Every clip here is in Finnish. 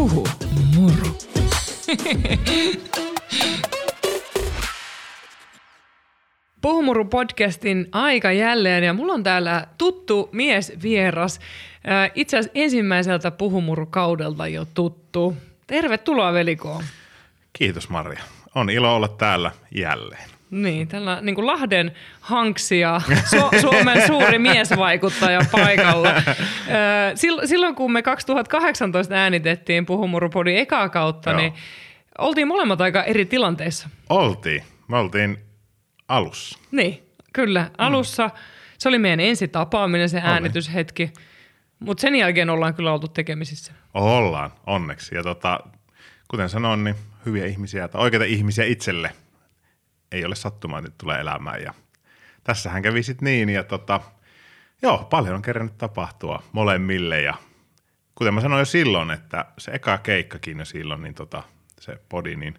Puhu muru. Puhumuru podcastin aika jälleen ja mulla on täällä tuttu mies vieras. Itse asiassa ensimmäiseltä Puhumuru-kaudelta jo tuttu. Tervetuloa velikoon. Kiitos Maria. On ilo olla täällä jälleen. Niin, tällä niin kuin Lahden hanksia, Su- Suomen suuri miesvaikuttaja paikalla. Silloin kun me 2018 äänitettiin Puhumurupodin ekaa kautta, Joo. niin oltiin molemmat aika eri tilanteissa. Oltiin. Me oltiin alussa. Niin, kyllä. Alussa se oli meidän ensi tapaaminen, se äänityshetki. Mutta sen jälkeen ollaan kyllä oltu tekemisissä. Ollaan, onneksi. Ja tota, kuten sanoin, niin hyviä ihmisiä, tai oikeita ihmisiä itselle ei ole sattumaa, että tulee elämään. Ja tässähän kävi sitten niin, ja tota, joo, paljon on kerännyt tapahtua molemmille. Ja kuten mä sanoin jo silloin, että se eka keikkakin jo silloin, niin tota, se podi, niin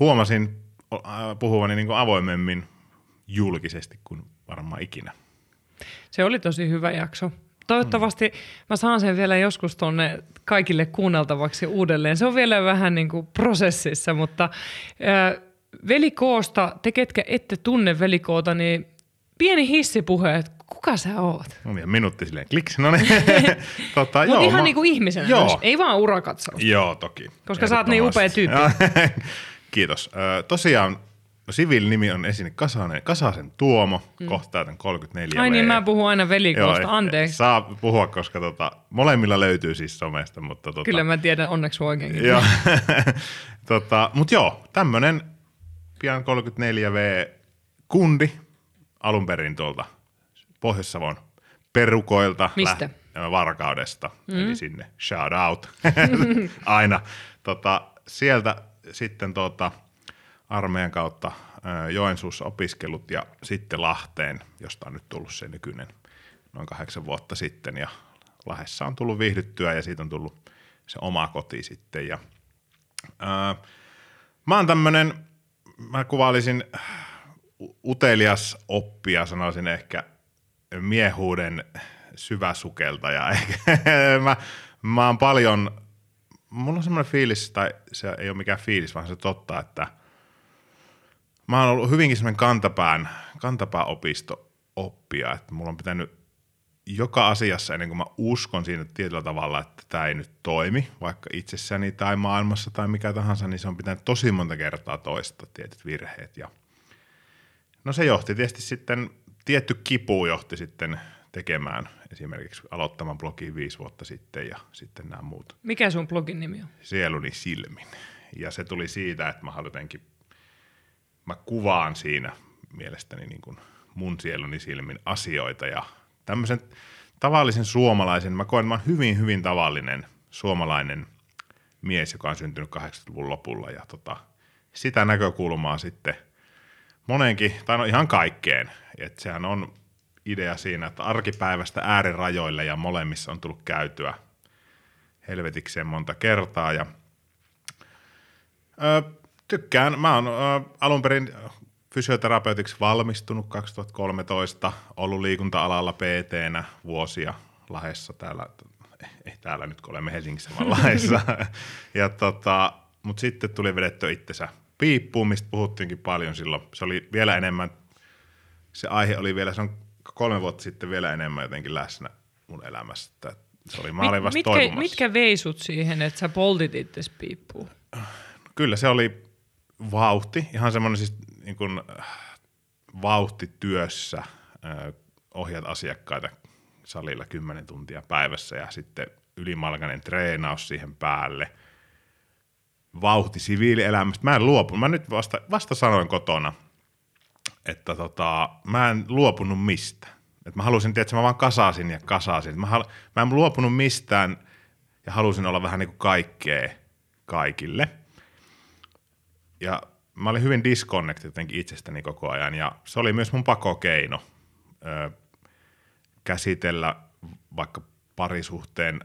huomasin puhuvani niin kuin avoimemmin julkisesti kuin varmaan ikinä. Se oli tosi hyvä jakso. Toivottavasti mä saan sen vielä joskus tuonne kaikille kuunneltavaksi uudelleen. Se on vielä vähän niin kuin prosessissa, mutta äh, velikoosta, te ketkä ette tunne velikoota, niin pieni hissipuhe, että kuka sä oot? No niin, minuutti silleen kliks, no niin. tota, Mutta joo, ihan mä- niin kuin ihmisenä Joo. myös, ei vaan urakatsaus. Joo, toki. Koska sä oot niin upea Ehdottomasti. Kiitos. Ö, tosiaan siviilinimi on esiin Kasanen, Kasasen Tuomo, mm. kohta täytän 34 Ai niin, V. mä puhun aina velikoosta, anteeksi. Saa puhua, koska tota, molemmilla löytyy siis somesta, mutta tota, Kyllä mä tiedän onneksi oikeinkin. Joo. tota, mut joo, tämmönen pian 34V kundi alun perin tuolta Pohjois-Savon perukoilta. Mistä? Lä- Varkaudesta, mm. eli sinne shout out aina. Tota, sieltä sitten tota, armeijan kautta Joensuussa opiskellut ja sitten Lahteen, josta on nyt tullut se nykyinen noin kahdeksan vuotta sitten ja Lahdessa on tullut viihdyttyä ja siitä on tullut se oma koti sitten ja ää, mä oon tämmönen, mä kuvailisin utelias oppija, sanoisin ehkä miehuuden syväsukeltaja. Mä, mä oon paljon, mulla on semmoinen fiilis, tai se ei ole mikään fiilis, vaan se totta, että mä oon ollut hyvinkin semmoinen kantapään, kantapää opisto oppia, että mulla on pitänyt joka asiassa, ennen kuin mä uskon siinä tietyllä tavalla, että tämä ei nyt toimi, vaikka itsessäni tai maailmassa tai mikä tahansa, niin se on pitänyt tosi monta kertaa toistaa tietyt virheet. Ja no se johti tietysti sitten, tietty kipu johti sitten tekemään esimerkiksi aloittamaan blogin viisi vuotta sitten ja sitten nämä muut Mikä sun blogin nimi on? sieluni silmin. Ja se tuli siitä, että mä haluan jotenkin, mä kuvaan siinä mielestäni niin kuin mun sieluni silmin asioita ja tämmöisen tavallisen suomalaisen, mä koen, mä oon hyvin, hyvin tavallinen suomalainen mies, joka on syntynyt 80-luvun lopulla ja tota, sitä näkökulmaa sitten moneenkin, tai no ihan kaikkeen, että sehän on idea siinä, että arkipäivästä äärirajoille ja molemmissa on tullut käytyä helvetikseen monta kertaa ja Ö, tykkään. Mä oon ö, alun perin fysioterapeutiksi valmistunut 2013, ollut liikunta-alalla pt vuosia Lahdessa täällä, ei täällä nyt kun olemme Helsingissä, vaan Lahdessa. ja tota, Mutta sitten tuli vedetty itsensä piippuun, mistä puhuttiinkin paljon silloin. Se oli vielä enemmän, se aihe oli vielä, se on kolme vuotta sitten vielä enemmän jotenkin läsnä mun elämässä. Se oli, mä olin vasta mitkä, mitkä veisut siihen, että sä poltit itses piippuun? Kyllä se oli vauhti, ihan semmoinen siis niin kuin, äh, vauhti työssä, äh, ohjat asiakkaita salilla 10 tuntia päivässä ja sitten ylimalkainen treenaus siihen päälle. Vauhti siviilielämästä. Mä en luopunut, mä nyt vasta, vasta sanoin kotona, että tota, mä en luopunut mistään. Et mä halusin, että mä vaan kasasin ja kasasin. Mä, hal- mä en luopunut mistään ja halusin olla vähän niin kuin kaikkea kaikille – ja mä olin hyvin disconnected jotenkin itsestäni koko ajan ja se oli myös mun pakokeino ö, käsitellä vaikka parisuhteen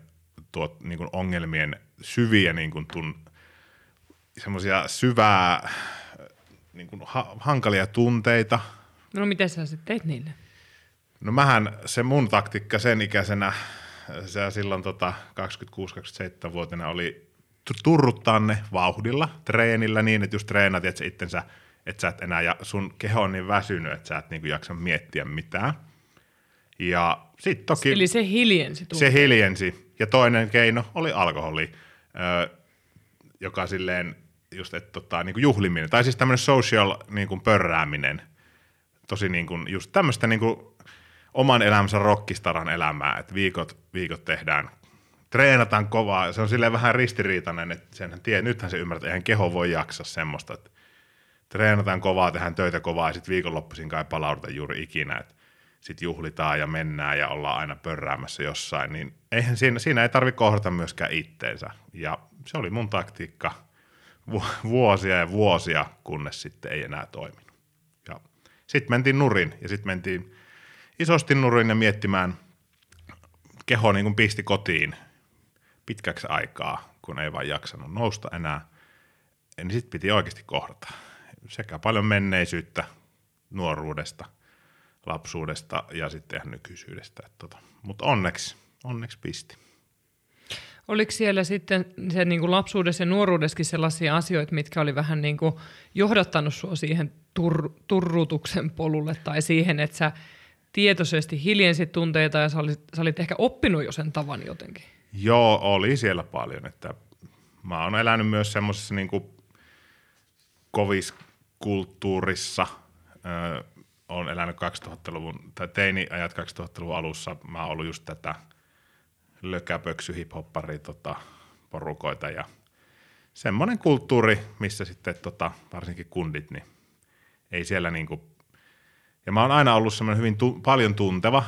tuot, niin kuin ongelmien syviä niin kuin tun, semmoisia syvää niin kuin ha, hankalia tunteita. No miten sä sitten teit niille? No mähän se mun taktiikka sen ikäisenä se silloin tota 26-27-vuotiaana oli turruttaa ne vauhdilla, treenillä niin, että just treenat että itsensä, että sä et enää, ja sun keho on niin väsynyt, että sä et niinku jaksa miettiä mitään. Ja sit toki... Eli se hiljensi. Tuntuu. Se hiljensi. Ja toinen keino oli alkoholi, joka silleen just, että tota, niin kuin juhliminen, tai siis tämmöinen social niin kuin pörrääminen, tosi niin kuin, just tämmöistä niin kuin oman elämänsä rockistaran elämää, että viikot, viikot tehdään, treenataan kovaa, se on silleen vähän ristiriitainen, että senhän tie, nythän se ymmärtää, eihän keho voi jaksa semmoista, että treenataan kovaa, tehdään töitä kovaa ja sitten viikonloppuisin kai palauduta juuri ikinä, että sitten juhlitaan ja mennään ja ollaan aina pörräämässä jossain, niin eihän siinä, siinä ei tarvitse kohdata myöskään itteensä. Ja se oli mun taktiikka vuosia ja vuosia, kunnes sitten ei enää toiminut. Ja sitten mentiin nurin ja sitten mentiin isosti nurin ja miettimään, keho niin kuin pisti kotiin pitkäksi aikaa, kun ei vaan jaksanut nousta enää, niin sitten piti oikeasti kohdata. Sekä paljon menneisyyttä nuoruudesta, lapsuudesta ja sitten ihan nykyisyydestä. Tota. Mutta onneksi, onneksi pisti. Oliko siellä sitten se niin kuin lapsuudessa ja nuoruudessakin sellaisia asioita, mitkä oli vähän niin kuin johdattanut sinua siihen tur, turrutuksen polulle tai siihen, että sä tietoisesti hiljensit tunteita ja sä olit, sä olit ehkä oppinut jo sen tavan jotenkin? Joo, oli siellä paljon. Että mä oon elänyt myös semmoisessa niin koviskulttuurissa. Öö, olen elänyt 2000-luvun, tai teini-ajat 2000-luvun alussa. Mä oon ollut just tätä – lökäpöksy hiphoppari tota, porukoita ja semmoinen kulttuuri, missä sitten tota, varsinkin kundit, niin ei siellä niinku, ja mä oon aina ollut semmoinen hyvin tu, paljon tunteva,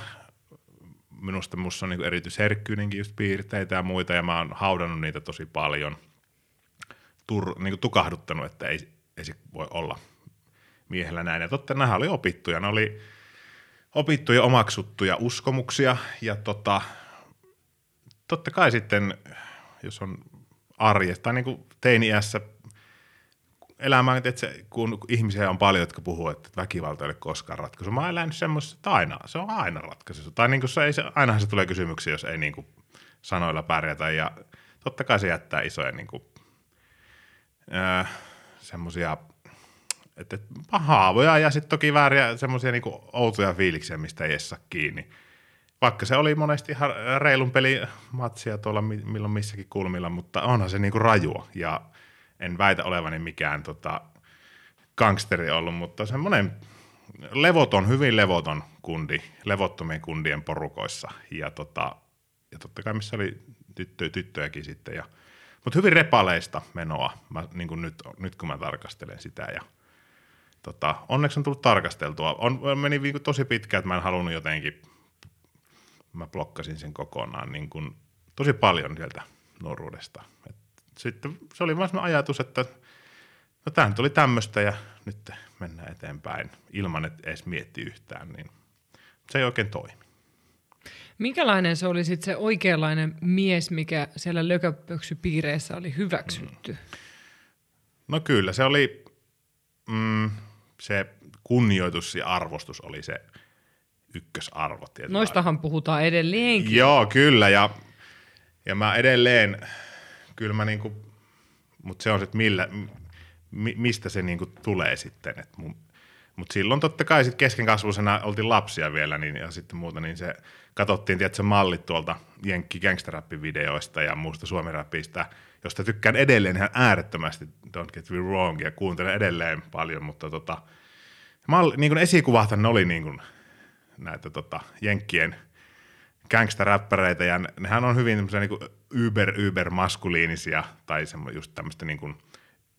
minusta musta on niinku erityisherkkyynenkin just piirteitä ja muita, ja mä oon haudannut niitä tosi paljon, Tur, niinku tukahduttanut, että ei, ei se voi olla miehellä näin. Ja totta, nämä oli opittuja, ne oli opittuja, omaksuttuja uskomuksia, ja tota, totta kai sitten, jos on arjesta, niin kuin teini-iässä elämään, että se, kun ihmisiä on paljon, jotka puhuu, että väkivalta ei ole koskaan ratkaisu. Mä oon elänyt semmoista, että aina, se on aina ratkaisu. Tai niin kuin se, ei, se, ainahan se tulee kysymyksiä, jos ei niin kuin sanoilla pärjätä. Ja totta kai se jättää isoja niin kuin, äh, semmoisia että, haavoja ja sitten toki vääriä semmoisia niin outoja fiiliksiä, mistä ei saa kiinni vaikka se oli monesti ihan reilun peli matsia tuolla milloin missäkin kulmilla, mutta onhan se niinku rajua ja en väitä olevani mikään tota, gangsteri ollut, mutta semmoinen levoton, hyvin levoton kundi, levottomien kundien porukoissa ja, tota, ja totta kai missä oli tyttö, tyttöjäkin sitten ja mutta hyvin repaleista menoa, mä, niin kuin nyt, nyt kun mä tarkastelen sitä. Ja, tota, onneksi on tullut tarkasteltua. On, meni tosi pitkään, että mä en halunnut jotenkin mä blokkasin sen kokonaan niin kuin tosi paljon sieltä nuoruudesta. Et sitten se oli vain ajatus, että no tämä tuli tämmöistä ja nyt mennään eteenpäin ilman, että edes mietti yhtään, niin se ei oikein toimi. Minkälainen se oli sitten se oikeanlainen mies, mikä siellä lököpöksypiireissä oli hyväksytty? Mm. No kyllä, se oli mm, se kunnioitus ja arvostus oli se ykkösarvo. Noistahan lailla. puhutaan edelleenkin. Joo, kyllä. Ja, ja mä edelleen, kyllä mä niinku, mutta se on sitten millä, mi, mistä se niinku tulee sitten. Mutta silloin totta kai sitten keskenkasvuisena oltiin lapsia vielä niin, ja sitten muuta, niin se katsottiin tietysti mallit tuolta Jenkki videoista ja muusta suomirapista, josta tykkään edelleen ihan äärettömästi, don't get me wrong, ja kuuntelen edelleen paljon, mutta tota, malli, niin kuin esikuvathan ne oli niin kuin, näitä tota, jenkkien gangsta-räppäreitä, ja nehän on hyvin niin yber, yber maskuliinisia, tai just tämmöistä niin kuin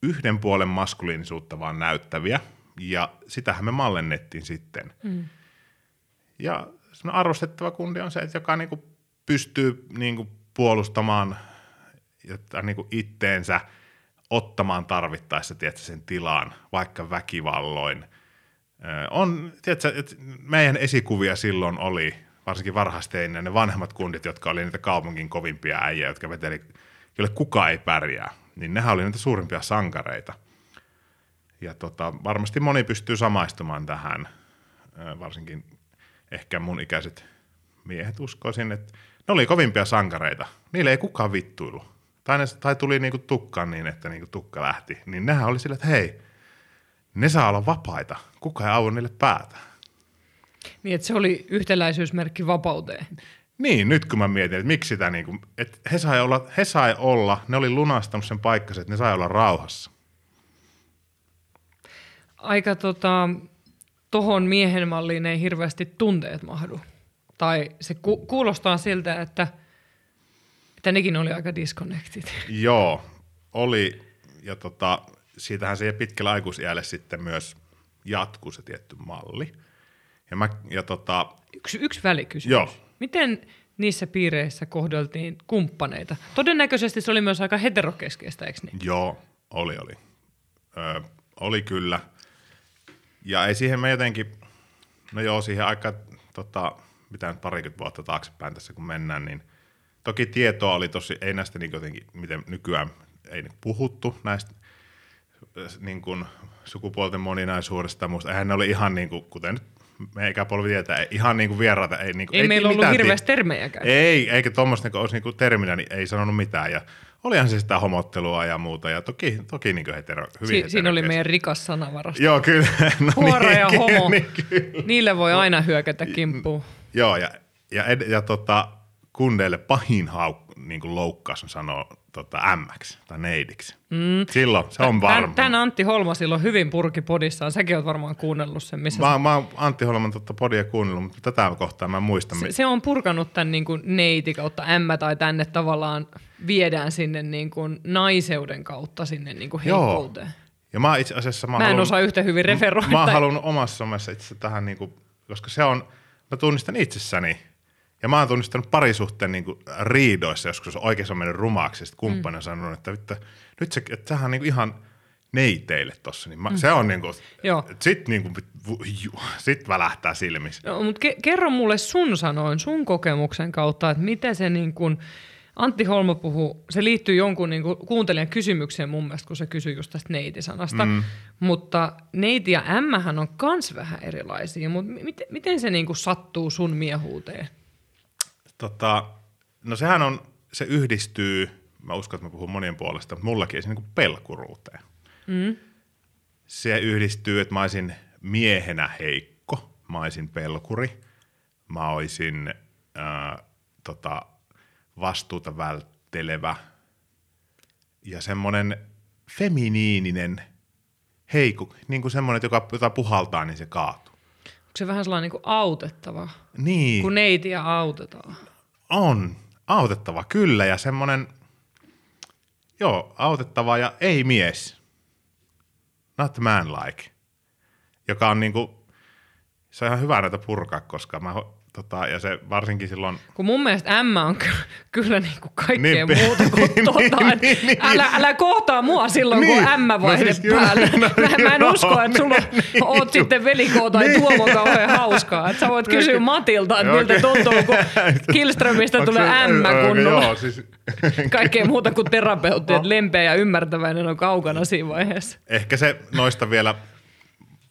yhden puolen maskuliinisuutta vaan näyttäviä, ja sitähän me mallennettiin sitten. Mm. Ja arvostettava kundi on se, että joka niin kuin pystyy niin kuin puolustamaan jotta niin kuin itteensä ottamaan tarvittaessa tietysti, sen tilaan, vaikka väkivalloin – on, tiedätkö, että meidän esikuvia silloin oli, varsinkin varhaisteinen, ne vanhemmat kundit, jotka oli niitä kaupungin kovimpia äijä, jotka veteli, joille kukaan ei pärjää, niin nehän oli niitä suurimpia sankareita. Ja tota, varmasti moni pystyy samaistumaan tähän, varsinkin ehkä mun ikäiset miehet uskoisin, että ne oli kovimpia sankareita. Niille ei kukaan vittuilu. Tai, ne, tai tuli niinku tukkaan niin, että niinku tukka lähti. Niin nehän oli sillä, että hei, ne saa olla vapaita. Kuka ei auta niille päätä. Niin, että se oli yhtäläisyysmerkki vapauteen. Niin, nyt kun mä mietin, että miksi sitä niinku, että he sai olla, he sai olla, ne oli lunastanut sen paikkansa, että ne sai olla rauhassa. Aika tota, tohon miehen malliin ei hirveästi tunteet mahdu. Tai se ku- kuulostaa siltä, että, että nekin oli aika disconnected. Joo, oli, ja tota, siitähän se pitkällä aikuisiälle sitten myös jatkuu se tietty malli. Ja, mä, ja tota, Yksi, yksi välikysymys. Joo. Miten niissä piireissä kohdeltiin kumppaneita? Todennäköisesti se oli myös aika heterokeskeistä, eikö niin? Joo, oli, oli. Ö, oli kyllä. Ja ei siihen me jotenkin, no joo, siihen aika, tota, mitä nyt parikymmentä vuotta taaksepäin tässä kun mennään, niin toki tietoa oli tosi, ei näistä niin jotenkin, miten nykyään ei nyt puhuttu näistä niin kuin sukupuolten moninaisuudesta ja muusta. Eihän ne oli ihan niin kuin, kuten nyt meidän ikäpolvi tietää, ei, ihan niin kuin vieraita. Ei, niin kuin, Ei, meillä ollut hirveästi termejäkään. ei, eikä tuommoista niin olisi niin terminä, niin ei sanonut mitään. Ja olihan se sitä homottelua ja muuta, ja toki, toki niin hetero, hyvin Si- siinä oli meidän rikas sanavarasto. Joo, kyllä. No Huora ja niin, homo. Niin, kyllä. Niille voi aina hyökätä kimppuun. Joo, ja, ja, ed, ja tota, kundeille pahin hauk, niin kuin loukkaus on sanoa tota, MX tai neidiksi. Mm. Silloin se on varma. Tän, tän Antti Holma silloin hyvin purki podissaan. Säkin oot varmaan kuunnellut sen, missä Mä, mä oon Antti Holman tota podia kuunnellut, mutta tätä kohtaa mä en muista. se, se on purkanut tämän niin kuin neiti kautta ämmä tai tänne tavallaan viedään sinne niin kuin naiseuden kautta sinne niin kuin Joo. heikkouteen. Ja mä itse asiassa... Mä, Mä en haluan- osaa yhtä hyvin referoida. Mä oon halunnut omassa somessa itse tähän, niin kuin, koska se on, mä tunnistan itsessäni, ja mä oon tunnistanut parisuhteen niin kuin, riidoissa, joskus oikeassa on mennyt rumaksi, ja sitten kumppani on sanonut, että, että nyt se, että sähän on niin kuin ihan neiteille tossa, niin mä, mm. se on niin kuin, Joo. sit, niin kuin, sit välähtää silmissä. No, mutta ke- kerro mulle sun sanoin, sun kokemuksen kautta, että miten se niin kuin, Antti Holmo puhuu, se liittyy jonkun niin kuin, kuuntelijan kysymykseen mun mielestä, kun se kysyi just tästä neitisanasta. Mm. Mutta neiti ja ämmähän on kans vähän erilaisia, mutta miten, miten se niin kuin, sattuu sun miehuuteen? Tota, no sehän on, se yhdistyy, mä uskon, että mä puhun monien puolesta, mutta mullakin se niin kuin pelkuruuteen. Mm. Se yhdistyy, että mä olisin miehenä heikko, mä olisin pelkuri, mä olisin ää, tota, vastuuta välttelevä ja semmoinen feminiininen heikko, niin kuin semmoinen, joka, jota puhaltaa, niin se kaatuu. Onko se vähän sellainen niin kuin autettava, Niin. kun neitiä autetaan? On. Autettava, kyllä. Ja semmoinen, joo, autettava ja ei mies. Not man like. Joka on niinku, se on ihan hyvä näitä purkaa, koska mä, tota, ja se varsinkin silloin, Kun mun mielestä M on ky- kyllä niin kuin kaikkea Niin, muuta kuin niin, tota. niin, niin, niin. älä, älä kohtaa mua silloin, Niin. kun M vaihde No siis kyllä, päälle. no mä, mä en joo, usko, että sulla niin, niin, oot ju- sitten velikoo tai Niin. Tuomo kauhean hauskaa. Että sä voit kysyä Matilta, että Joo, miltä tuntuu, kun Killströmistä Onko tulee M kunnolla. Joo, siis, Kaikkea muuta kuin terapeutti, että lempeä ja ymmärtäväinen on kaukana siinä vaiheessa. ehkä se noista vielä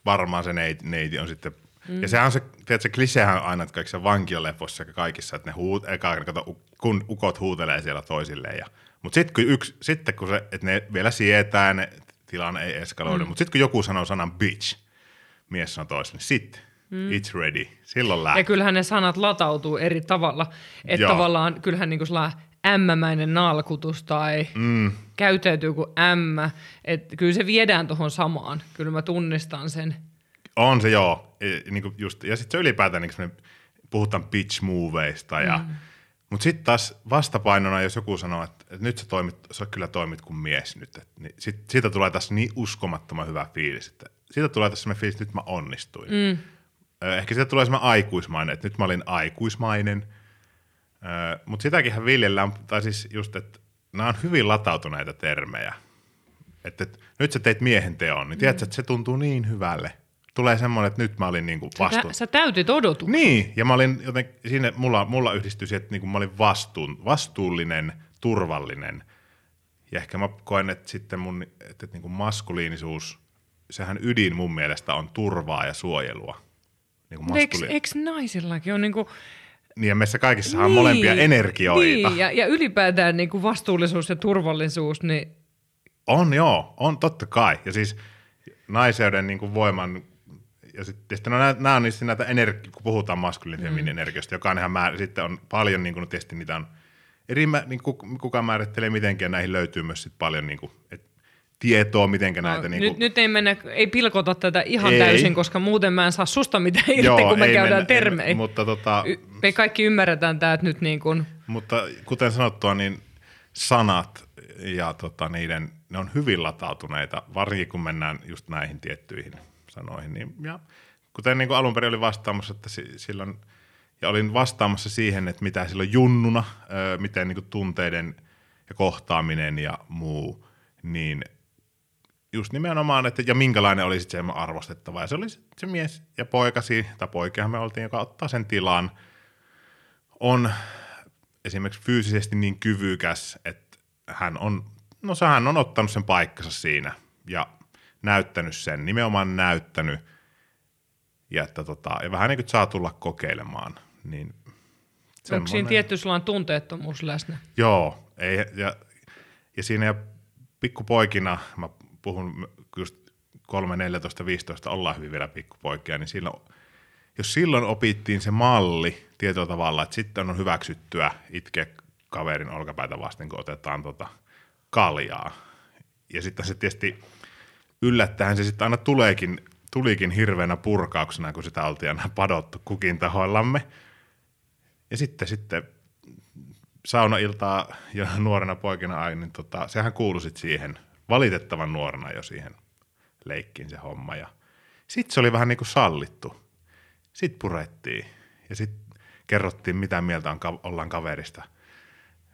varmaan se neiti, neiti on sitten, mm. ja sehän on se, tiedätkö, se klisehän on aina, että kaikissa vankilalepoissa ja kaikissa, että ne huut, eka, kato, kun ukot huutelee siellä toisilleen. Ja, mutta sitten kun, yksi, sitten kun se, että ne vielä sietää, ne tilanne ei eskaloida, mm. mutta sitten kun joku sanoo sanan bitch, mies sanoo toiselle, niin sitten mm. it's ready, silloin Ja lähtee. kyllähän ne sanat latautuu eri tavalla. Että tavallaan kyllähän niin kuin ämmämäinen nalkutus tai mm. käyttäytyy kuin ämmä. Että kyllä se viedään tuohon samaan. Kyllä mä tunnistan sen. On se joo. E, niin kuin just, ja sitten se ylipäätään niin semmoinen- puhutaan pitch moveista. Ja, mm. Mutta sitten taas vastapainona, jos joku sanoo, että, että nyt sä, toimit, sä kyllä toimit kuin mies nyt, että, niin sit, siitä tulee taas niin uskomattoman hyvä fiilis, että siitä tulee taas semmoinen fiilis, että nyt mä onnistuin. Mm. Ehkä siitä tulee semmoinen aikuismainen, että nyt mä olin aikuismainen. Mutta sitäkinhän viljellään, tai siis just, että nämä on hyvin latautuneita termejä. Että, että nyt sä teit miehen teon, niin tiedätkö, että se tuntuu niin hyvälle. Tulee semmoinen, että nyt mä olin niinku Sä, vastuun. sä täytit odotuksen. Niin, ja mä olin joten siinä, mulla, mulla yhdistyi siihen, että niinku mä olin vastuun, vastuullinen, turvallinen. Ja ehkä mä koen, että sitten mun, että, että niinku maskuliinisuus, sehän ydin mun mielestä on turvaa ja suojelua. Niinku Eikö, maskuli- eikö naisillakin on niinku, Niin ja meissä kaikissa on molempia energioita. Niin, ja, ja ylipäätään niin kuin vastuullisuus ja turvallisuus, niin On joo, on totta kai. Ja siis naiseuden niin kuin voiman, ja sitten sit, no, nämä, nämä on niistä näitä, energi- kun puhutaan maskuliinisen mm. energiasta, jokainenhan määr, sitten on paljon, niin kuin, tietysti niitä on eri, mä- niin kuin, kuka määrittelee mitenkin, ja näihin löytyy myös sit paljon niin kuin, et, tietoa, näitä... no, niin nyt, kuin, nyt ei mennä, ei pilkota tätä ihan Ei. täysin, koska muuten mä en saa susta mitään irti, kun me käydään mennä- termejä. ei- Mutta, tota, Y- me kaikki ymmärretään tämä nyt niin kuin, mutta kuten sanottua, niin sanat ja tota, niiden, ne on hyvin latautuneita, varsinkin kun mennään just näihin tiettyihin sanoihin. Niin, ja kuten niin kuin alun perin olin vastaamassa, että si- silloin, ja olin vastaamassa siihen, että mitä silloin junnuna, miten niin kuin tunteiden ja kohtaaminen ja muu, niin just nimenomaan, että ja minkälainen oli sitten se arvostettava. Ja se oli se mies ja poikasi, tai poikiahan me oltiin, joka ottaa sen tilan, on esimerkiksi fyysisesti niin kyvykäs, että hän on, no hän on ottanut sen paikkansa siinä ja näyttänyt sen, nimenomaan näyttänyt, ja, että tota, ja vähän niin kuin saa tulla kokeilemaan. Niin onko siinä semmoinen- tietty sellainen tunteettomuus läsnä? Joo, ei, ja, ja siinä ja pikkupoikina, mä puhun just 3, 14, 15, ollaan hyvin vielä pikkupoikia, niin silloin, jos silloin opittiin se malli tietyllä tavalla, että sitten on hyväksyttyä itkeä kaverin olkapäätä vasten, kun otetaan tota kaljaa. Ja sitten se tietysti yllättäen se sitten aina tuleekin, tulikin hirveänä purkauksena, kun sitä oltiin aina padottu kukin tahoillamme. Ja sitten, sitten saunailtaa jo nuorena poikina aina, niin tota, sehän kuului sit siihen, valitettavan nuorena jo siihen leikkiin se homma. Ja sitten se oli vähän niin kuin sallittu. Sitten purettiin ja sitten kerrottiin, mitä mieltä on, ollaan kaverista.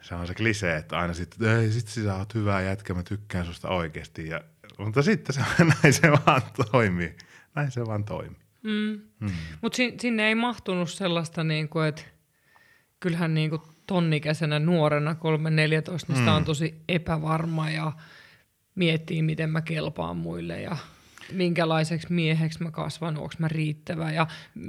Se on se klisee, että aina sitten, ei sit sä oot hyvä jätkä, mä tykkään susta oikeasti. Ja, mutta sitten se, näin se vaan toimii. Näin se vaan toimii. Mutta si- sinne ei mahtunut sellaista, niin kuin, että kyllähän niin kuin tonnikäisenä nuorena 3-14, niin sitä on tosi epävarma ja miettii, miten mä kelpaan muille ja minkälaiseksi mieheksi mä kasvan, onko mä riittävä ja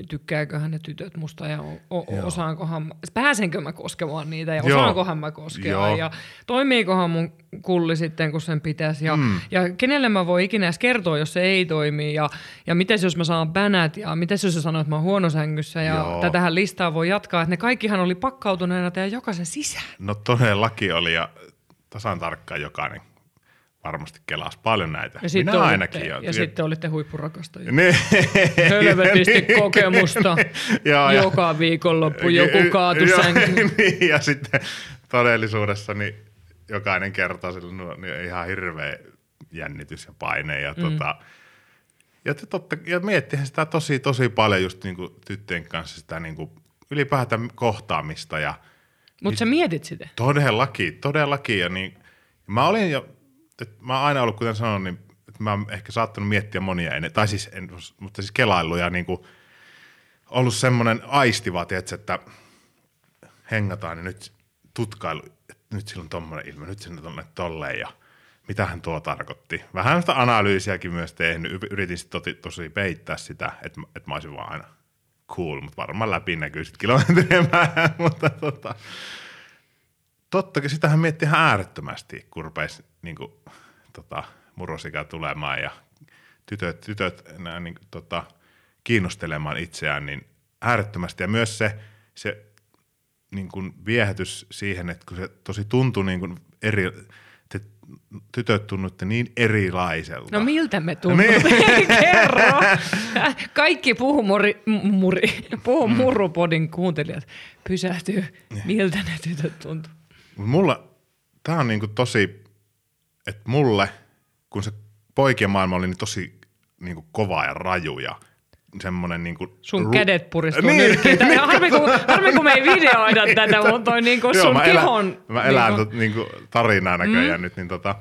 tykkääköhän ne tytöt musta ja o- o- osaankohan, mä- pääsenkö mä koskemaan niitä ja Joo. osaankohan mä koskea Joo. ja toimiikohan mun kulli sitten, kun sen pitäisi ja, mm. ja kenelle mä voi ikinä edes kertoa, jos se ei toimi ja, ja mites jos mä saan bänät ja mites jos sä sanoo, että mä oon huonosängyssä ja Joo. tätähän listaa voi jatkaa, että ne kaikkihan oli pakkautuneena teidän jokaisen sisään. No todellakin oli ja tasan tarkkaan jokainen varmasti kelasi paljon näitä. Ja sitten Minä olitte, ainakin. ja, ja sitten olitte huippurakastajia. Ne, Helvetisti kokemusta. Joo, ja- Joka viikonloppu joku kaatu Joo, sänkyyn. niin, ja sitten todellisuudessa niin jokainen kertoo sille no, niin ihan hirveä jännitys ja paine. Ja, mm. tota, ja, totta, ja miettihän sitä tosi, tosi paljon just niin kuin tyttöjen kanssa sitä niin kuin ylipäätään kohtaamista ja Mutta sä mietit sitä. Todellakin, todellakin. Ja niin, mä olin jo, että mä oon aina ollut, kuten sanoin, niin että mä oon ehkä saattanut miettiä monia ennen, tai siis, en, mutta siis kelailu ja niin kuin, ollut semmoinen aistiva, tiedätkö, että hengataan ja nyt tutkailu, että nyt sillä on tommonen ilme, nyt sinne tonne tolleen ja mitähän tuo tarkoitti. Vähän sitä analyysiäkin myös tehnyt, yritin sit tosi, tosi peittää sitä, että, että mä olisin vaan aina cool, mutta varmaan läpi näkyy sitten kilometrien päähän, mutta tota, totta, sitähän miettii ihan äärettömästi, kun rupesi niin kuin, tota, murrosikä tulemaan ja tytöt, tytöt nää, niin, kuin, tota, kiinnostelemaan itseään, niin äärettömästi. Ja myös se, se niin kuin viehätys siihen, että kun se tosi tuntui niin kuin eri, te tytöt tunnutte niin erilaiselta. No miltä me tuntuu? Kerro. Kaikki puhumuri, muri, puhu murrupodin kuuntelijat pysähtyy. Miltä ne tytöt tuntuu? Mulla, tää on niinku tosi, että mulle, kun se poikien maailma oli niin tosi niinku kova ja raju ja semmonen niinku... Sun ru- kädet puristuu Niin, niin, nyrkkiin. niin, harmi, kun, harmi, kun me ei videoida tätä, mutta toi niinku Joo, sun mä elän, kehon... mä elän niinku, niinku, niinku tarinaa näköjään mm. nyt, niin tota,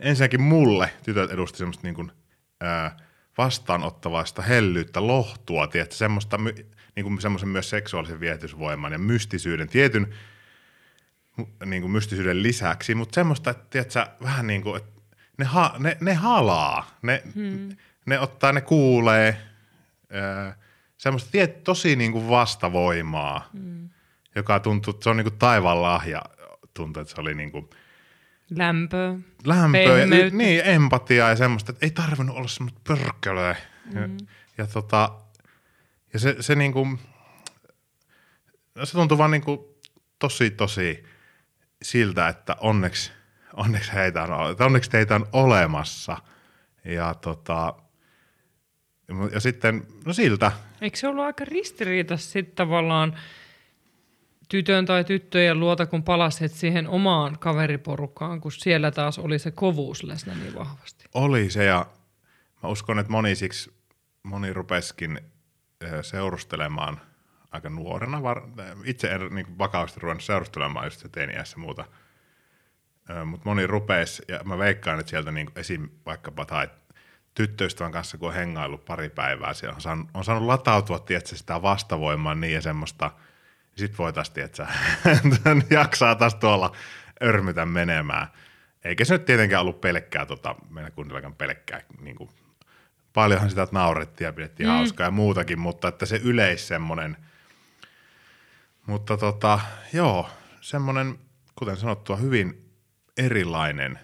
ensinnäkin mulle tytöt edusti semmoista niinku, ää, vastaanottavaista hellyyttä, lohtua, tiedätkö, semmoista, niinku semmoisen myös seksuaalisen viehätysvoiman ja mystisyyden, tietyn niin kuin mystisyyden lisäksi, mutta semmoista, että tiedätkö, vähän niin kuin, että ne, ha, ne, ne halaa, ne, hmm. ne ottaa, ne kuulee, ää, semmoista tiet, tosi niin kuin vastavoimaa, mm. joka tuntuu, että se on niin kuin taivaan lahja. Tuntuu, että se oli niin kuin Lämpöä. lämpöä, ja, niin, empatiaa ja semmoista, että ei tarvinnut olla semmoista pörkkölöä. Mm. Ja, ja, tota, ja se, se niin kuin, se tuntuu vaan niin kuin tosi, tosi siltä, että onneksi, onneksi, heitä on, että onneksi teitä on olemassa. Ja, tota, ja sitten, no siltä. Eikö se ollut aika ristiriita sitten tavallaan tytön tai tyttöjen luota, kun palasit siihen omaan kaveriporukkaan, kun siellä taas oli se kovuus läsnä niin vahvasti? Oli se ja mä uskon, että moni siksi, moni rupeskin seurustelemaan aika nuorena. Itse en niin vakavasti ruvennut seurustelemaan just se teiniässä muuta. Mutta moni rupesi, ja mä veikkaan, että sieltä niin esim. vaikkapa tai tyttöystävän kanssa, kun on hengaillut pari päivää, siellä on saanut, on saanut latautua tietysti, sitä vastavoimaa niin ja semmoista, sit voitaisiin, tietysti, jaksaa taas tuolla örmytä menemään. Eikä se nyt tietenkään ollut pelkkää, tota, meidän kunnillakaan pelkkää, niin kuin, paljonhan sitä naurettiin ja pidettiin mm. hauskaa ja muutakin, mutta että se yleis semmoinen, mutta tota, joo, semmoinen, kuten sanottua, hyvin erilainen.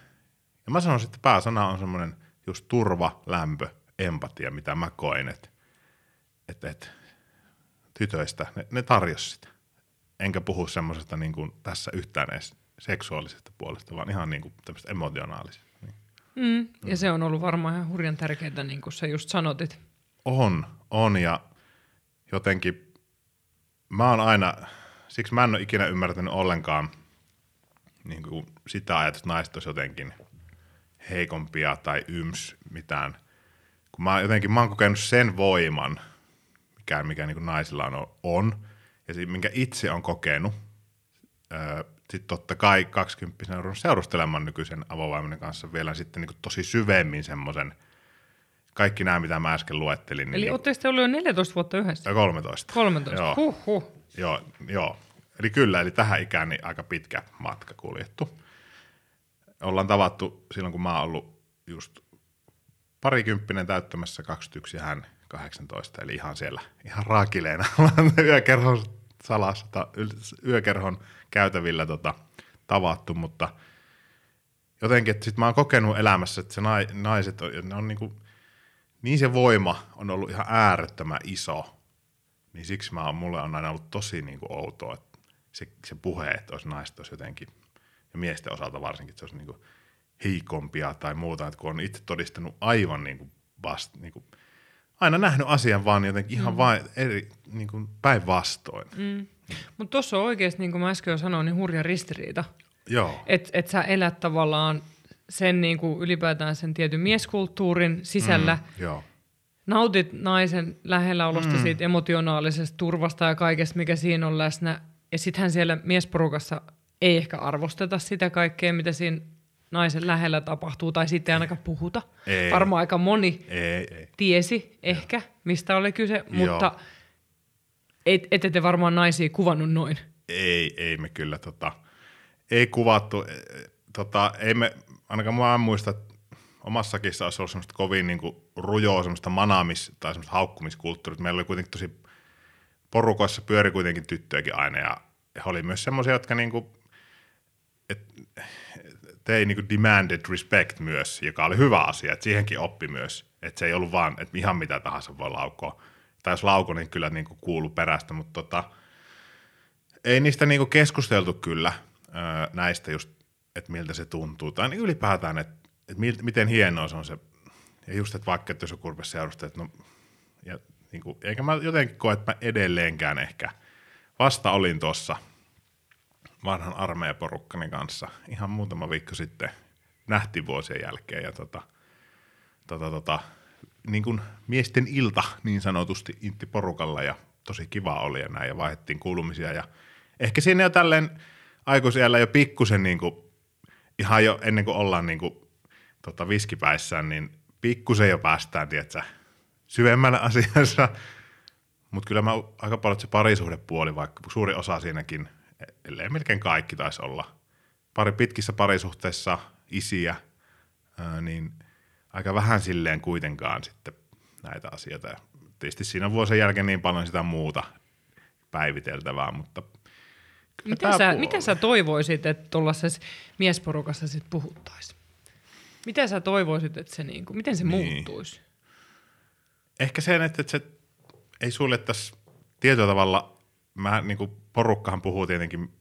Ja mä sanoisin, että pääsana on semmoinen – just turva, lämpö, empatia, mitä mä koin, että et, et, tytöistä, ne, ne tarjosi sitä. Enkä puhu semmoisesta niin kuin tässä yhtään edes seksuaalisesta puolesta, vaan ihan niin kuin tämmöistä emotionaalisesta. Niin. Mm, ja mm. se on ollut varmaan ihan hurjan tärkeää, niin kuin sä just sanotit. On, on ja jotenkin mä oon aina, siksi mä en ole ikinä ymmärtänyt ollenkaan niin kuin sitä ajatusta, että naiset olisi jotenkin – heikompia tai yms mitään. Kun mä jotenkin, mä oon kokenut sen voiman, mikä, mikä niin kuin naisilla on, on, ja se, minkä itse on kokenut. Sitten totta kai 20 on seurustelemaan nykyisen avovaimenen kanssa vielä sitten niin kuin tosi syvemmin semmoisen, kaikki nämä, mitä mä äsken luettelin. Eli niin, olette sitten ollut jo 14 vuotta yhdessä? 13. 13, joo. Huh, huh. Joo, joo. Eli kyllä, eli tähän ikään niin aika pitkä matka kuljettu ollaan tavattu silloin, kun mä oon ollut just parikymppinen täyttämässä 21 ja hän 18, eli ihan siellä, ihan raakileena yökerhon salassa, yökerhon käytävillä tota, tavattu, mutta jotenkin, että sit mä oon kokenut elämässä, että se naiset on, ne on niinku, niin se voima on ollut ihan äärettömän iso, niin siksi mä mulle on aina ollut tosi niinku outoa, että se, se puhe, että olisi naiset olisi jotenkin – ja miesten osalta varsinkin, että se olisi niin kuin heikompia tai muuta, että kun on itse todistanut aivan niin kuin vast, niin kuin, aina nähnyt asian vaan jotenkin ihan mm. vain eri, niin kuin päinvastoin. Mm. Mutta tuossa on oikeasti, niin kuin mä äsken jo sanoin, niin hurja ristiriita. Joo. Että et sä elät tavallaan sen niin kuin ylipäätään sen tietyn mieskulttuurin sisällä. Mm, joo. Nautit naisen lähelläolosta mm. siitä emotionaalisesta turvasta ja kaikesta, mikä siinä on läsnä. Ja sittenhän siellä miesporukassa ei ehkä arvosteta sitä kaikkea, mitä siinä naisen lähellä tapahtuu, tai sitten ei ainakaan puhuta. Ei. Varmaan aika moni ei, ei. tiesi ehkä, mistä oli kyse, mutta et, ette te varmaan naisia kuvannut noin. Ei, ei me kyllä tota, ei kuvattu. E, tota, ei me, ainakaan mä en muista, että omassakin olisi ollut semmoista kovin niin kuin rujoa, semmoista manaamis- tai semmoista haukkumiskulttuuria. Meillä oli kuitenkin tosi, porukoissa pyöri kuitenkin tyttöjäkin aina, ja he oli myös semmoisia, jotka niin kuin et, tei niinku demanded respect myös, joka oli hyvä asia, että siihenkin oppi myös, että se ei ollut vaan, että ihan mitä tahansa voi laukoa. Tai jos lauko, niin kyllä niinku kuulu perästä, mutta tota, ei niistä niinku keskusteltu kyllä näistä just, että miltä se tuntuu. Tai niin ylipäätään, että, että miten hienoa se on se, ja just, että vaikka, että jos joku rupesi että no, ja, niin kuin, eikä mä jotenkin koe, että mä edelleenkään ehkä, vasta olin tuossa – vanhan armeijaporukkani kanssa ihan muutama viikko sitten nähtiin vuosien jälkeen ja tota, tota, tota, niin kuin miesten ilta niin sanotusti intti porukalla ja tosi kiva oli ja näin ja vaihdettiin kuulumisia ja ehkä siinä jo tälleen aikuisiellä jo pikkusen niin kuin, ihan jo ennen kuin ollaan niin kuin, tota, viskipäissään, niin pikkusen jo päästään, tiedätkö, syvemmällä asiassa. Mutta kyllä mä aika paljon se parisuhdepuoli, vaikka suuri osa siinäkin ellei melkein kaikki taisi olla. Pari pitkissä parisuhteissa isiä, niin aika vähän silleen kuitenkaan sitten näitä asioita. tietysti siinä vuosien jälkeen niin paljon sitä muuta päiviteltävää, mutta Miten sä, miten sä toivoisit, että tuollaisessa miesporukassa sit puhuttaisiin? Miten sä toivoisit, että se niinku, miten se niin. muuttuisi? Ehkä sen, että se ei suljettaisi tietyllä tavalla, mä niin kuin porukkahan puhuu tietenkin,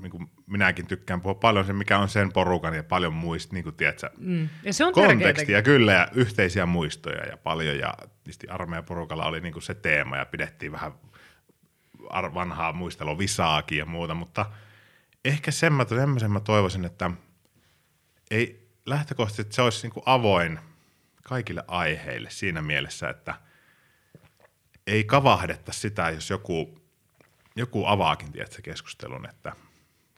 niin kuin minäkin tykkään puhua paljon se, mikä on sen porukan ja paljon muista, niin kuin tiedätkö, mm. ja se on kontekstia kyllä ja yhteisiä muistoja ja paljon ja tietysti armeijaporukalla oli niin kuin se teema ja pidettiin vähän vanhaa muistelua visaakin ja muuta, mutta ehkä semmoisen mä toivoisin, että ei lähtökohtaisesti, että se olisi niin avoin kaikille aiheille siinä mielessä, että ei kavahdetta sitä, jos joku, joku avaakin tiedätkö, keskustelun, että,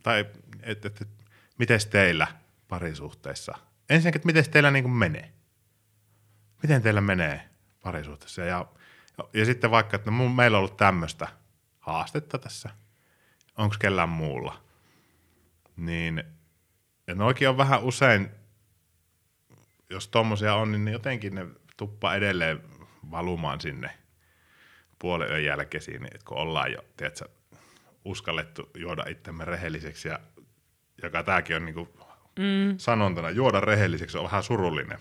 tai että, että, että miten teillä parisuhteissa, ensinnäkin, että miten teillä niin kuin menee, miten teillä menee parisuhteessa? Ja, ja, ja sitten vaikka, että no, meillä on ollut tämmöistä – haastetta tässä, onko kellään muulla. Niin, ja noikin on vähän usein, jos tommosia on, niin jotenkin ne tuppa edelleen valumaan sinne puolen yön jälkeisiin, niin kun ollaan jo, tiedätkö, uskallettu juoda itsemme rehelliseksi, ja joka tämäkin on niin mm. sanontana, juoda rehelliseksi on vähän surullinen.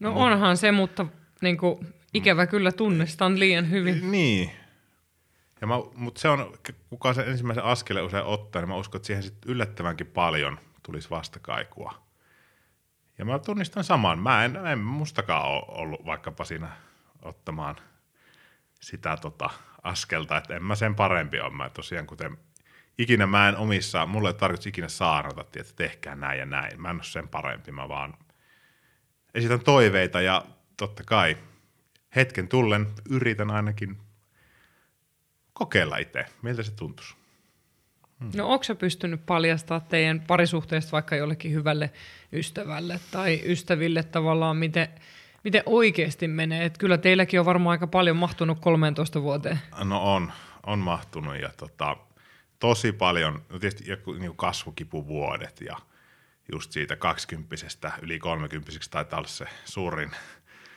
No Mut, onhan se, mutta niin kuin, ikävä kyllä tunnistan liian hyvin. Niin, ja mä, mutta se on, kuka se ensimmäisen askeleen usein ottaa, niin mä uskon, että siihen sit yllättävänkin paljon tulisi vastakaikua. Ja mä tunnistan saman. Mä en, en mustakaan ole ollut vaikkapa siinä ottamaan sitä tota askelta, että en mä sen parempi ole. Mä tosiaan, kuten ikinä mä en omissa, mulle ei tarvitse ikinä saarnata, että tehkää näin ja näin. Mä en ole sen parempi, mä vaan esitän toiveita ja totta kai hetken tullen yritän ainakin kokeilla itse, miltä se tuntuisi. Hmm. No onko pystynyt paljastaa teidän parisuhteesta vaikka jollekin hyvälle ystävälle tai ystäville tavallaan, miten, miten oikeasti menee? Et kyllä teilläkin on varmaan aika paljon mahtunut 13 vuoteen. No on, on mahtunut ja tota, tosi paljon, no tietysti joku niin kasvukipuvuodet ja just siitä kaksikymppisestä yli kolmekymppiseksi taitaa olla se suurin,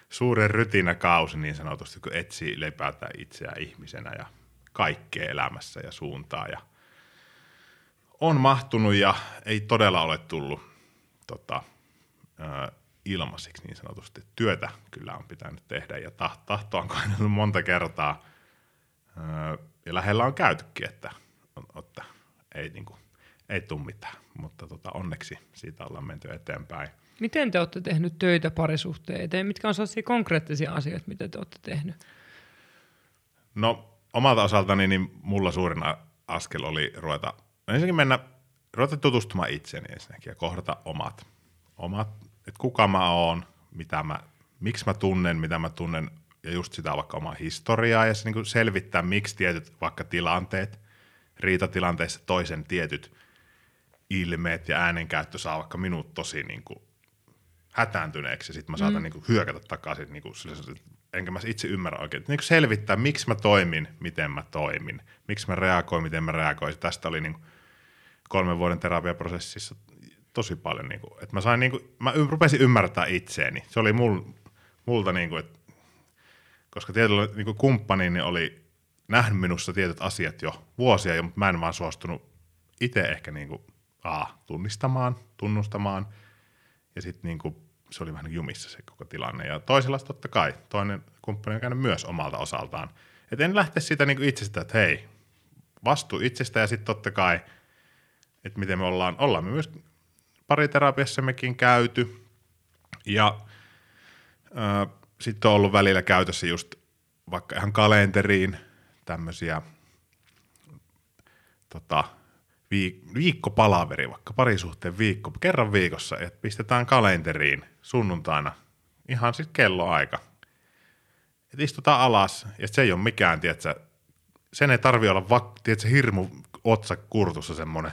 suurin rytinäkausi niin sanotusti, kun etsii lepätä itseään ihmisenä ja kaikkea elämässä ja suuntaa. Ja on mahtunut ja ei todella ole tullut tota, ö, ilmaisiksi niin sanotusti. Työtä kyllä on pitänyt tehdä ja tahtoa on kainanut monta kertaa. Ö, ja lähellä on käytykin, että, että ei, niin kuin, ei tule mitään, mutta tota, onneksi siitä ollaan menty eteenpäin. Miten te olette tehnyt töitä parisuhteen eteen? Mitkä on sellaisia konkreettisia asioita, mitä te olette tehnyt? No omalta osaltani niin mulla suurin askel oli ruveta, ensinnäkin mennä, ruveta tutustumaan itseeni ensinnäkin ja kohdata omat, omat että kuka mä oon, mitä mä, miksi mä tunnen, mitä mä tunnen, ja just sitä vaikka omaa historiaa, ja se niin selvittää, miksi tietyt vaikka tilanteet, riitatilanteissa toisen tietyt ilmeet ja äänenkäyttö saa vaikka minut tosi niin kuin hätääntyneeksi, ja sitten mä saatan mm. niin kuin hyökätä takaisin niin kuin enkä mä itse ymmärrä oikein. Niin selvittää, miksi mä toimin, miten mä toimin, miksi mä reagoin, miten mä reagoin. Tästä oli niin kolmen vuoden terapiaprosessissa tosi paljon, niin kuin, että mä sain, niin kuin, mä rupesin ymmärtää itseäni. Se oli mul, multa, niin kuin, että, koska tietyllä niin kumppani niin oli nähnyt minussa tietyt asiat jo vuosia, mutta mä en vaan suostunut itse ehkä niin kuin, a, tunnistamaan, tunnustamaan ja sitten niin kuin, se oli vähän jumissa se koko tilanne. Ja toisella totta kai, toinen kumppani on käynyt myös omalta osaltaan. Et en lähte siitä niin itsestä, että hei, vastuu itsestä ja sitten totta kai, että miten me ollaan, ollaan me myös pariterapiassa mekin käyty. Ja sitten on ollut välillä käytössä just vaikka ihan kalenteriin tämmöisiä tota, viik- viikkopalaveri, vaikka parisuhteen viikko, kerran viikossa, että pistetään kalenteriin sunnuntaina ihan sitten kelloaika. Että istutaan alas ja se ei ole mikään, tiedätkö, sen ei tarvi olla vak, tiedätkö, hirmu otsa kurtussa semmoinen,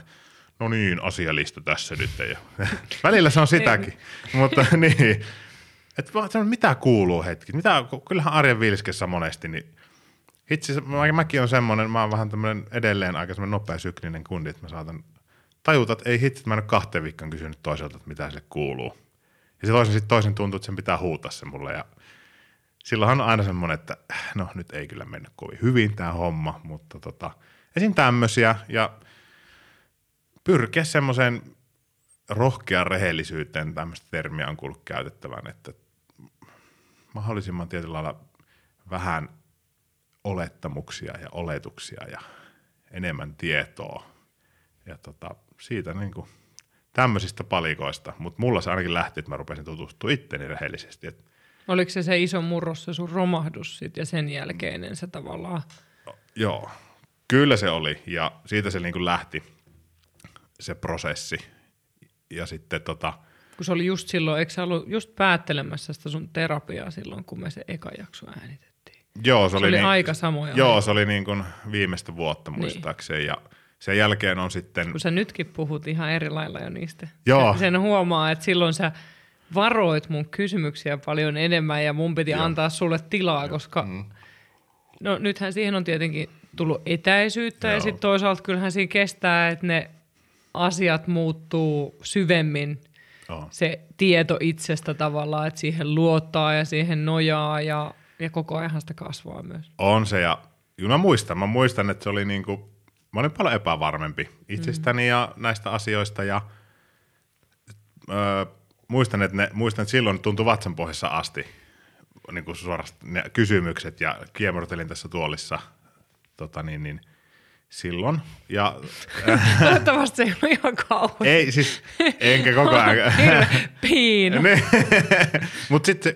no niin, asialista tässä nyt. Ja välillä se on sitäkin, mutta niin. Että mitä kuuluu hetki, mitä, kyllähän arjen vilskessä monesti, niin itse mä, mäkin on semmoinen, mä oon vähän tämmöinen edelleen aika semmoinen nopea syklinen kundi, että mä saatan tajuta, että ei hitsi, että mä en ole kahteen viikkoon kysynyt toiselta, että mitä se kuuluu. Ja se toisen sitten toisen tuntuu, että sen pitää huutaa se mulle ja silloinhan on aina semmoinen, että no nyt ei kyllä mennyt kovin hyvin tämä homma, mutta tota, esim. tämmöisiä ja pyrkiä semmoiseen rohkean rehellisyyteen, tämmöistä termiä on kuullut käytettävän, että mahdollisimman tietyllä lailla vähän olettamuksia ja oletuksia ja enemmän tietoa. Ja tota, siitä niin kuin tämmöisistä palikoista, mutta mulla se ainakin lähti, että mä rupesin tutustumaan itteni rehellisesti. Et Oliko se se iso murros, se sun romahdus sit ja sen jälkeinen se tavallaan? Joo, kyllä se oli ja siitä se niin kuin lähti se prosessi. Ja sitten tota, Kun se oli just silloin, eikö sä ollut just päättelemässä sitä sun terapiaa silloin, kun me se eka jakso äänitettiin? Joo, se, Se oli niin, aika samoja Joo, se oli niin kuin viimeistä vuotta muistaakseni ja sen jälkeen on sitten, Kun sä nytkin puhut ihan eri lailla jo niistä. Joo. Sen, sen huomaa, että silloin sä varoit mun kysymyksiä paljon enemmän ja mun piti Joo. antaa sulle tilaa, koska Mm. no nythän siihen on tietenkin tullut etäisyyttä ja Joo. sitten toisaalta kyllähän siinä kestää, että ne asiat muuttuu syvemmin joo, se tieto itsestä tavallaan, että siihen luottaa ja siihen nojaa ja, ja koko ajan sitä kasvaa myös. on se ja mä muistan, mä muistan, että se oli niin kuin, mä olin paljon epävarmempi itsestäni mm. ja näistä asioista ja öö, muistan, että ne, muistan, että silloin tuntui vatsan pohjassa asti niin kuin suorastaan ne kysymykset ja kiemurtelin tässä tuolissa tota niin, niin, silloin. Ja, Toivottavasti se ei ole ihan kauan. ei siis, enkä koko ajan. Piino. Ne- Mut sitten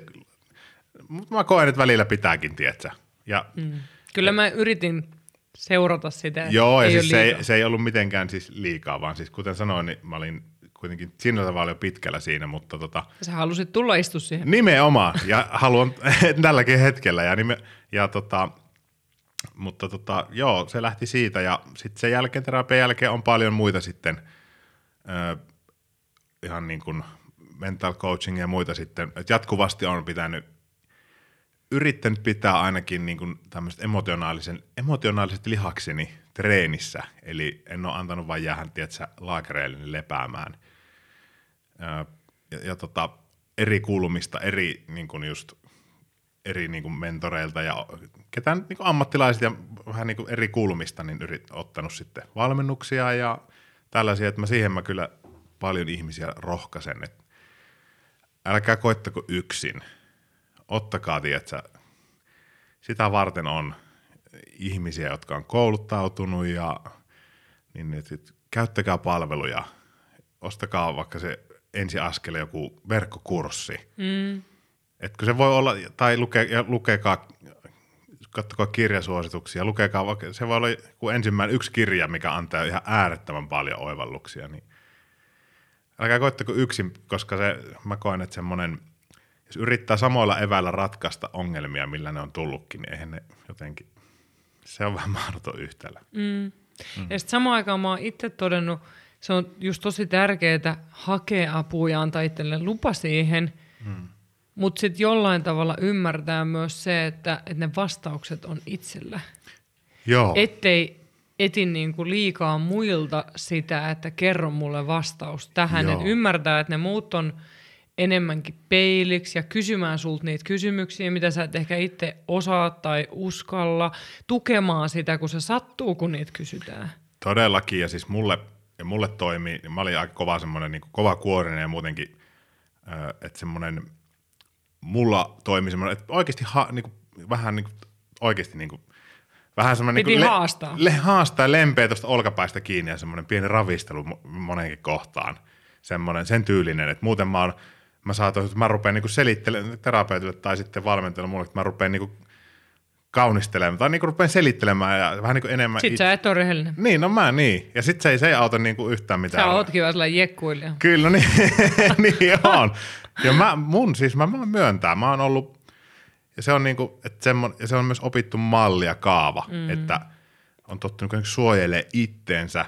mut mä koen, että välillä pitääkin, tietsä. Ja Mm. Kyllä mä yritin seurata sitä. Joo, ja ei siis ole se, ei, se ei ollut mitenkään siis liikaa, vaan siis kuten sanoin, niin mä olin kuitenkin sillä tavalla jo pitkällä siinä, mutta tota, Sä halusit tulla istua siihen. nimenomaan, ja haluan tälläkin hetkellä, ja, nime, ja tota, mutta tota, joo, se lähti siitä, ja sitten sen jälkeen, terapian jälkeen on paljon muita sitten, ö, ihan niin kuin mental coaching ja muita sitten, että jatkuvasti on pitänyt yrittänyt pitää ainakin niin tämmöiset emotionaalisen, emotionaaliset lihakseni treenissä, eli en ole antanut vain jäähän, tietsä, laakereille lepäämään. Ää, Ja, ja tota, eri kulmista, eri niin kuin just, eri niin kuin mentoreilta ja ketään niin kuin ammattilaiset ja vähän niin kuin eri kulmista, niin yrit, ottanut sitten valmennuksia ja tällaisia, että mä siihen mä kyllä paljon ihmisiä rohkaisen, että älkää koittako yksin. Ottakaa, tietsä, sitä varten on ihmisiä, jotka on kouluttautunut ja niin, että sit käyttäkää palveluja. Ostakaa vaikka se ensiaskel joku verkkokurssi. Mm. Etkö se voi olla, tai luke, ja lukekaa, katsokaa kirjasuosituksia, lukekaa se voi olla joku ensimmäinen yksi kirja, mikä antaa ihan äärettömän paljon oivalluksia, niin älkää koittako yksin, koska se, mä koen, että semmoinen, jos yrittää samoilla eväillä ratkaista ongelmia, millä ne on tullutkin, niin eihän ne jotenkin, se on vähän mahdoton yhtälö. Mm. Ja sitten samaan aikaan mä oon itse todennut, se on just tosi tärkeää hakea apua ja antaa itselle lupa siihen, mm. mutta sitten jollain tavalla ymmärtää myös se, että, että ne vastaukset on itsellä. Joo, Ettei etin niinku liikaa muilta sitä, että kerro mulle vastaus tähän. Joo. Et ymmärtää, että ne muut on enemmänkin peiliksi ja kysymään sulta niitä kysymyksiä, mitä sä et ehkä itse osaa tai uskalla, tukemaan sitä, kun se sattuu, kun niitä kysytään. Todellakin, ja siis mulle, ja mulle toimii, niin mä olin aika kova semmoinen, niin kova kuorinen ja muutenkin, että semmoinen, mulla toimi semmoinen, että oikeasti ha, niin kuin, vähän niin kuin, oikeasti niin kuin, vähän semmoinen Piti niin haastaa. Le, haastaa lempeä tuosta olkapäistä kiinni ja semmoinen pieni ravistelu mo- moneenkin kohtaan. Semmoinen, sen tyylinen, että muuten mä oon, mä saatoin, että mä rupean niin selittelemään terapeutille tai sitten valmentajalle mulle, että mä rupean niin kaunistelemaan tai niin rupean selittelemään ja vähän niin kuin enemmän Sitten sä et ole rehellinen. niin, no mä niin. Ja sit se ei, se ei auta niinku yhtään mitään. Sä ootkin vähän sellainen jekkuilija. Kyllä, niin, niin on. Ja mä, mun siis, mä, mä myöntää, mä oon ollut, ja se on niinku, että semmon, ja se on myös opittu malli ja kaava, mm. että on tottunut suojelemaan itteensä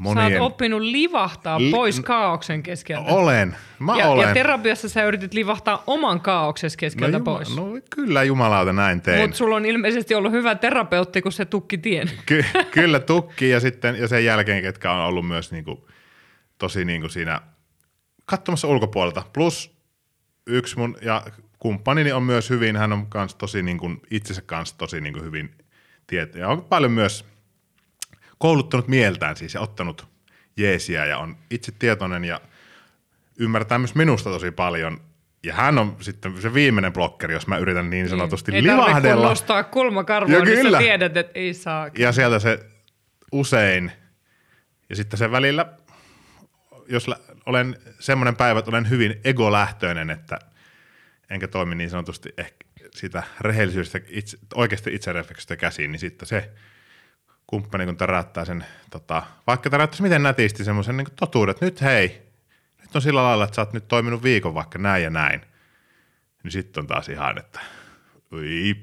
monien... Sä oot oppinut livahtaa Li- pois kaauksen keskeltä. Olen, mä ja, olen. ja terapiassa sä yritit livahtaa oman kaauksen keskeltä no, pois. no kyllä jumalauta näin tein. Mutta sulla on ilmeisesti ollut hyvä terapeutti, kun se tukki tien. Ky- kyllä tukki ja sitten ja sen jälkeen, ketkä on ollut myös niinku, tosi niinku siinä katsomassa ulkopuolelta. Plus yksi mun ja kumppanini on myös hyvin, hän on kans tosi niin kuin, itsensä kanssa tosi niin kuin hyvin tiet- ja on paljon myös kouluttanut mieltään siis ja ottanut jeesiä ja on itse tietoinen ja ymmärtää myös minusta tosi paljon. Ja hän on sitten se viimeinen blokkeri, jos mä yritän niin sanotusti ei livahdella. Ei nostaa kulmakarvoa, niin sä tiedät, että ei saa. Ja sieltä se usein, ja sitten se välillä, jos olen semmoinen päivä, että olen hyvin egolähtöinen, että enkä toimi niin sanotusti ehkä sitä rehellisyydestä, itse, oikeasti itserefleksistä käsiin, niin sitten se kumppani, kun täräyttää sen, tota, vaikka täräyttäisi miten nätisti semmoisen niin totuuden, että nyt hei, nyt on sillä lailla, että sä oot nyt toiminut viikon vaikka näin ja näin, niin sitten on taas ihan, että ui,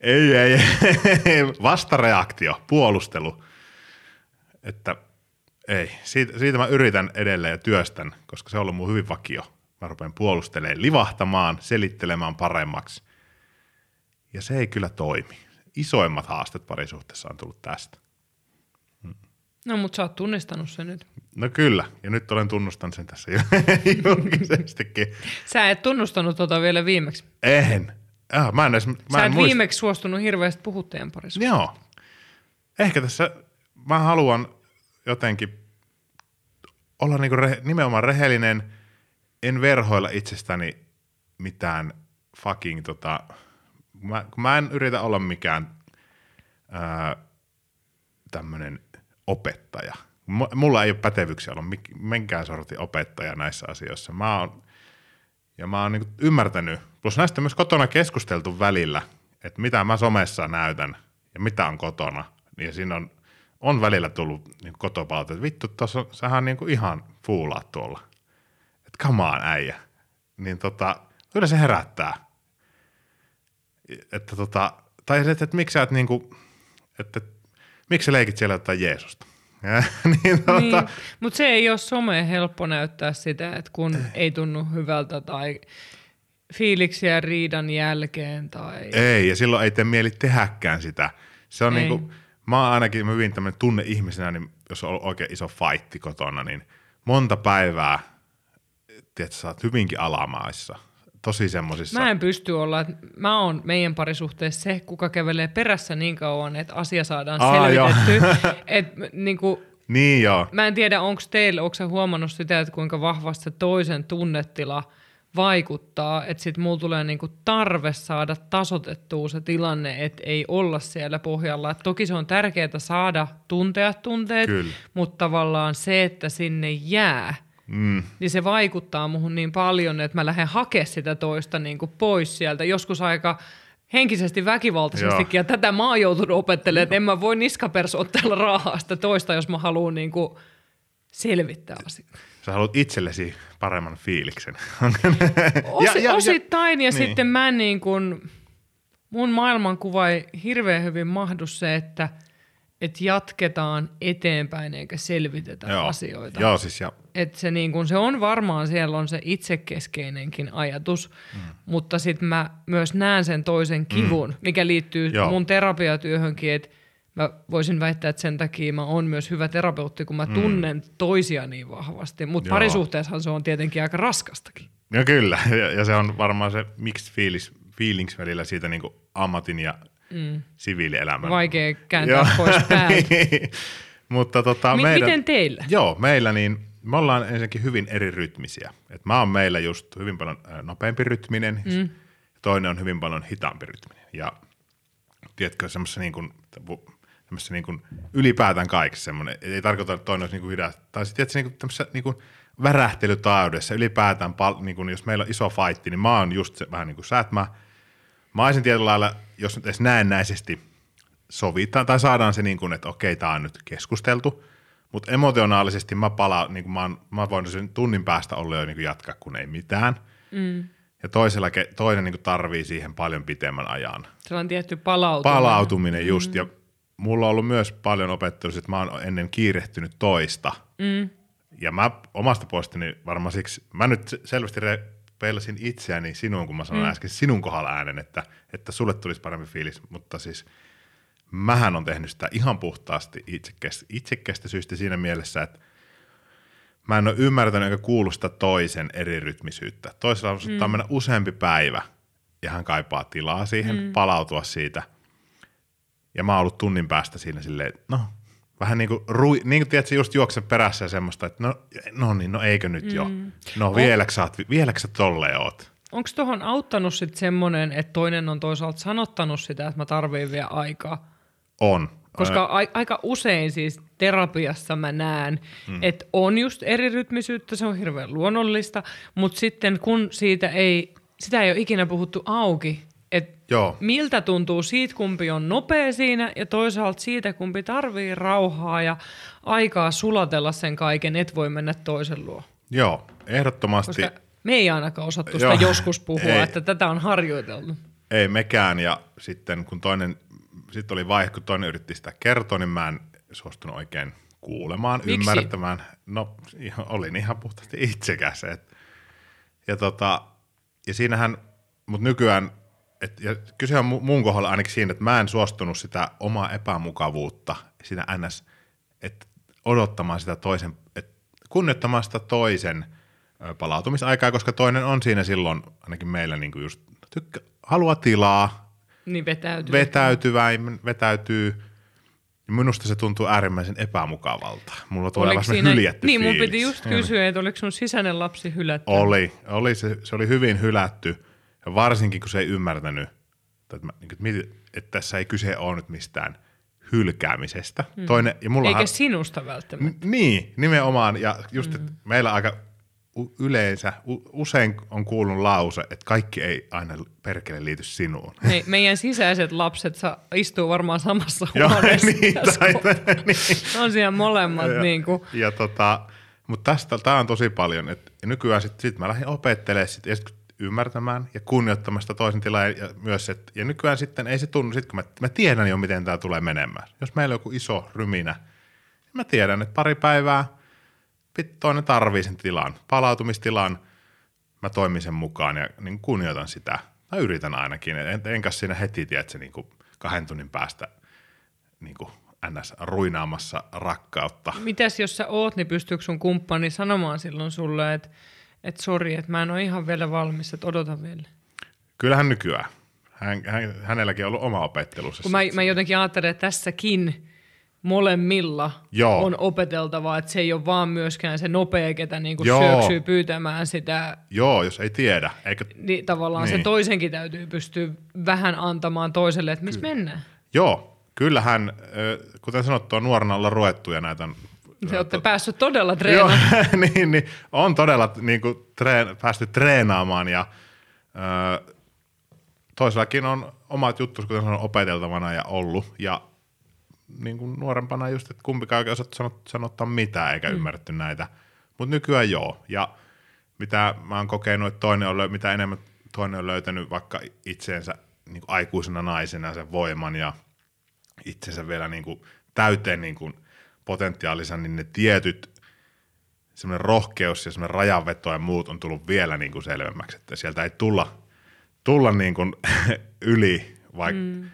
ei, ei, ei. Vastareaktio, puolustelu. Että ei, siitä, siitä mä yritän edelleen ja työstän, koska se on ollut mun hyvin vakio. Mä rupean puolustelemaan, livahtamaan, selittelemään paremmaksi. Ja se ei kyllä toimi. Isoimmat haasteet parisuhteessa on tullut tästä. No, mutta sä oot tunnistanut sen nyt. No kyllä, ja nyt olen tunnustanut sen tässä jo julkisestikin. Sä et tunnustanut tota vielä viimeksi. En. Ah, mä en edes, mä Sä en et muista. viimeksi suostunut hirveästi puhua teidän parissa. Joo. Ehkä tässä mä haluan jotenkin olla niinku rehe, nimenomaan rehellinen, en verhoilla itsestäni mitään fucking tota, mä, kun mä en yritä olla mikään ää, tämmönen opettaja. Mulla ei ole pätevyyksiä olla minkään sortin opettaja näissä asioissa. Mä oon, ja mä oon niinku ymmärtänyt, plus näistä myös kotona keskusteltu välillä, että mitä mä somessa näytän ja mitä on kotona. Ja siinä on, on välillä tullut niin kotopalautet, että vittu, tossa on, sähän niinku ihan fuulaat tuolla. Että on äijä. Niin tota, kyllä se herättää. Että tota, tai että, että, että miksi sä et niinku, että miksi sä leikit siellä jotain Jeesusta. Ja, niin, tota, Niin, mutta se ei ole some helppo näyttää sitä, että kun ei tunnu hyvältä tai fiiliksiä riidan jälkeen tai... Ei, ja silloin ei tee mieli tehdäkään sitä. Se on Ei. niinku, mä oon ainakin hyvin tämmöinen tunne ihmisenä, niin jos on ollut oikein iso fightti kotona, niin monta päivää, tiedätkö, sä oot hyvinkin alamaissa. Tosi semmosissa. Mä en pysty olla, että mä oon meidän parisuhteessa se, kuka kävelee perässä niin kauan, että asia saadaan Aa, selvitetty. Et, niinku, Niin joo. mä en tiedä, onko teillä, onko huomannut sitä, että kuinka vahvasti se toisen tunnetila vaikuttaa, että sit mulla tulee niinku tarve saada tasotettua se tilanne, että ei olla siellä pohjalla. Et toki se on tärkeää saada tuntea tunteet, Kyllä. mutta tavallaan se, että sinne jää, Mm. niin se vaikuttaa muhun niin paljon, että mä lähden hakemaan sitä toista niin kuin pois sieltä. Joskus aika henkisesti väkivaltaisestikin, ja tätä mä oon joutunut opettelemaan, että en mä voi niskapersotteella raahaa sitä toista, jos mä haluan niin kuin selvittää asiaa. Sä haluat itsellesi paremman fiiliksen. Osi, Ja- ja- ja- osittain, ja, ja niin. sitten mä niin kuin, mun maailmankuva ei hirveän hyvin mahdu se, että et jatketaan eteenpäin eikä selvitetä joo. asioita. Joo, siis ja että se, niin kun, se on varmaan, siellä on se itsekeskeinenkin ajatus, mm. mutta sitten mä myös näen sen toisen kivun, mm. mikä liittyy Joo. mun terapiatyöhönkin, että mä voisin väittää, että sen takia mä oon myös hyvä terapeutti, kun mä tunnen toisia niin vahvasti, mutta parisuhteessahan se on tietenkin aika raskastakin. Ja kyllä, ja, ja se on varmaan se mixed feelings, feelings välillä siitä niin ammatin ja mm. siviilielämän. Vaikea kääntää pois päältä. Mutta tota, Mi- meidän, miten teillä? Joo, meillä niin, me ollaan ensinnäkin hyvin eri rytmisiä. Et mä oon meillä just hyvin paljon nopeampi rytminen, mm. toinen on hyvin paljon hitaampi rytminen. Ja tiedätkö, semmoisessa niin kuin, tämmöisessä niin kuin ylipäätään kaikessa semmoinen, ei tarkoita, että toinen olisi niin kuin hidas, tai sitten tiedätkö, niin kuin tämmöisessä niin kuin värähtelytaajuudessa ylipäätään, pal, niin kuin, jos meillä on iso fightti, niin mä oon just se, vähän niin kuin sä, että mä, mä olisin tietyllä lailla, jos nyt edes näennäisesti sovitaan tai saadaan se niin kuin, että okei, tämä on nyt keskusteltu, mutta emotionaalisesti mä palaan, niin kuin mä, oon, mä voin sen tunnin päästä olla jo niin kuin jatkaa, kun ei mitään. Mm. Ja toisella, toinen niin kuin tarvii siihen paljon pitemmän ajan. Sellainen tietty palautuminen. Palautuminen just, mm. ja mulla on ollut myös paljon opettelussa, että mä oon ennen kiirehtynyt toista. Mm. Ja mä omasta puolestani varmaan siksi, mä nyt se- selvästi re- peilasin itseäni sinuun, kun mä sanoin mm. äsken sinun kohdalla äänen, että, että sulle tulisi parempi fiilis, mutta siis mähän on tehnyt sitä ihan puhtaasti itsekestä, itsekestä syystä siinä mielessä, että mä en ole ymmärtänyt eikä kuullut sitä toisen eri rytmisyyttä. Toisella saattaa mm. mennä useampi päivä ja hän kaipaa tilaa siihen, mm. palautua siitä. Ja mä oon ollut tunnin päästä siinä silleen, no vähän niin kuin, rui, niin kuin tiedätkö, just juokse perässä ja semmoista, että no, no niin, no eikö nyt mm. jo. No vieläkö sä, vieläkö sä tolleen oot? Onko tuohon auttanut sitten semmoinen, että toinen on toisaalta sanottanut sitä, että mä tarviin vielä aikaa? On. Koska a- aika usein siis terapiassa mä näen, mm. että on just eri rytmisyyttä, se on hirveän luonnollista, mutta sitten kun siitä ei, sitä ei ole ikinä puhuttu auki, Joo. miltä tuntuu siitä, kumpi on nopea siinä ja toisaalta siitä, kumpi tarvii rauhaa ja aikaa sulatella sen kaiken, et voi mennä toisen luo. Joo, ehdottomasti. Koska me ei ainakaan osattu sitä Joo. joskus puhua, Ei. että tätä on harjoiteltu. Ei mekään, ja sitten kun toinen, sitten oli vaihe, kun toinen yritti sitä kertoa, niin mä en suostunut oikein kuulemaan, Miksi? ymmärtämään. No, olin ihan puhtaasti itsekäs. Et, ja, tota, ja siinähän, mutta nykyään, et, ja kyse on mu- mun kohdalla ainakin siinä, että mä en suostunut sitä omaa epämukavuutta, siinä ns, että odottamaan sitä toisen, että kunnioittamaan sitä toisen palautumisaikaa, koska toinen on siinä silloin, ainakin meillä niin kuin just, tykkä, haluaa tilaa, Niin vetäytyy. vetäytyväin, vetäytyy. Minusta se tuntuu äärimmäisen epämukavalta. Mulla tulee Oliko vasta siinä, hyljätty niin, mun fiilis. piti just kysyä, että oliko sun sisäinen lapsi hylätty? Oli, oli se, se oli hyvin hylätty. Ja varsinkin, kun se ei ymmärtänyt, että, mä, niin kuin, että mietin, että tässä ei kyse ole nyt mistään hylkäämisestä. Mm. Toinen, ja mulla Eikä sinusta välttämättä. N- Niin, nimenomaan. Ja just, että meillä aika yleensä, usein on kuullut lause, että kaikki ei aina perkele liity sinuun. Me, meidän sisäiset lapset sa, istuu varmaan samassa Joo, huoneessa. niin, tai, niin. on siellä molemmat. ja, niin kuin, ja tota, mutta tästä tämä on tosi paljon. Et nykyään sitten sit mä lähdin opettelemaan sit, ja sit ymmärtämään ja kunnioittamaan sitä toisen tilaa. Ja, myös, et, ja nykyään sitten ei se tunnu, sit kun mä, mä tiedän jo, miten tämä tulee menemään. Jos meillä on joku iso ryminä, niin mä tiedän, että pari päivää toinen tarvii sen tilan, palautumistilan, mä toimin sen mukaan ja niin kunnioitan sitä. Tai yritän ainakin, en, enkä siinä heti, tiedätkö, niin kuin kahden tunnin päästä niin kuin ns. ruinaamassa rakkautta. mitäs jos sä oot, niin pystyykö sun kumppani sanomaan silloin sulle, että et sori, että mä en ole ihan vielä valmis, että odota vielä. Kyllähän nykyään. Hän, hän, hänelläkin on ollut oma opettelussa. Kun mä, mä jotenkin ajattelen, että tässäkin molemmilla Joo. on opeteltavaa, että se ei ole vaan myöskään se nopea, ketä niinku Joo. syöksyy pyytämään sitä Joo, jos ei tiedä. Eikä, niin tavallaan niin. Niin. se toisenkin täytyy pystyä vähän antamaan toiselle, että missä mennään. joo, kyllähän, kuten sanottua, nuorena ollaan ruettu ja näitä. Te olette päässyt todella Joo, treenaamaan. niin, niin, on todella niin kuin, treen, päästy treenaamaan ja ö, toisellakin on omat juttus, kuten sanoin, opeteltavana ja ollut. Ja niin kuin nuorempana just, että kumpikaan oikein osattu sanot, sanottaa mitään eikä mm. ymmärretty näitä. Mutta nykyään joo. Ja mitä mä oon kokenut, että toinen on, mitä enemmän toinen on löytänyt vaikka itseensä niin kuin aikuisena naisena sen voiman ja itsensä vielä niin kuin täyteen niin kuin potentiaalisen, niin ne tietyt semmoinen rohkeus ja semmoinen rajanveto ja muut on tullut vielä niin kuin selvemmäksi, että sieltä ei tulla, tulla niin kuin yli vaikka mm.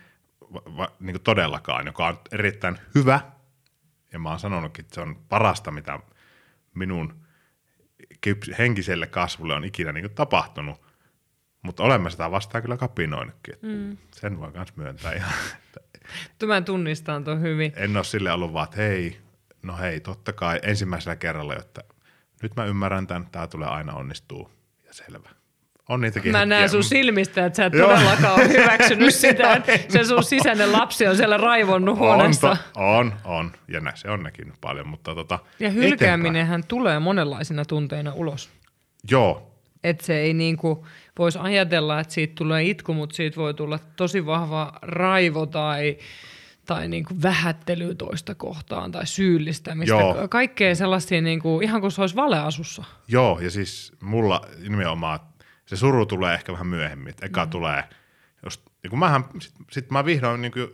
va, va, niin kuin todellakaan, joka on erittäin hyvä ja mä oon sanonutkin, että se on parasta, mitä minun henkiselle kasvulle on ikinä niin kuin tapahtunut, mutta olemme sitä vastaan kyllä kapinoinutkin, että mm. sen voi myös myöntää ihan, Mä tunnistan tuon hyvin. en ole sille ollut vaan, että hei, no hei, totta kai ensimmäisellä kerralla, että nyt mä ymmärrän tämän, tämä tulee aina onnistuu ja selvä. On niitäkin Mä näen sun silmistä, että sä et Joo. todellakaan ole hyväksynyt sitä, että se sun sisäinen lapsi on siellä raivonnut huoneessa. on, on, on, ja nä, se on näkynyt paljon, mutta tota, Ja eteenpäin. hylkääminenhän tulee monenlaisina tunteina ulos. Joo, Että se ei niinku, voisi ajatella, että siitä tulee itku, mutta siitä voi tulla tosi vahva raivo tai, tai niinku vähättely toista kohtaan tai syyllistämistä. Joo. Kaikkea sellaisia, niinku, ihan kuin se olisi valeasussa. joo, ja siis mulla nimenomaan se suru tulee ehkä vähän myöhemmin, eka mm. tulee, jos, ja kun mähän, sit, sit mä vihdoin niin kuin,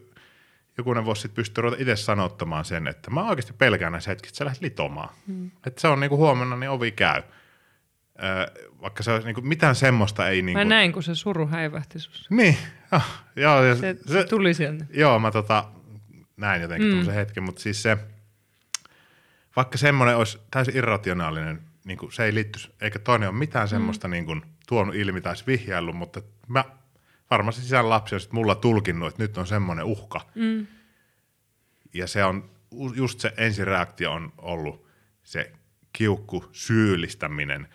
jokunen vuosi sitten pystyin ruveta itse sanottamaan sen, että mä oikeasti pelkään näissä hetkissä, että sä lähdet litomaan. Mm. Että se on niin kuin huomenna, niin ovi käy. Öö, vaikka se olisi, niin kuin, mitään semmoista ei niin Mä kuin, näin, kun se suru häivähti sussa. Niin, oh, joo, ja Se, se tuli sieltä. Joo, mä tota, näin jotenkin mm. hetken, mutta siis se, vaikka semmoinen olisi täysin irrationaalinen, niin kuin se ei liittyisi, eikä toinen ole mitään semmoista mm. niin kuin, tuonut ilmi tai vihjaillut, mutta mä varmasti sisään lapsi on sit mulla tulkinnut, että nyt on semmoinen uhka. Mm. Ja se on, just se ensireaktio on ollut se kiukku syyllistäminen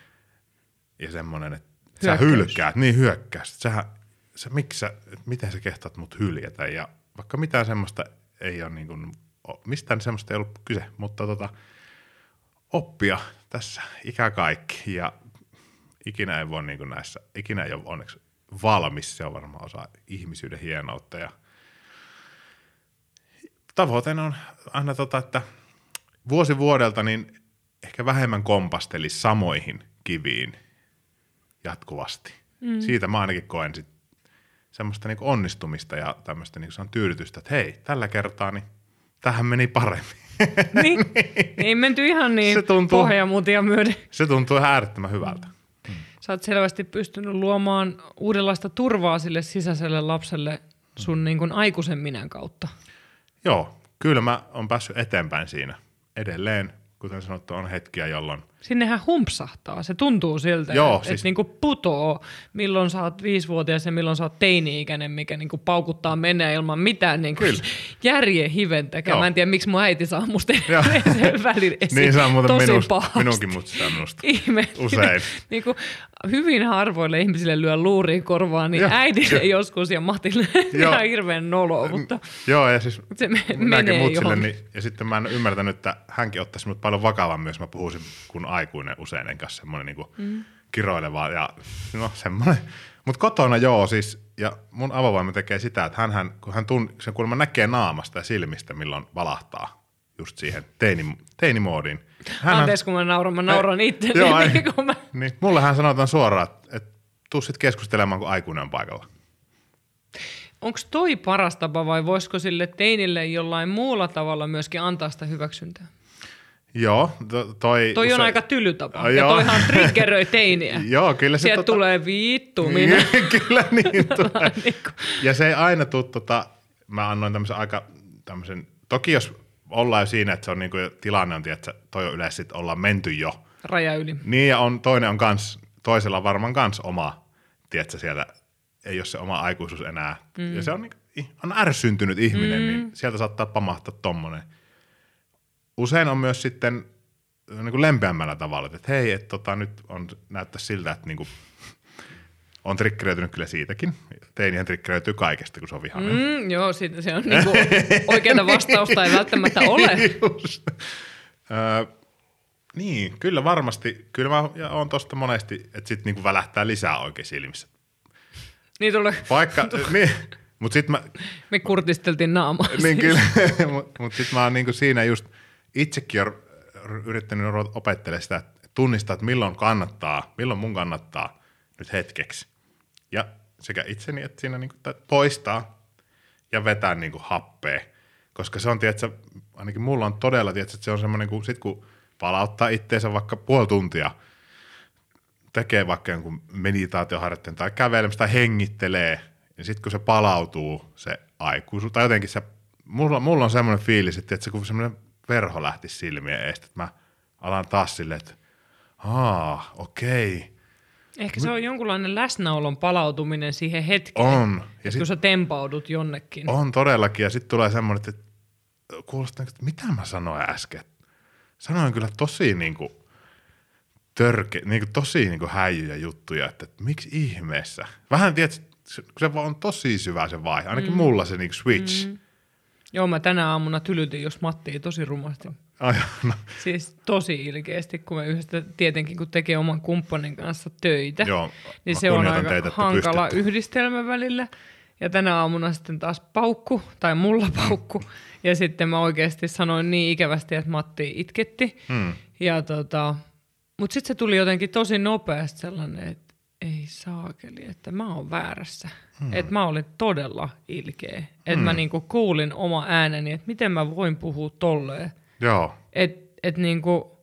ja semmoinen, että sä Hyökkäys. hylkäät, niin hyökkäys. Sähän, sä, miksi sä, miten sä kehtaat mut hyljätä? Ja vaikka mitään semmoista ei ole niin kuin, mistään semmoista ei ollut kyse, mutta tota, oppia tässä. Ikä kaikki. Ja ikinä ei voi niin kuin näissä, ikinä ei ole onneksi valmis, se on varmaan osa ihmisyyden hienoutta. Ja tavoitteena on aina tota, että vuosi vuodelta niin ehkä vähemmän kompastelisi samoihin kiviin jatkuvasti. Mm. Siitä mä ainakin koen sit semmoista niinku onnistumista ja tämmöistä niinku tyydytystä, että hei, tällä kertaa niin tähän meni paremmin. Niin, ei menty ihan niin Se tuntuu- pohjamutia myöden. Se tuntuu äärettömän hyvältä. Sä oot selvästi pystynyt luomaan uudenlaista turvaa sille sisäiselle lapselle sun niin kuin aikuisen minän kautta. Joo, kyllä mä oon päässyt eteenpäin siinä. Edelleen, kuten sanottu, on hetkiä, jolloin Sinnehän humpsahtaa. Se tuntuu siltä, Joo, että siis- et niinku putoo, milloin sä oot viisivuotias ja milloin sä oot teini-ikäinen, mikä niinku paukuttaa menee ilman mitään niinku Kyllä. järjen hiventäkään. Joo. Mä en tiedä, miksi mun äiti saa musta välin esiin niin on muuten tosi minus, pahasti. minunkin mutsista minusta. Ihmeellinen. Usein. niin kuin hyvin harvoille ihmisille lyö luuriin korvaan, niin Joo. äidille joskus ja Matille ihan hirveän nolo, mutta Joo, ja siis se me- menee mutsille, niin, ja sitten mä en ymmärtänyt, että hänkin ottaisi mut paljon vakavammin, jos mä puhuisin kuin aikuinen usein, enkä semmoinen niinku mm. kiroileva ja no semmoinen. Mutta kotona joo siis, ja mun avovaimo tekee sitä, että hän, kun hän tun, sen kuulemma näkee naamasta ja silmistä, milloin valahtaa just siihen teini, teinimoodiin. Hänhän- Anteeksi, kun mä nauran, mä nauran itse. Joo, ei. niin kun mä... Niin, mulle hän sanotaan suoraan, että, että tuu sit keskustelemaan, kun aikuinen on paikalla. Onko toi paras tapa vai voisiko sille teinille jollain muulla tavalla myöskin antaa sitä hyväksyntää? Joo, to, toi... Toi on usein- aika tyly tapa. Ja joo. toihan triggeröi teiniä. Joo, kyllä se Sieltä tota- tulee vittu minä. kyllä niin tulee. Niin kuin- Ja se ei aina tule, tota, mä annoin tämmöisen aika tämmöisen, toki jos ollaan jo siinä, että se on niinku tilanne on, että toi on yleensä sit ollaan menty jo. Raja yli. Niin ja on, toinen on kans, toisella on varmaan kans oma, tiedätkö, sieltä ei ole se oma aikuisuus enää. Mm. Ja se on, niinku, on ärsyntynyt ihminen, mm. niin sieltä saattaa pamahtaa tommonen. Usein on myös sitten niin kuin lempeämmällä tavalla, että hei, että tota, nyt on, näyttää siltä, että niin kuin, on trikkeröitynyt kyllä siitäkin. Teinihän trikkeröityy kaikesta, kun se on vihainen. Mm, joo, sit, se on niinku, oikeaa vastausta ei välttämättä ole. Just. Öö, niin, kyllä varmasti. Kyllä mä ja on tosta monesti, että sit niinku välähtää lisää oikein silmissä. Niin tulee, Vaikka, niin, mut sit mä, me kurtisteltiin naamaa. niin kyllä, mut, mut sit mä oon niinku siinä just itsekin r- yrittänyt opettelemaan sitä, että tunnistaa, että milloin kannattaa, milloin mun kannattaa nyt hetkeksi. Ja sekä itseni että siinä niinku tä- poistaa ja vetää niinku happea. Koska se on, tiedätkö, ainakin mulla on todella, tiedätkö, että se on semmoinen, kun sit kun palauttaa itteensä vaikka puoli tuntia, tekee vaikka jonkun meditaatioharjoitteen tai kävelemistä tai hengittelee, ja sitten kun se palautuu, se aikuisuus, tai jotenkin se, mulla, mulla on semmoinen fiilis, että, että se kun semmoinen verho lähti silmien eestä, että mä alan taas silleen, että aa, okei, Ehkä se on jonkunlainen läsnäolon palautuminen siihen hetkeen. on. Ja kun sit, sä tempaudut jonnekin. on todellakin, ja sitten tulee semmoinen, että kuulostaa, että mitä mä sanoin äsken. Sanoin kyllä tosi niinku törke, niinku tosi niinku häijyjä juttuja, että, että miksi ihmeessä. Vähän tiedät, se, se on tosi syvä se vaihe, ainakin mm. mulla se niinku switch. Mm. Joo, mä tänä aamuna tylytin jos Mattia tosi rumasti. Ai, no, Siis tosi ilkeästi, kun me yhdessä tietenkin kun tekee oman kumppanin kanssa töitä, Joo, niin se on aika teitä, hankala pystytte. yhdistelmä välillä. Ja tänä aamuna sitten taas paukku, tai mulla paukku. Ja sitten mä oikeasti sanoin niin ikävästi, että Matti itketti. Hmm. Ja tota, mutta sitten se tuli jotenkin tosi nopeasti sellainen, että ei saakeli, että mä oon väärässä. Hmm. Että mä olin todella ilkeä. Että Hmm. mä niinku kuulin oma ääneni, että miten mä voin puhua tolleen. joo, Et, et niinku,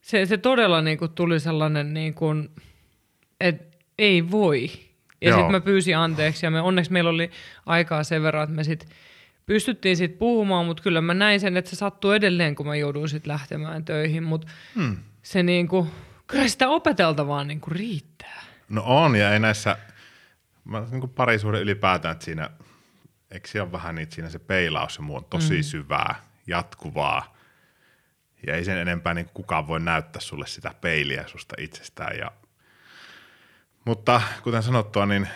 se, se todella niinku tuli sellainen, niinku, että ei voi. Ja sitten mä pyysin anteeksi ja me, onneksi meillä oli aikaa sen verran, että me sitten pystyttiin sitten puhumaan, mutta kyllä mä näin sen, että se sattuu edelleen, kun mä jouduin sitten lähtemään töihin, mutta hmm. se niinku, kyllä sitä opeteltavaa niinku riittää. No on, ja ei näissä, mä niin parisuhde ylipäätään, että siinä, eikö siellä vähän niitä siinä se peilaus, se muu on tosi mm. syvää, jatkuvaa, ja ei sen enempää niin kukaan voi näyttää sulle sitä peiliä susta itsestään. Ja, mutta kuten sanottua, niin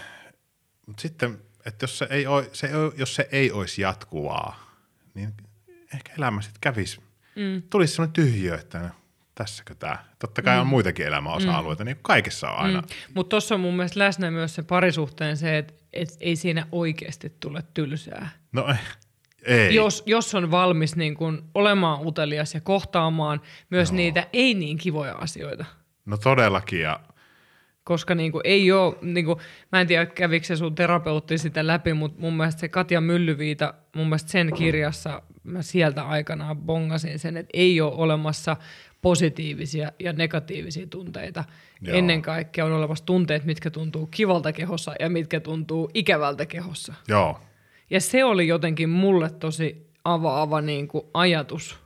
mutta sitten, että jos se ei, ole, se, jos se ei olisi jatkuvaa, niin ehkä elämä sitten kävisi. Mm. Tulisi sellainen tyhjö, että no, tässäkö tämä. Totta kai mm. on muitakin elämäosa-alueita, mm. niin kaikessa on aina. Mm. Mutta tuossa on mun mielestä läsnä myös se parisuhteen se, että et ei siinä oikeasti tule tylsää. No ei. Jos, jos on valmis niin kun olemaan utelias ja kohtaamaan myös no. niitä ei niin kivoja asioita. No todellakin ja koska niin kuin, ei ole, niin kuin, mä en tiedä kävikö se sun terapeutti sitä läpi, mutta mun mielestä se Katja Myllyviita, mun mielestä sen kirjassa mä sieltä aikanaan bongasin sen, että ei ole olemassa positiivisia ja negatiivisia tunteita. Joo. Ennen kaikkea on olemassa tunteet, mitkä tuntuu kivalta kehossa ja mitkä tuntuu ikävältä kehossa. Joo. Ja se oli jotenkin mulle tosi avaava niin kuin ajatus.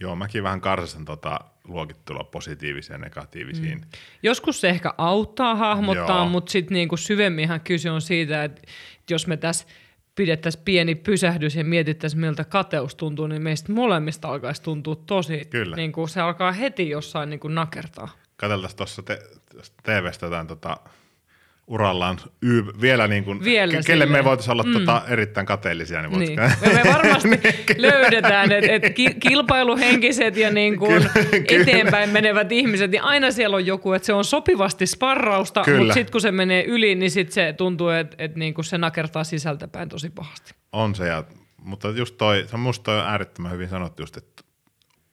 Joo, mäkin vähän karsasin tota luokittelua positiivisiin ja negatiivisiin. Mm. Joskus se ehkä auttaa hahmottaa, Joo. mutta sitten niinku syvemminhan kyse on siitä, että jos me tässä pidettäisiin pieni pysähdys ja mietittäisiin, miltä kateus tuntuu, niin meistä molemmista alkaisi tuntua tosi, Kyllä. Niin kuin se alkaa heti jossain niin kuin nakertaa. Kateltaisiin tuossa te- TV-stä jotain tota, urallaan y- vielä niin kuin, vielä ke- kelle me voitaisiin olla mm. tota, erittäin kateellisia. Niin, niin. Me, varmasti niin. löydetään, että et ki- kilpailuhenkiset ja niin kuin kyllä, eteenpäin kyllä. menevät ihmiset, niin aina siellä on joku, että se on sopivasti sparrausta, kyllä. mutta sitten kun se menee yli, niin sitten se tuntuu, että et niin kuin se nakertaa sisältäpäin tosi pahasti. On se, ja, mutta just toi, se on musta toi on äärettömän hyvin sanottu just, että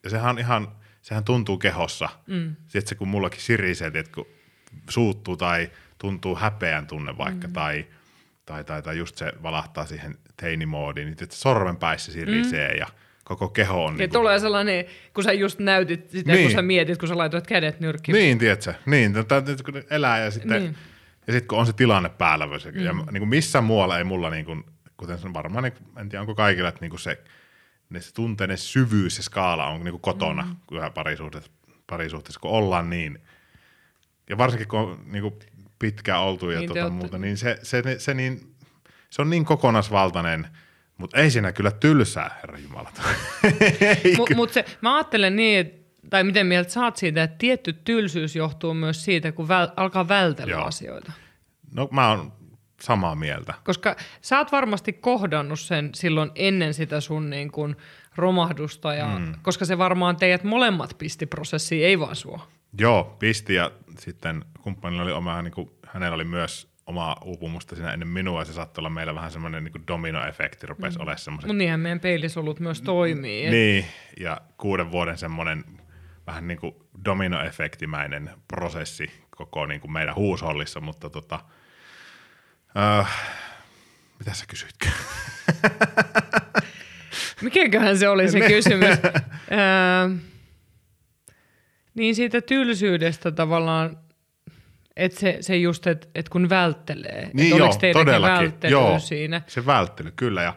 ja sehän on ihan, sehän tuntuu kehossa. Mm. Sitten se kun mullakin sirisee, että kun suuttuu tai – tuntuu häpeän tunne vaikka, mm. tai, tai, tai, tai just se valahtaa siihen teinimoodiin, niin että sormenpäissä sirisee mm. ja koko keho on... Ja niin kuin... tulee sellainen, kun sä just näytit sitä, niin. kun sä mietit, kun sä laitoit kädet nyrkkiin. Niin, tiedätkö? Niin, kun elää ja sitten, niin. ja sitten kun on se tilanne päällä, mm. ja niin kuin missään muualla ei mulla, niin kuin, kuten sen varmaan, niin, en tiedä onko kaikilla, että niin kuin se, ne se tunteiden syvyys ja skaala on niin kuin kotona, mm. kun parisuhteessa, parisuhteessa, kun ollaan niin, ja varsinkin kun on niin kuin pitkään oltu ja niin tota muuta, niin se, se, se, se, niin, se on niin kokonaisvaltainen, mutta ei siinä kyllä tylsää, herra Jumala. Mutta mut se, mä ajattelen niin, että tai miten mieltä saat siitä, että tietty tylsyys johtuu myös siitä, kun väl, alkaa vältellä Joo. asioita. No mä oon samaa mieltä. Koska sä oot varmasti kohdannut sen silloin ennen sitä sun niin kuin romahdusta, ja, mm. koska se varmaan teidät molemmat pisti prosessiin, ei vaan sua. Joo, pisti ja sitten kumppanilla oli oma, niin kuin, hänellä oli myös omaa uupumusta siinä ennen minua ja se saattoi olla meillä vähän semmoinen niin dominoefekti, rupesi mm. olemaan semmoisen. Mutta niinhän meidän peilisolut myös toimii. Niin, ja kuuden vuoden semmoinen vähän niin kuin dominoefektimäinen prosessi koko niin kuin meidän huushollissa, mutta tota, äh, mitä sä kysyitkö? Mikäköhän se oli se kysymys? äh, niin siitä tylsyydestä tavallaan, että se, se just, että et kun välttelee. Niin joo, todellakin. Joo, siinä. se välttely, kyllä. Ja,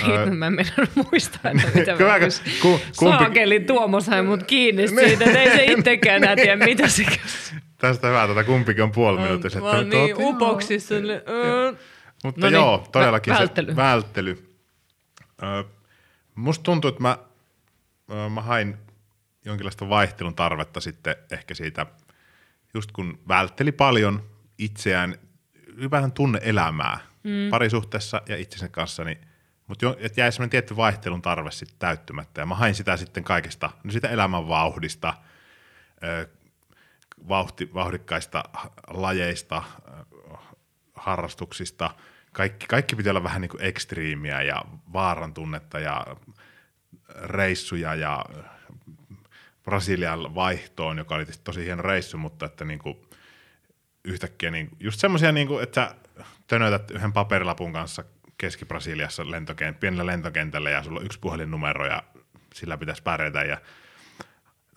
öö... Mä en mennä muistaa, että mitä Kyllä, mä ku, kumpi... Saakeli Tuomo sai mut kiinni niin. siitä, että ei se itsekään enää tiedä, mitä se Tästä hyvä, että kumpikin on puoli minuuttia. Mä oon niin upoksissa. Mutta no joo, niin, todellakin välttely. se välttely. Öö, musta tuntuu, että mä, öö, mä hain jonkinlaista vaihtelun tarvetta sitten ehkä siitä, just kun vältteli paljon itseään, ylipäätään tunne elämää mm. parisuhteessa ja itsensä kanssa, niin, mutta jäi semmoinen tietty vaihtelun tarve sitten täyttymättä. Ja mä hain sitä sitten kaikesta, no sitä elämän vauhdista, vauhti, vauhdikkaista lajeista, harrastuksista. Kaikki, kaikki pitää olla vähän niin kuin ekstriimiä ja vaaran tunnetta ja reissuja ja Brasilian vaihtoon, joka oli tosi hieno reissu, mutta että niin kuin yhtäkkiä niin, just semmoisia, niin kuin, että tönötät yhden paperilapun kanssa Keski-Brasiliassa lentokent, pienellä lentokentällä ja sulla on yksi puhelinnumero ja sillä pitäisi pärjätä. Ja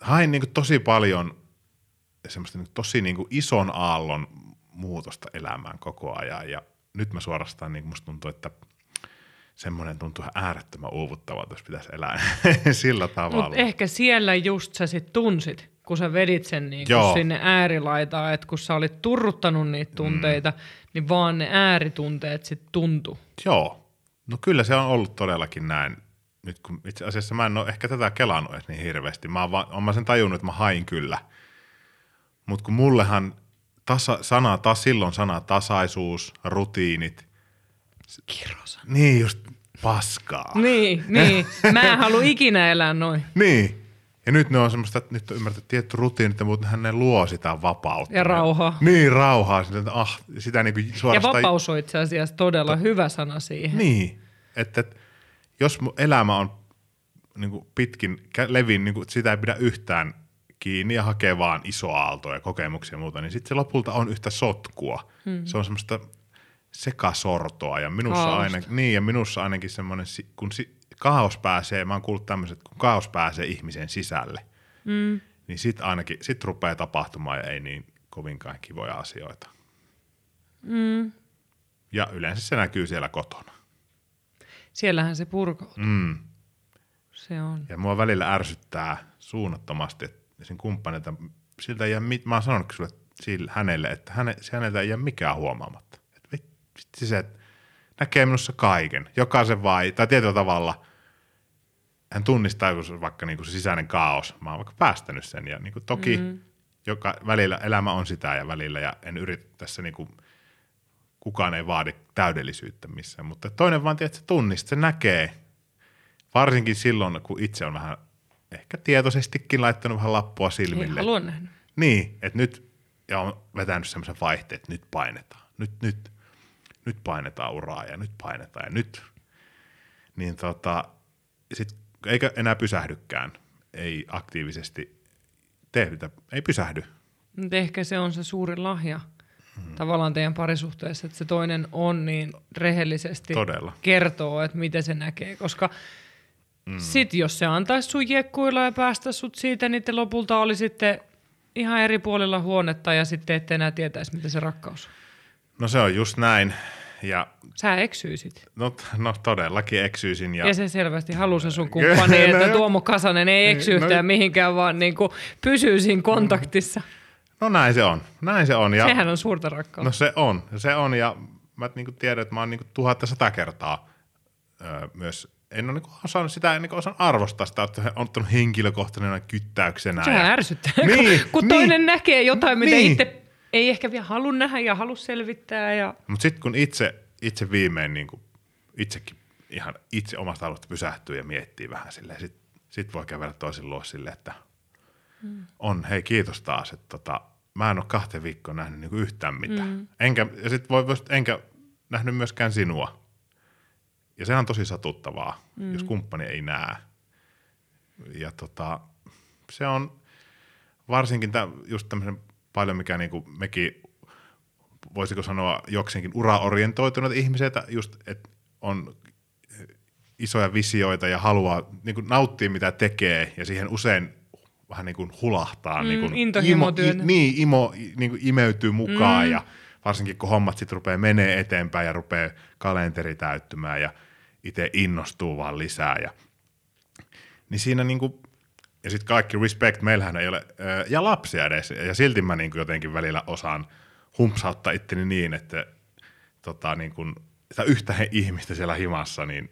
hain niin kuin tosi paljon semmoista niin tosi niin kuin ison aallon muutosta elämään koko ajan. Ja nyt mä suorastaan niin musta tuntuu, että semmoinen tuntuu ihan äärettömän uuvuttavalta, jos pitäisi elää sillä tavalla. Mutta ehkä siellä just sä sit tunsit, kun sä vedit sen niin Joo. sinne äärilaitaan, että kun sä olit turruttanut niitä tunteita, mm. niin vaan ne ääritunteet sit tuntu. Joo, no kyllä se on ollut todellakin näin. Nyt kun itse asiassa mä en ole ehkä tätä kelannut edes niin hirveästi. Mä oon, vaan, oon mä sen tajunnut, että mä hain kyllä. Mutta kun mullehan tasa, sana, taas silloin sana tasaisuus, rutiinit, Kirosa. niin just paskaa. Niin, niin. Mä en halua ikinä elää noin. Niin. Ja nyt ne on semmoista, että nyt on ymmärretty tietty rutiinit, mutta hän ne luo sitä vapautta. Ja rauhaa. Niin, rauhaa. Sitä, että ah, sitä niin kuin Ja suorastaan... vapaus on itse asiassa todella hyvä sana siihen. Niin, että, että jos mun elämä on niin kuin pitkin, levin, niin kuin, sitä ei pidä yhtään kiinni ja hakee vaan isoa aaltoa ja kokemuksia ja muuta, niin sitten se lopulta on yhtä sotkua. Hmm. Se on semmoista sekasortoa ja minussa, Kaaosta. aina, niin, ja minussa ainakin semmoinen, kun si- kaos pääsee, mä oon kuullut tämmöiset, kun kaos pääsee ihmisen sisälle, Mm. niin sit ainakin, sit rupeaa tapahtumaan ja ei niin kovinkaan kivoja asioita. Mm. Ja yleensä se näkyy siellä kotona. Siellähän se purkautuu. Mm. Se on. Ja mua välillä ärsyttää suunnattomasti, että sen kumppanilta, siltä ei jää, mä oon sanonut sulle sille, hänelle, että häne, häneltä ei jää mikään huomaamatta. Vitsi se, näkee minussa kaiken, jokaisen vai, tai tietyllä tavalla hän tunnistaa, on vaikka niin kuin se sisäinen kaos. Mä oon vaikka päästänyt sen ja niin kuin toki mm. joka, välillä elämä on sitä ja välillä ja en yritä tässä niin kuin, kukaan ei vaadi täydellisyyttä missään, mutta toinen vaan se tunnistaa, se näkee, Varsinkin silloin, kun itse on vähän ehkä tietoisestikin laittanut vähän lappua Ei silmille. halua nähdä. Niin, että nyt, ja on vetänyt semmoisen vaihteen, että nyt painetaan. Nyt, nyt, nyt painetaan uraa ja nyt painetaan ja nyt. Niin tota, sit, eikä enää pysähdykään. Ei aktiivisesti tehdä, ei pysähdy. Mutta ehkä se on se suuri lahja tavallaan teidän parisuhteessa, että se toinen on niin rehellisesti Todella. kertoo, että miten se näkee, koska mm. sit jos se antaisi sun jekkuilla ja päästä sut siitä, niin te lopulta oli sitten ihan eri puolilla huonetta ja sitten ette enää tietäisi, mitä se rakkaus on. No se on just näin. Ja Sä eksyisit. no, no todellakin eksyisin. Ja, Ja se selvästi halusi sun kumppani, että No, Tuomo Kasanen ei eksy no- yhtään mihinkään, vaan niin kuin pysyy siinä kontaktissa. no näin se on. Näin se on. Ja, Sehän on suurta rakkautta. No se on, se on ja mä niinku tiedän, että mä oon niinku tuhatta sata kertaa öö, myös, en ole niinku osannut sitä, en niinku osannut arvostaa sitä, että on ottanut henkilökohtaisena kyttäyksenä. Sehän ja, ärsyttää, Niin, kun niin. toinen näkee jotain, mitä Niin. itse ei ehkä vielä halua nähdä ja halua selvittää. Ja... Mutta sitten kun itse, itse viimein niinku, itsekin ihan itse omasta halusta pysähtyy ja miettii vähän silleen, sit, sit voi kävellä toisen luo silleen, että Mm. on, hei kiitos taas, että tota, mä en ole kahteen viikkoon nähnyt niinku yhtään mitään. Mm. Enkä, ja sit voi, enkä nähnyt myöskään sinua. Ja sehän on tosi satuttavaa, mm. jos kumppani ei näe. Ja tota, se on varsinkin tä, just tämmöisen paljon, mikä niinku mekin, voisiko sanoa jokseenkin uraorientoituneita ihmisiä, että just, että on isoja visioita ja haluaa niin kuin nauttia mitä tekee ja siihen usein vähän niin kuin hulahtaa. Mm, niin kuin intohimotyönä. i, niin, imo niin kuin imeytyy mukaan mm. ja varsinkin kun hommat sitten rupeaa menee eteenpäin ja rupeaa kalenteri täyttymään ja itse innostuu vaan lisää ja niin siinä niinku, ja sitten kaikki respect, meillähän ei ole, ää, ja lapsia edes, ja silti mä niinku jotenkin välillä osaan humpsauttaa itteni niin, että tota, niinku, sitä yhtä he ihmistä siellä himassa, niin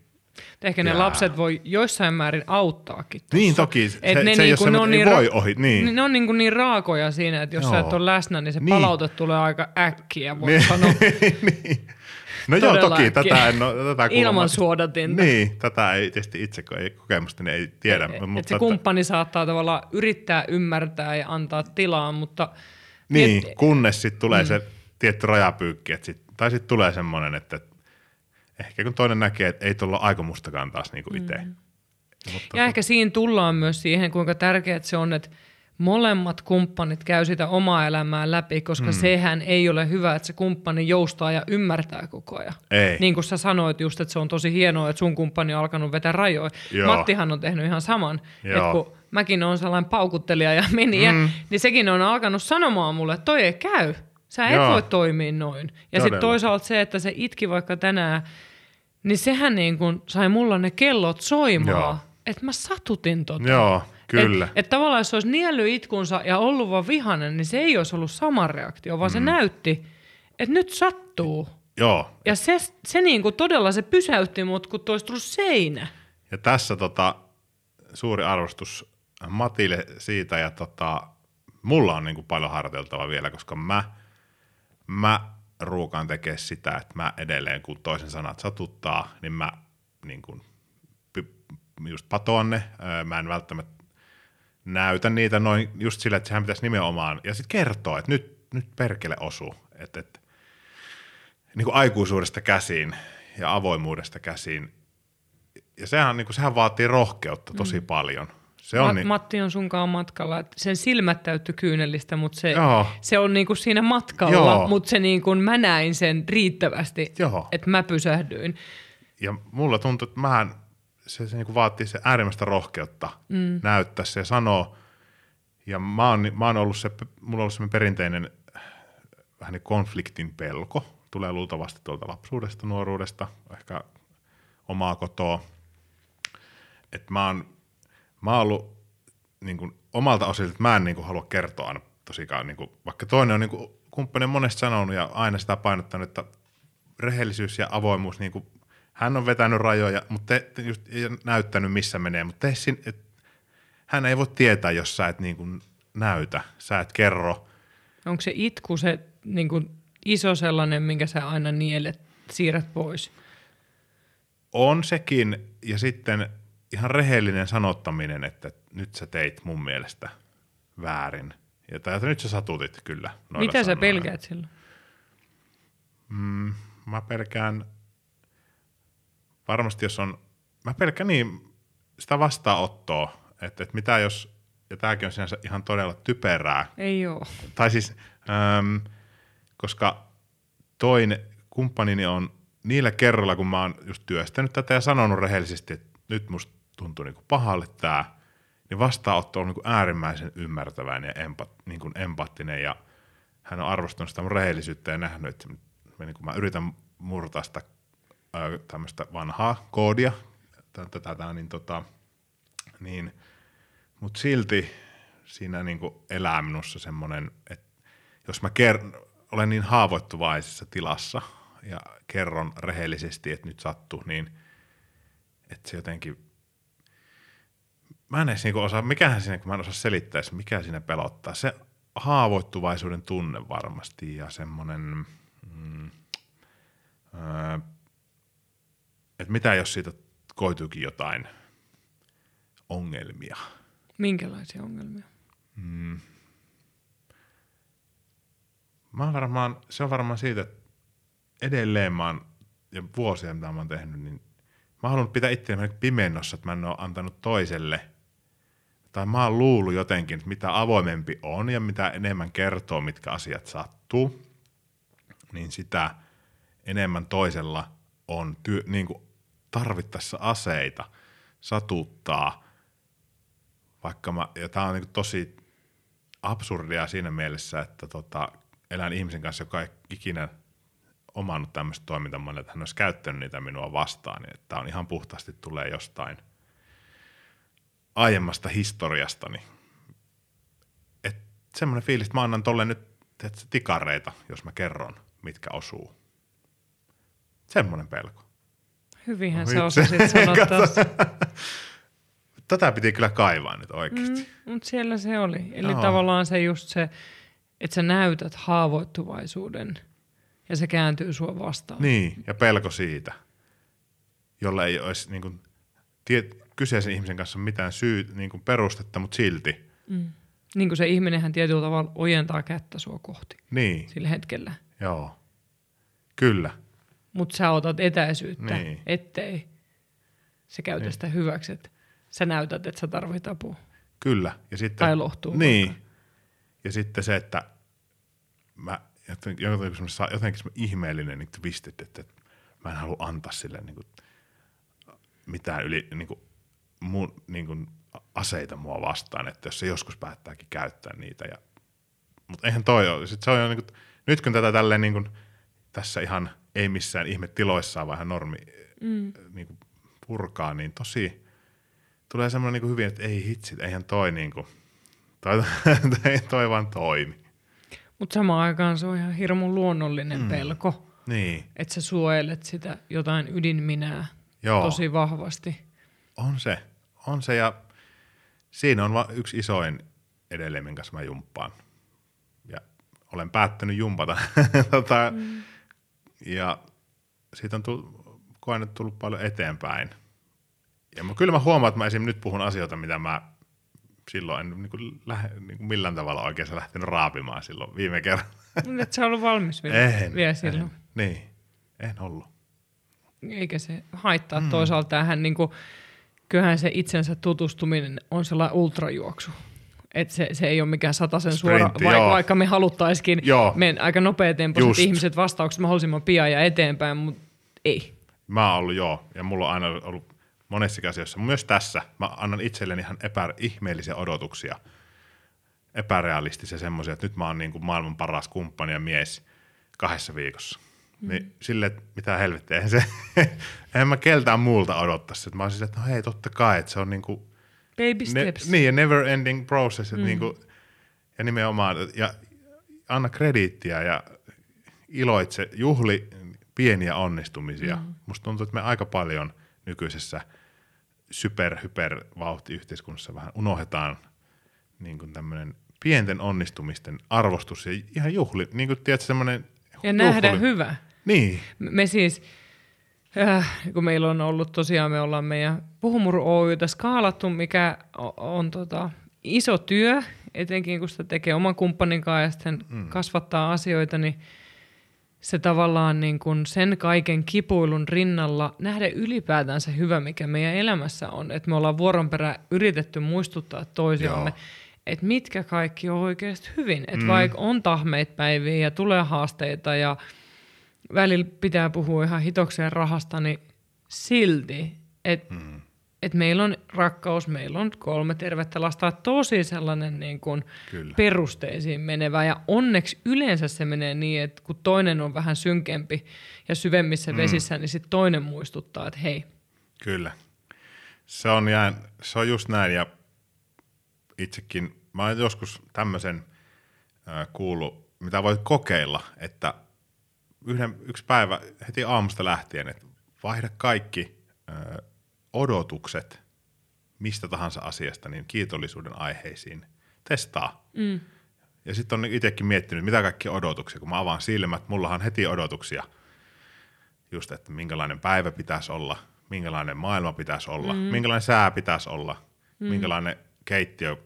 Ehkä ne Jaa. lapset voi joissain määrin auttaakin. tossa. Niin toki, se- Et se ei niinku- ole ne on niin ei voi ra- ohi, niin. Ne on niin, kuin niin raakoja siinä, että jos Joo. sä et ole läsnä, niin se Niin. palaute tulee aika äkkiä, voi Niin. sanoa. niin. No joo, toki tätä en ole, tätä Ilman suodatinta. Niin, tätä ei tietysti itse, kun ei kokemusta, niin ei tiedä. Et, mutta et se kumppani saattaa tavallaan yrittää ymmärtää ja antaa tilaa, mutta Niin, miet- kunnes sitten tulee mm. se tietty rajapyykki, että sit, tai sitten tulee semmoinen, että ehkä kun toinen näkee, että ei tuolla aikomustakaan taas niinku itse. Mm. Mutta Ja ehkä siinä tullaan myös siihen, kuinka tärkeää se on, että molemmat kumppanit käy sitä omaa elämää läpi, koska mm. sehän ei ole hyvä, että se kumppani joustaa ja ymmärtää koko ajan. Ei. Niin kuin sä sanoit just, että se on tosi hienoa, että sun kumppani on alkanut vetää rajoja. Joo. Mattihan on tehnyt ihan saman. Joo. Että kun mäkin on sellainen paukuttelija ja meniä, mm. niin sekin on alkanut sanomaan mulle, että toi ei käy. Sä et Joo. voi toimia noin. Ja sitten toisaalta se, että se itki vaikka tänään niin sehän niin kuin sai mulla ne kellot soimaan, Joo. että mä satutin tota. Joo, kyllä. Et, et tavallaan jos se olisi niellyt itkunsa ja ollut vaan vihanen, niin se ei olisi ollut sama reaktio, vaan mm. se näytti, että nyt sattuu. Joo, Ja se, se niin kuin todella se pysäytti mut, kun tuossa tullut seinä. Ja tässä tota, suuri arvostus Matille siitä ja tota, mulla on niinku paljon harjoiteltavaa vielä, koska mä, mä ruukaan tekee sitä, että mä edelleen kun toisen sanat satuttaa, niin mä niin kuin, just patoan ne, mä en välttämättä näytä niitä noin just sillä, että sehän pitäisi nimenomaan, ja sitten kertoo, että nyt, nyt perkele osuu, että, että niin kuin aikuisuudesta käsiin ja avoimuudesta käsiin ja sehän, niin kuin, sehän vaatii rohkeutta tosi mm. paljon. Se on Ma- niin, Matti on sunkaan matkalla. että Sen silmät täytty kyynelistä, mutta se, Joo. se on niinku siinä matkalla, Joo. mutta se niinku, mä näin sen riittävästi, Joo. että mä pysähdyin. ja mulla tuntuu, että mähän, se, se niin vaatii se äärimmäistä rohkeutta mm. näyttää se ja sanoa. Ja mä oon, mä oon ollut se, mulla on ollut semmoinen perinteinen vähän niin konfliktin pelko. Tulee luultavasti tuolta lapsuudesta, nuoruudesta, ehkä omaa kotoa. Että mä oon, mä oon ollut niin kuin, omalta osilta, että mä en niin kuin, halua kertoa aina tosikaan, niin kuin, vaikka toinen on niin kuin, kumppani on monesti sanonut ja aina sitä painottanut, että rehellisyys ja avoimuus, niin kuin, hän on vetänyt rajoja, mutta te, just, ja näyttänyt missä menee, mutta te, sin, et, hän ei voi tietää, jos sä et niin kuin, näytä, sä et kerro. Onko se itku se niinku, iso sellainen, minkä sä aina nielet, siirrät pois? On sekin, ja sitten ihan rehellinen sanottaminen, että nyt sä teit mun mielestä väärin. Ja tai, että nyt sä satutit kyllä. Mitä sä sanoilla. pelkäät silloin? Mm, mä pelkään, varmasti jos on, mä pelkään niin sitä vastaanottoa, että, että mitä jos, ja tämäkin on sinänsä ihan todella typerää, Ei oo. tai siis, äm, koska toin kumppanini on niillä kerralla, kun mä oon just työstänyt tätä ja sanonut rehellisesti, että nyt musta tuntuu niinku pahalle tää, niin vastaanotto on niinku äärimmäisen ymmärtäväinen ja empat, niinku empaattinen ja hän on arvostanut sitä mun rehellisyyttä ja nähnyt, että mä, niinku, mä yritän murtaa sitä tämmöistä vanhaa koodia, tätä, niin tota, niin, mutta silti siinä niinku elää minussa semmoinen, että jos mä ker- olen niin haavoittuvaisessa tilassa ja kerron rehellisesti, että nyt sattuu, niin että se jotenkin, mä en edes niinku osaa, mikähän siinä, kun mä en osaa selittää, mikä siinä pelottaa. Se haavoittuvaisuuden tunne varmasti ja semmoinen, mm, öö, että mitä jos siitä koituukin jotain ongelmia. Minkälaisia ongelmia? Mä oon varmaan, se on varmaan siitä, että edelleen mä oon, ja vuosia mitä mä oon tehnyt, niin mä halunnut pitää itseäni pimennossa, että mä en ole antanut toiselle, tai mä oon luullut jotenkin, että mitä avoimempi on ja mitä enemmän kertoo, mitkä asiat sattuu, niin sitä enemmän toisella on työ, niin kuin tarvittaessa aseita satuttaa, vaikka mä, ja tää on niin tosi absurdia siinä mielessä, että tota, elän ihmisen kanssa, joka ei ikinä omannut tämmöistä toimintamallia, että hän olisi käyttänyt niitä minua vastaan, niin että on ihan puhtaasti tulee jostain aiemmasta historiastani. Että semmoinen fiilis, että mä annan tolle nyt tikareita, jos mä kerron, mitkä osuu. Semmoinen pelko. Hyvinhän No sä osasit sanoa. Tätä piti kyllä kaivaa nyt oikeasti. Mm. Mutta siellä se oli. Eli Joo. tavallaan se just se, että sä näytät haavoittuvaisuuden ja se kääntyy sua vastaan. Niin, ja pelko siitä, jolla ei olisi niin kuin, tie, kyseisen ihmisen kanssa mitään syy, niin kuin perustetta, mutta silti. Niin kuin se ihminenhän tietyllä tavalla ojentaa kättä sua kohti Niin, sillä hetkellä. joo. Kyllä. Mutta sä otat etäisyyttä, Niin. ettei se käytä Niin. sitä hyväksi. Että sä näytät, että sä tarvit apua. Kyllä. Ja sitten, Tai lohtuu Niin. vaikka. Ja sitten se, että mä jotenkin, jotenkin, semmoinen- jotenkin semmoinen ihmeellinen niin twistit, että, että mä en halua antaa sille niin kuin, mitään yli niin kuin, mun, niin kuin, aseita mua vastaan, että jos se joskus päättääkin käyttää niitä. Ja, mutta eihän toi ole. Sitten se on jo, niin kuin, nyt kun tätä tälleen niin kuin, tässä ihan ei missään ihme tiloissaan, vaan ihan normi mm. niin kuin purkaa, niin tosi tulee semmoinen niin kuin hyvin, että ei hitsit, eihän toi niin kuin, toi, toi, toi vaan toimi. Mutta samaan aikaan se on ihan hirmu luonnollinen mm. pelko. Niin. Että sä suojelet sitä jotain ydinminää Joo. tosi vahvasti. On se, on se ja siinä on yksi isoin edelleen, minkä mä jumppaan. Ja olen päättänyt jumpata. tota, mm. Ja siitä on tullut, koen, että tullut paljon eteenpäin. Ja mä, kyllä mä huomaan, että mä esim. nyt puhun asioita, mitä mä silloin en niin kuin, lähe, niin kuin millään tavalla oikein lähtenyt raapimaan silloin viime kerran. Et sä ollut valmis vielä, en, vielä silloin. En, niin, en ollut. Eikä se haittaa mm. toisaalta tähän, niin kuin, kyllähän se itsensä tutustuminen on sellainen ultrajuoksu. Et se, se ei ole mikään sataisen suora, vaikka, vaikka me haluttaisikin mennä aika nopeatempoiset ihmiset vastaukset mahdollisimman pian ja eteenpäin, mutta ei. Mä oon ollut joo, ja mulla on aina ollut monessa asioissa, myös tässä, mä annan itselleni ihan epä, ihmeellisiä odotuksia, epärealistisia semmoisia, että nyt mä oon niin kuin maailman paras kumppani ja mies kahdessa viikossa. Mm. Niin sille, että mitä helvettiä, eihän se, en mä keltään muulta odottaisi. Mä olisin, että no hei, totta kai, että se on niin kuin, Baby steps. Ne, niin, ja never ending process, mm. niin kuin, ja nimenomaan, ja anna krediittiä ja iloitse, juhli pieniä onnistumisia. Mm. Musta tuntuu, että me aika paljon nykyisessä – super, hyper yhteiskunnassa vähän unohdetaan niin kuin tämmöinen pienten onnistumisten arvostus ja ihan juhli, niin kuin tiedät, semmoinen Ja nähdä hyvä. Niin. Me siis, äh, kun meillä on ollut tosiaan, me ollaan meidän Puhumuru Oytä skaalattu, mikä on, on tota, iso työ, etenkin kun sitä tekee oman kumppanin kanssa ja sitten mm. kasvattaa asioita, niin – se tavallaan niin kuin sen kaiken kipuilun rinnalla nähdä ylipäätään se hyvä, mikä meidän elämässä on. Että me ollaan vuoron perä yritetty muistuttaa toisiamme, että mitkä kaikki on oikeasti hyvin. Että mm. vaikka on tahmeita päiviä ja tulee haasteita ja välillä pitää puhua ihan hitokseen rahasta, niin silti, että mm että meillä on rakkaus, meillä on kolme tervettä lasta, tosi sellainen niin kuin perusteisiin menevä. Ja onneksi yleensä se menee niin, että kun toinen on vähän synkempi ja syvemmissä mm. vesissä, niin sitten toinen muistuttaa, että hei. Kyllä. Se on, jään, se on just näin ja itsekin, mä olen joskus tämmöisen äh, kuullut, mitä voit kokeilla, että yhden, yksi päivä heti aamusta lähtien, että vaihda kaikki äh, odotukset mistä tahansa asiasta niin kiitollisuuden aiheisiin. Testaa. Mm. Ja sitten on itsekin miettinyt, mitä kaikki odotuksia, kun mä avaan silmät, mullahan heti odotuksia. Just, että minkälainen päivä pitäisi olla, minkälainen maailma pitäisi olla, mm. minkälainen sää pitäisi olla, mm. minkälainen keittiö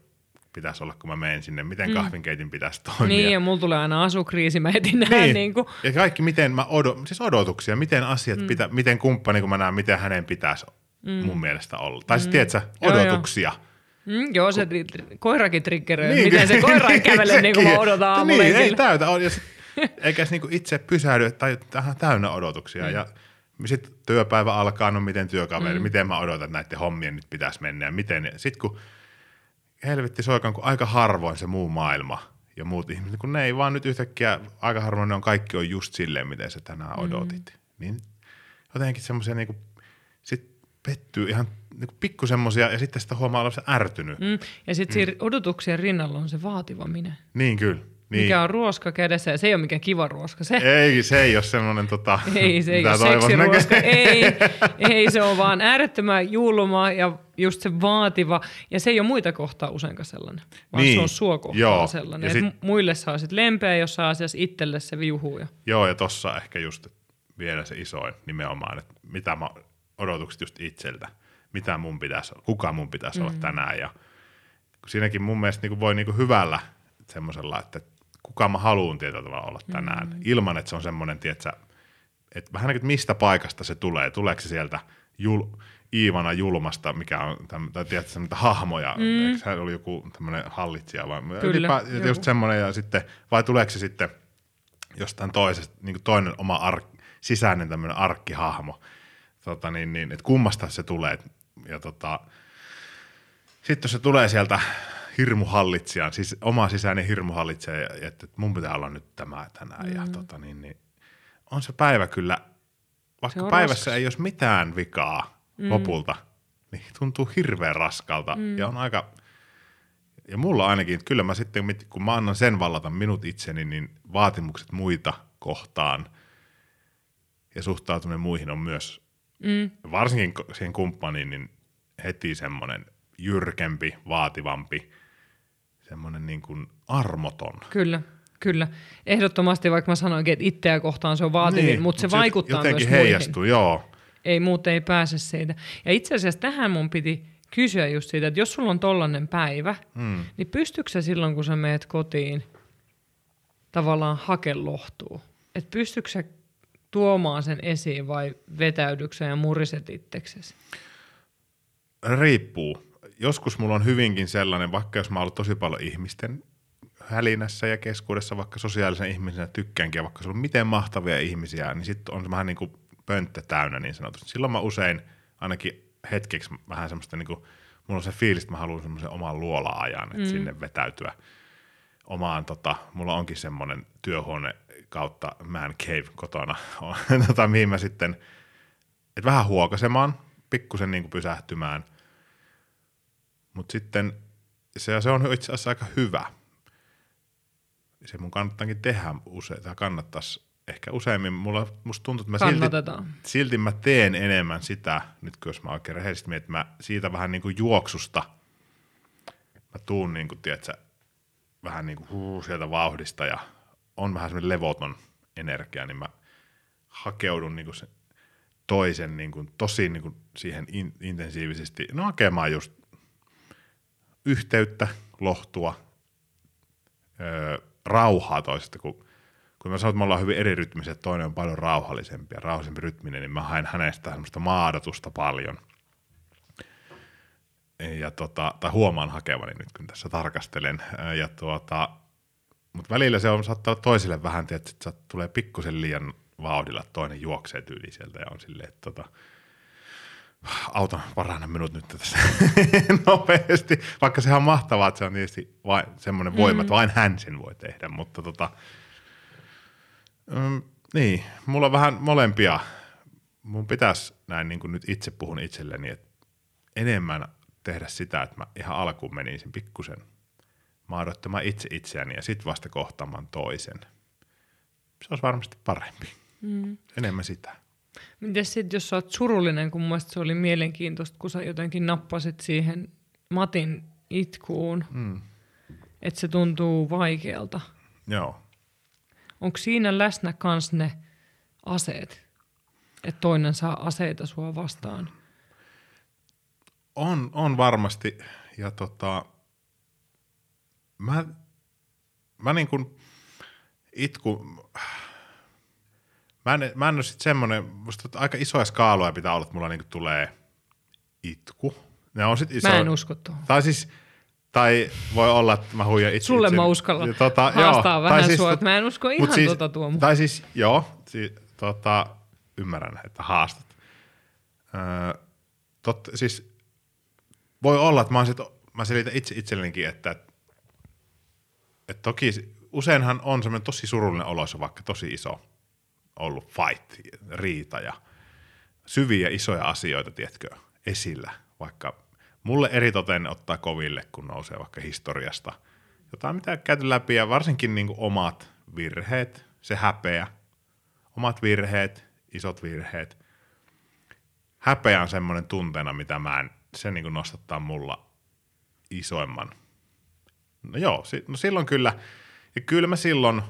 pitäisi olla, kun mä menen sinne, miten mm. kahvinkeitin pitäisi toimia. Niin, ja mulla tulee aina asukriisi, mä heti näen niin. niin kuin. Ja kaikki, miten mä odo, siis odotuksia, miten asiat mm. pitää, miten kumppani, kun mä näen, miten hänen pitäisi mm. mun mielestä olla. Tai sitten, mm. tiedätkö, odotuksia. Joo, joo. Mm, joo, se Ku... koirakin triggeröi, niin, miten se koira ei kävele niin kuin mä odotan aamulla. Niin, ei täytä. Ja sit, eikä niinku itse pysähdy, tai tähän täynnä odotuksia. Mm. Ja sitten työpäivä alkaa, no miten työkaveri, mm. miten mä odotan, että näiden hommien nyt pitäisi mennä. Ja miten, sitten kun helvetti soikaan, kun aika harvoin se muu maailma ja muut ihmiset, kun ne ei vaan nyt yhtäkkiä, aika harvoin ne on kaikki on just silleen, miten sä tänään odotit. Mm. Niin jotenkin semmoisia niinku, sit pettyy ihan niin pikku semmosia ja sitten sitä huomaa olevansa ärtynyt. Mm. Ja sitten mm. odotuksien rinnalla on se vaativa minä. Niin kyllä. Niin. Mikä on ruoska kädessä ja se ei ole mikään kiva ruoska. Se. Ei, se ei ole semmoinen tota, Ei, se ei ole seksiruoska. ei, ei, se on vaan äärettömän julma ja just se vaativa. Ja se ei ole muita kohtaa useinkaan sellainen, vaan niin. se on sua kohtaa Joo. sellainen. Ja sit, muille saa sitten lempeä, jos saa asiassa itselle se viuhuu. Joo, ja tossa ehkä just vielä se isoin nimenomaan, että mitä mä odotukset just itseltä, mitä mun pitäisi olla, kuka mun pitäisi mm-hmm. olla tänään. Ja siinäkin mun mielestä niin voi niin hyvällä semmoisella, että kuka mä haluan tietyllä tavalla olla tänään, mm-hmm. ilman että se on semmoinen, tietsä, että vähän niin kuin, mistä paikasta se tulee, tuleeko se sieltä jul, Iivana Julmasta, mikä on, täm, tai tiedätkö, semmoista hahmoja, mm. eikö hän oli joku tämmöinen hallitsija, vai Kyllä, ylipä, just semmoinen, ja sitten, vai tuleeko se sitten jostain toisesta, niin kuin toinen oma ark, sisäinen tämmöinen arkkihahmo, tota niin, niin, että kummasta se tulee. Ja tota, sitten jos se tulee sieltä hirmuhallitsijan, siis oma sisäinen hirmuhallitsija, että mun pitää olla nyt tämä tänään. Mm. Ja tota niin, niin, on se päivä kyllä vaikka päivässä raskas. ei olisi mitään vikaa mm. lopulta, niin tuntuu hirveän raskalta mm. ja on aika, ja mulla ainakin, että kyllä mä sitten, kun mä annan sen vallata minut itseni, niin vaatimukset muita kohtaan ja suhtautuminen muihin on myös, mm. varsinkin siihen kumppaniin, niin heti semmoinen jyrkempi, vaativampi, semmoinen niin kuin armoton. Kyllä, kyllä. Ehdottomasti, vaikka mä sanoinkin, että itseä kohtaan se on vaativin, niin, mutta se mut vaikuttaa jotenkin myös heijastuu, muihin. joo. Ei muut ei pääse siitä. Ja itse asiassa tähän mun piti kysyä just siitä, että jos sulla on tollanen päivä, mm. niin pystyykö sä silloin, kun sä meet kotiin, tavallaan hakelohtuu? Että pystyykö sä tuomaan sen esiin vai vetäydyksä ja muriset itseksesi? Riippuu. Joskus mulla on hyvinkin sellainen, vaikka jos mä oon tosi paljon ihmisten hälinässä ja keskuudessa, vaikka sosiaalisen ihmisenä tykkäänkin, ja vaikka sulla on miten mahtavia ihmisiä, niin sitten on se vähän niin kuin pönttö täynnä niin sanotusti. Silloin mä usein ainakin hetkeksi vähän semmoista niin kuin, mulla on se fiilis, että mä haluan semmoisen oman luola-ajan, että mm. sinne vetäytyä omaan, tota, mulla onkin semmoinen työhuone kautta man cave kotona, tota, mihin mä sitten, että vähän huokasemaan, pikkusen niin kuin pysähtymään, mutta sitten se, se on itse asiassa aika hyvä. Se mun kannattaakin tehdä usein, tai kannattaisi ehkä useimmin. Mulla, musta tuntuu, että mä silti, silti mä teen enemmän sitä, nyt kun jos mä oikein rehellisesti mietin, että mä siitä vähän niin kuin juoksusta, mä tuun niin kuin, tiedätkö, vähän niin kuin huu, sieltä vauhdista ja on vähän semmoinen levoton energia, niin mä hakeudun niin kuin se toisen niin kuin, tosi niin kuin siihen in, intensiivisesti, no hakemaan just yhteyttä, lohtua, öö, rauhaa toisesta, kun, kun mä sanon, että me ollaan hyvin eri rytmiset, toinen on paljon rauhallisempi ja rauhallisempi rytminen, niin mä haen hänestä semmoista maadatusta paljon. Ja tota, tai huomaan hakevani nyt, kun tässä tarkastelen. Ja tuota, mutta välillä se on, saattaa olla toisille vähän, että tulee pikkusen liian vauhdilla, toinen juoksee tyyli sieltä ja on silleen, että tota, auton paranna minut nyt tässä nopeasti, vaikka sehän on mahtavaa, että se on tietysti vain semmoinen voima, mm. että vain hän sen voi tehdä, mutta tota, mm, niin, mulla on vähän molempia. Mun pitäisi näin niin kuin nyt itse puhun itselleni, että enemmän tehdä sitä, että mä ihan alkuun menisin pikkusen maadottamaan itse itseäni ja sitten vasta kohtaamaan toisen. Se olisi varmasti parempi. Mm. Enemmän sitä. Miten sitten, jos sä oot surullinen, kun mun mielestä se oli mielenkiintoista, kun sä jotenkin nappasit siihen Matin itkuun, mm. että se tuntuu vaikealta. Joo. Onko siinä läsnä kans ne aseet? Että toinen saa aseita sua vastaan? On, on varmasti. Ja tota, mä, mä niin kuin itku, mä en, mä en ole sit semmonen, musta aika isoja skaaloja pitää olla, että mulla niinku tulee itku. Ne on sit iso, Mä en usko tuohon. Tai siis, tai voi olla, että mä huijan itse Sulle itse. mä uskallan Ja tota, haastaa joo, vähän tai siis, sua, että mä en usko ihan siis, tota Tuomo. Tai siis, joo, si, tota, ymmärrän, että haastat. Öö, tot, siis voi olla, että mä, oon sit, mä selitän itse itsellenikin, että, että toki useinhan on semmoinen tosi surullinen olo, jos on vaikka tosi iso ollut fight, riita ja syviä isoja asioita, tiedätkö, esillä. Vaikka mulle eritoten ottaa koville, kun nousee vaikka historiasta jotain, mitä käyty läpi ja varsinkin niin omat virheet, se häpeä, omat virheet, isot virheet. Häpeä on semmoinen tunteena, mitä mä en, se niin nostattaa mulla isoimman. No joo, no silloin kyllä, ja kyllä mä silloin,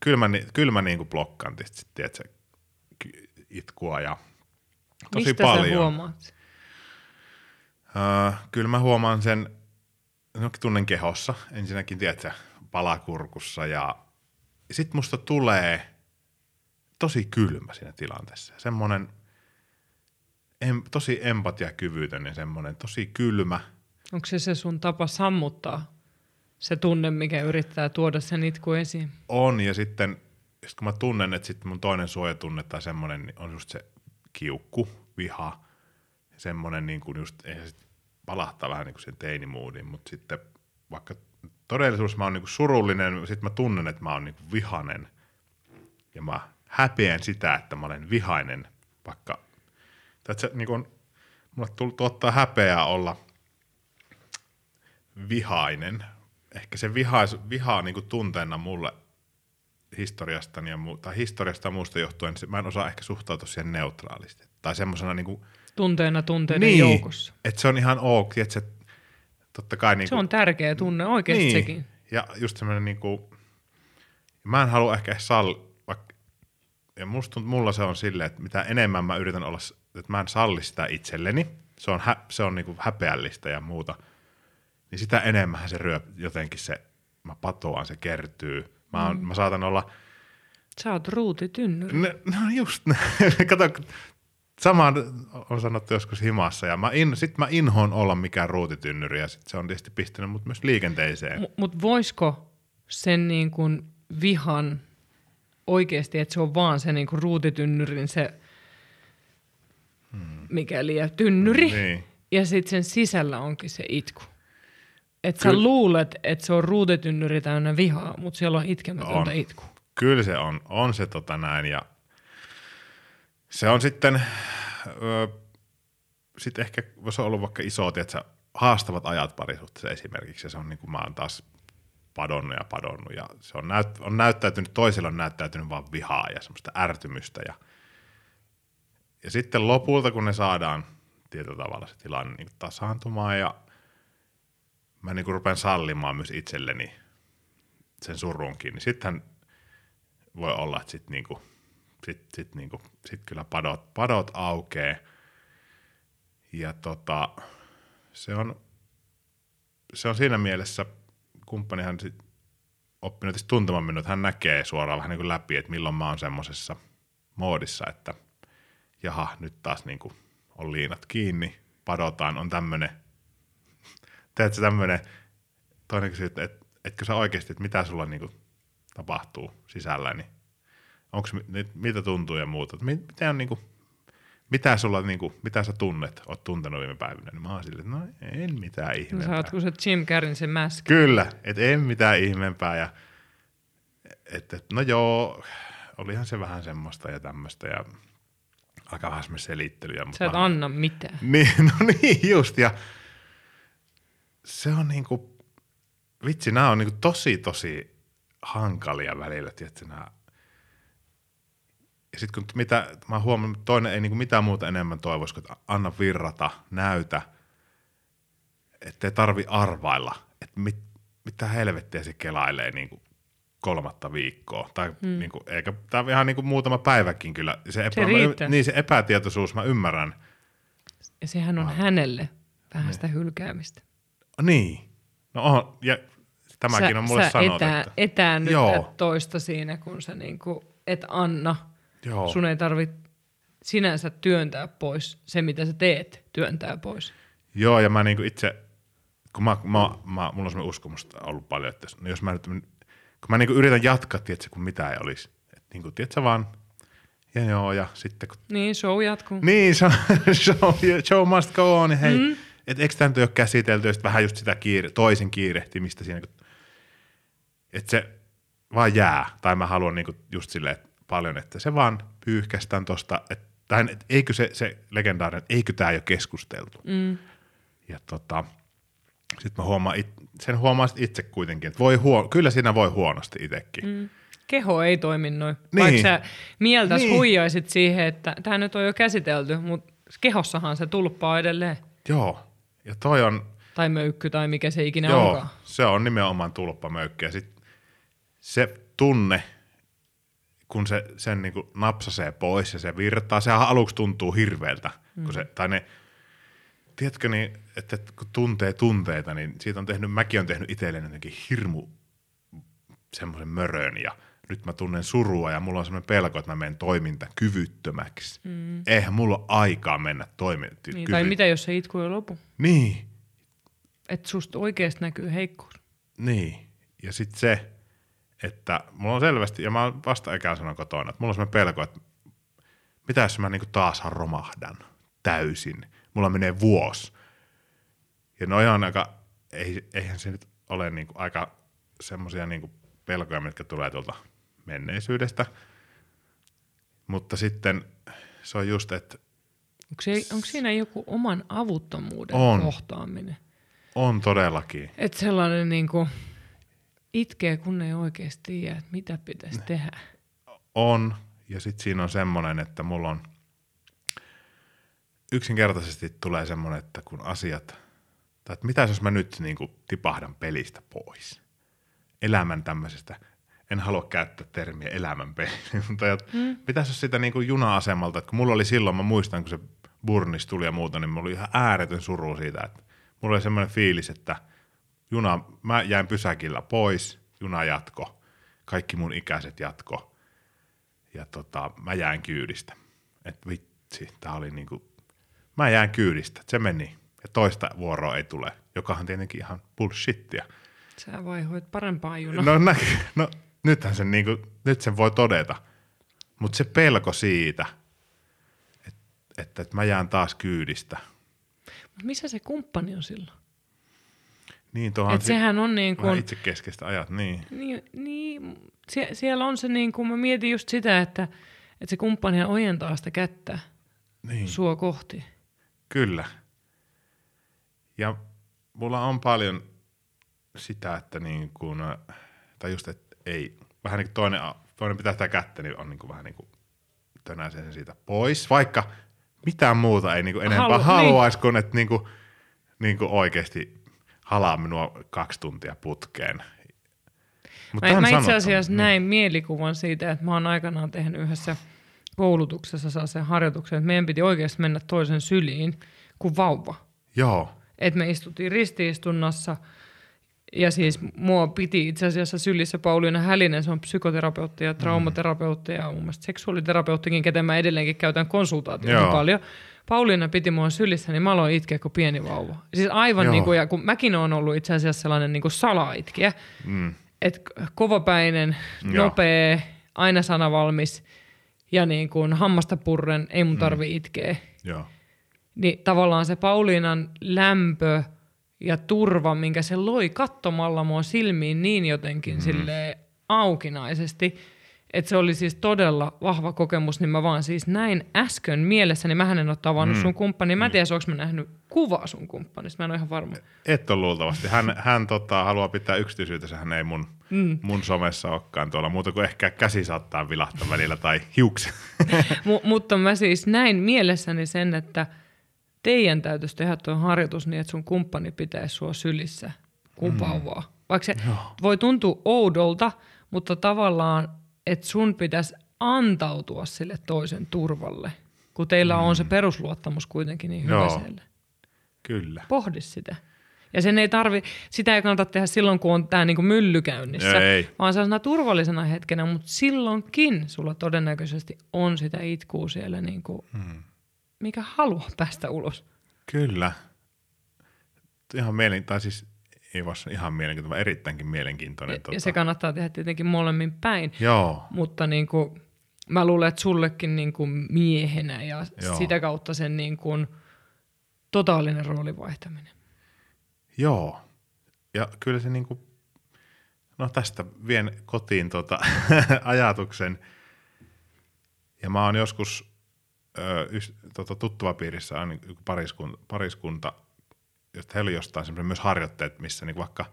kyllä mä, kyllä mä niin kuin blokkaan tietysti, tiedätkö, itkua ja tosi Mistä paljon. sä huomaat? Uh, kyllä mä huomaan sen, no, tunnen kehossa, ensinnäkin tiedätkö, palakurkussa ja sit musta tulee tosi kylmä siinä tilanteessa. Semmoinen em, tosi empatiakyvytön ja semmoinen tosi kylmä. Onko se se sun tapa sammuttaa se tunne, mikä yrittää tuoda sen itku esiin? On ja sitten, just kun mä tunnen, että sitten mun toinen suojatunne tai semmoinen niin on just se kiukku, viha, semmoinen niin kuin just, eihän sit palahtaa vähän niin kuin sen teinimuudin, mutta sitten vaikka todellisuudessa mä oon niin kuin surullinen, sitten mä tunnen, että mä oon niin kuin vihanen ja mä häpeän sitä, että mä olen vihainen, vaikka, että se niin kuin, mulle tu- tuottaa häpeää olla vihainen. Ehkä se viha, viha niin kuin tunteena mulle historiastani ja mu- tai historiasta ja muusta johtuen, niin mä en osaa ehkä suhtautua siihen neutraalisti. Tai semmoisena niin kuin, Tunteena tunteiden niin, joukossa. että se on ihan ok, että se totta kai niin Se on tärkeä tunne, oikeasti niin. sekin. Ja just semmoinen niinku, mä en halua ehkä salli, vaikka, ja musta tuntuu, mulla se on silleen, että mitä enemmän mä yritän olla, että mä en salli sitä itselleni, se on, hä, se on niinku häpeällistä ja muuta, niin sitä enemmän se ryö jotenkin se, mä patoan, se kertyy. Mä, oon, mm. mä saatan olla, Sä oot ruutitynnyri. ne, no just. Kato, sama on sanottu joskus himassa, ja mä in, sit mä inhoon olla mikään ruutitynnyri, ja sit se on tietysti pistänyt mut myös liikenteeseen. Mutta mut voisiko sen niin kuin vihan oikeasti, että se on vaan se niin kuin ruutitynnyrin se, mikäli ja tynnyri, Niin. ja sitten sen sisällä onkin se itku. Että sä luulet, että se on ruutitynnyri täynnä vihaa, mutta siellä on itkemätöntä On. itku. Kyllä se on, on se tota näin ja se on sitten, ö, sit ehkä voisi olla vaikka iso, että haastavat ajat parisuhteessa esimerkiksi ja se on niin kuin mä oon taas padonnut ja padonnut ja se on, näyt, on näyttäytynyt, toisella on näyttäytynyt vaan vihaa ja semmoista ärtymystä ja, ja sitten lopulta kun ne saadaan tietyllä tavalla se tilanne niin tasaantumaan ja mä niin rupean sallimaan myös itselleni sen surunkin, niin sittenhän voi olla, että sit niinku, sit, sit niinku, sit kyllä padot, padot aukee. Ja tota, se on, se on siinä mielessä, kumppanihan sit oppinut tuntemaan minut, hän näkee suoraan vähän niin kuin läpi, että milloin mä oon semmoisessa moodissa, että jaha, nyt taas niin kuin on liinat kiinni, padotaan, on tämmöinen, teetkö tämmöinen, toinen kysyi, että et, etkö sä oikeasti, että mitä sulla niin kuin tapahtuu sisällä, niin onks, mit- mitä tuntuu ja muuta. Että mit- Mitä, on, niin kuin, mitä, sulla, niin kuin, mitä sä tunnet, oot tuntenut viime päivinä, niin mä oon silleen, no en mitään No, ihmeempää. sä oot kuin se Jim Carreyn se mäsky. Kyllä, että en mitään ihmeempää ja että et, no joo, olihan se vähän semmoista ja tämmöistä ja aika vähän selittelyä. Mutta Sä et mä- anna mitään. niin, no niin, just. Ja se on niinku, vitsi, nämä on niinku tosi, tosi hankalia välillä, tiedätkö, nämä. Ja sitten kun mitä, mä huomannut, että toinen ei niinku mitään muuta enemmän toivoisi, että anna virrata, näytä, ettei tarvi arvailla, että mit, mitä helvettiä se kelailee niinku kolmatta viikkoa. Tai hmm. niinku, eikä, tämä on ihan niinku muutama päiväkin kyllä. Se, epä, Se mä, niin se epätietoisuus, mä ymmärrän, Ja sehän on hänelle vähän sitä hylkäämistä. Niin. No on, ja tämäkin sä, on mulle sä sanottu. Etää, että, etäännytät Joo. toista siinä, kun sä niinku et anna. joo, Sun ei tarvitse sinänsä työntää pois se, mitä sä teet, työntää pois. joo, ja mä niinku itse, kun mä, mä, mä, mulla on semmoinen uskomus ollut paljon, että no jos mä nyt, kun mä niinku yritän jatkaa, tiedätkö, kun mitä ei olisi. Että niinku, tiedätkö vaan, ja joo, ja sitten kun Niin, show jatkuu. Niin, show, show, show must go on. Hei, mm. Et eikö tämä nyt ole käsitelty, ja sit vähän just sitä kiire, toisen kiirehtimistä siinä. kun- Että se vaan jää, tai mä haluan niinku just silleen että paljon, että se vaan pyyhkästään tosta, että tai et eikö se, se legendaarinen, että eikö tämä jo keskusteltu. Mm. Ja tota, sitten mä huomaan, it, sen huomaa itse kuitenkin, että voi huo, kyllä siinä voi huonosti itsekin. Mm. Keho ei toimi noin. Niin. Vaikka sä mieltäs Niin. huijaisit siihen, että tämä nyt on jo käsitelty, mutta kehossahan se tulppaa edelleen. Joo, ja toi on, Tai möykky tai mikä se ikinä Joo, onkaan. se on nimenomaan tulppamöykki. Ja sit se tunne, kun se sen niinku napsasee pois ja se virtaa, sehän aluksi tuntuu hirveältä. Mm. Kun se, tai ne, tiedätkö niin, että että kun tuntee tunteita, niin siitä on tehnyt, mäkin on tehnyt itselleen jotenkin hirmu semmoisen mörön ja nyt mä tunnen surua ja mulla on semmoinen pelko, että mä menen toimintakyvyttömäksi. Mm. Eihän mulla ole aikaa mennä toimintakyvyttömäksi. Niin, tai mitä jos se itku ei lopu? Niin, Että susta oikeasti näkyy heikkous. Niin. Ja sitten se, että mulla on selvästi, ja mä oon vasta ikään sanon kotona, että mulla on semmoinen pelko, että mitä jos mä niinku taas romahdan täysin. Mulla menee vuosi. Ja noi on aika, ei, eihän se nyt ole niinku aika semmoisia niinku pelkoja, mitkä tulee tuolta menneisyydestä. Mutta sitten se on just, että Onko, se, onko siinä joku oman avuttomuuden On. kohtaaminen? on todellakin. Että sellainen niin kuin, itkee, kun ei oikeasti tiedä, että mitä pitäisi tehdä. On, ja sitten siinä on semmoinen, että mulla on yksinkertaisesti tulee semmoinen, että kun asiat, tai että mitä jos mä nyt niin kuin tipahdan pelistä pois, elämän tämmöisestä, en halua käyttää termiä elämän peli, mutta mm. jos sitä niin kuin juna-asemalta, että kun mulla oli silloin, mä muistan, kun se burnis tuli ja muuta, niin mulla oli ihan ääretön suru siitä, että mulla oli semmoinen fiilis, että juna, mä jäin pysäkillä pois, juna jatko, kaikki mun ikäiset jatko, ja tota, mä jäin kyydistä. Että vitsi, tää oli niinku, mä jään kyydistä, se meni. Ja toista vuoroa ei tule, joka on tietenkin ihan bullshittia. Sä vaihoit parempaan junaan. No, nä, no nythän sen, niinku, nyt sen voi todeta. Mutta se pelko siitä, että, että, että mä jään taas kyydistä. Mut missä se kumppani on silloin? Niin tuohon Et sehän on niin kuin, itse keskeistä ajat, niin. niin, niin sie, siellä on se niin kuin, mä mietin just sitä, että, että se kumppani ojentaa sitä kättä niin. sua kohti. Kyllä. Ja mulla on paljon sitä, että niin kuin, tai just, että ei, vähän niin kuin toinen, toinen pitää sitä kättä, niin on niin kuin vähän niin kuin tönäisee sen siitä pois, vaikka mitään muuta ei niin kuin enempää Halu- haluaisi, kuin että niin kuin, niin kuin oikeasti halaa minua kaksi tuntia putkeen. Mut Mä, mä itse asiassa niin. näin mielikuvan siitä, että mä oon aikanaan tehnyt yhdessä koulutuksessa saa sen harjoituksen, että meidän piti oikeasti mennä toisen syliin kuin vauva. Joo, Et me istuttiin ristiistunnassa ja siis mua piti itse asiassa sylissä Pauliina Hälinen, se on psykoterapeutti ja traumaterapeutti ja mun mielestä seksuaaliterapeuttikin, ketä mä edelleenkin käytän konsultaatioon Joo. paljon. Pauliina piti mua sylissä, niin mä aloin itkeä kuin pieni vauva. Siis aivan Joo. niin kuin, ja kun mäkin olen ollut itse asiassa sellainen niin kuin salaitkiä, mm. että kovapäinen, Joo. nopea, aina sanavalmis ja niin kuin hammasta purren, ei mun tarvi itkeä. joo, Niin tavallaan se Pauliinan lämpö ja turva, minkä se loi katsomalla mua silmiin niin jotenkin mm. sille aukinaisesti, että se oli siis todella vahva kokemus, niin mä vaan siis näin äsken mielessäni, mä en ole tavannut mm. sun kumppani, mä en tiedä, onko mä nähnyt kuvaa sun kumppanista, mä en ole ihan varma. Et ole luultavasti. Hän, hän tota, haluaa pitää yksityisyytensä, hän ei mun, mm. mun somessa olekaan tuolla, muuta kuin ehkä käsi saattaa vilahtaa välillä tai hiukset. M- mutta mä siis näin mielessäni sen, että teidän täytyisi tehdä tuo harjoitus niin, että sun kumppani pitäisi sua sylissä kuin mm. vauvaa. Vaikka se Joo. voi tuntua oudolta, mutta tavallaan, että sun pitäisi antautua sille toisen turvalle, kun teillä mm. on se perusluottamus kuitenkin niin hyvä Joo. siellä. Kyllä. Pohdi sitä. Ja sen ei tarvi, sitä ei kannata tehdä silloin, kun on tämä niinku mylly käynnissä, Ei. vaan sellaisena turvallisena hetkenä, mutta silloinkin sulla todennäköisesti on sitä itkuu siellä, niinku, Hmm. Mikä haluaa päästä ulos. Kyllä. Ihan mielen, tai siis ei sanoa ihan mielenkiintoinen, vaan erittäinkin mielenkiintoinen. Ja, ja se kannattaa tehdä tietenkin molemmin päin, Joo, mutta niinku, mä luulen, että sullekin niinku miehenä ja Joo. sitä kautta sen niinku totaalinen roolin vaihtaminen. joo. Ja kyllä se niinku, no tästä vien kotiin tota, ajatuksen. Ja mä oon joskus ö, tota, tuttavapiirissä on joku pariskunta, pariskunta josta heillä oli jostain myös harjoitteet, missä niinku vaikka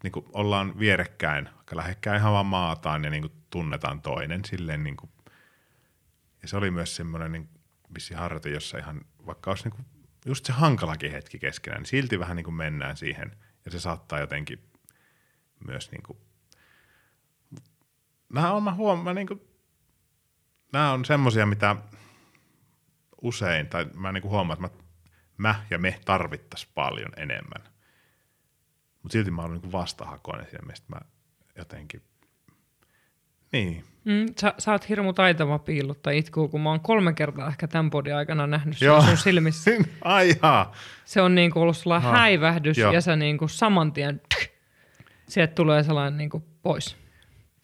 että niinku ollaan vierekkäin, vaikka lähekkäin ihan vaan maataan ja niinku tunnetaan toinen silleen niinku, ja se oli myös semmoinen niin vissi harjoite, jossa ihan, vaikka olisi niinku just se hankalakin hetki keskenään, niin silti vähän niin kuin mennään siihen. Ja se saattaa jotenkin myös niin kuin, nämä on, mä huomaan, niin kuin, nämä on semmoisia, mitä usein, tai mä niin kuin huomaan, että mä, mä ja me tarvittaisiin paljon enemmän. Mutta silti mä oon niin kuin vastahakoinen siinä mielessä, mä jotenkin, niin, Mm, sä, sä oot hirmu taitava piilottaa itkuu, kun mä oon kolme kertaa ehkä tämän podin aikana nähnyt sen sun silmissä. ai jaa. Se on niinku ollut sulla Aha. häivähdys Joo. ja sä niinku saman tien sieltä tulee sellainen niinku pois.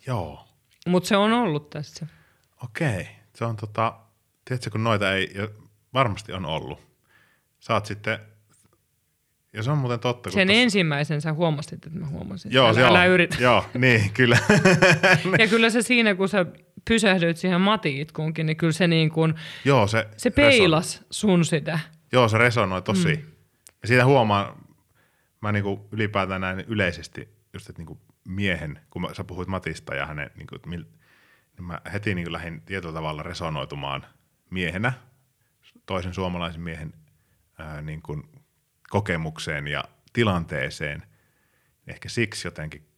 Joo. Mutta se on ollut tässä. Okei, se on tota, tiedätkö kun noita ei, varmasti on ollut. Oot sitten, ja se on muuten totta. Sen tossa- ensimmäisen sä huomasit, että mä huomasin. Joo, älä, joo, älä yritä. joo, niin, kyllä. Ja kyllä se siinä, kun sä pysähdyit siihen Mati-itkuunkin, niin kyllä se, niin kuin, Joo, se, se reson- peilas sun sitä. Joo, se resonoi tosi. Mm. Ja siitä huomaan, mä niinku ylipäätään näin yleisesti, just että niinku miehen, kun mä, sä puhuit Matista ja hänen, että mil, niin mä heti niinku lähdin tietyllä tavalla resonoitumaan miehenä, toisen suomalaisen miehen ää, niinku kokemukseen ja tilanteeseen. Ehkä siksi jotenkin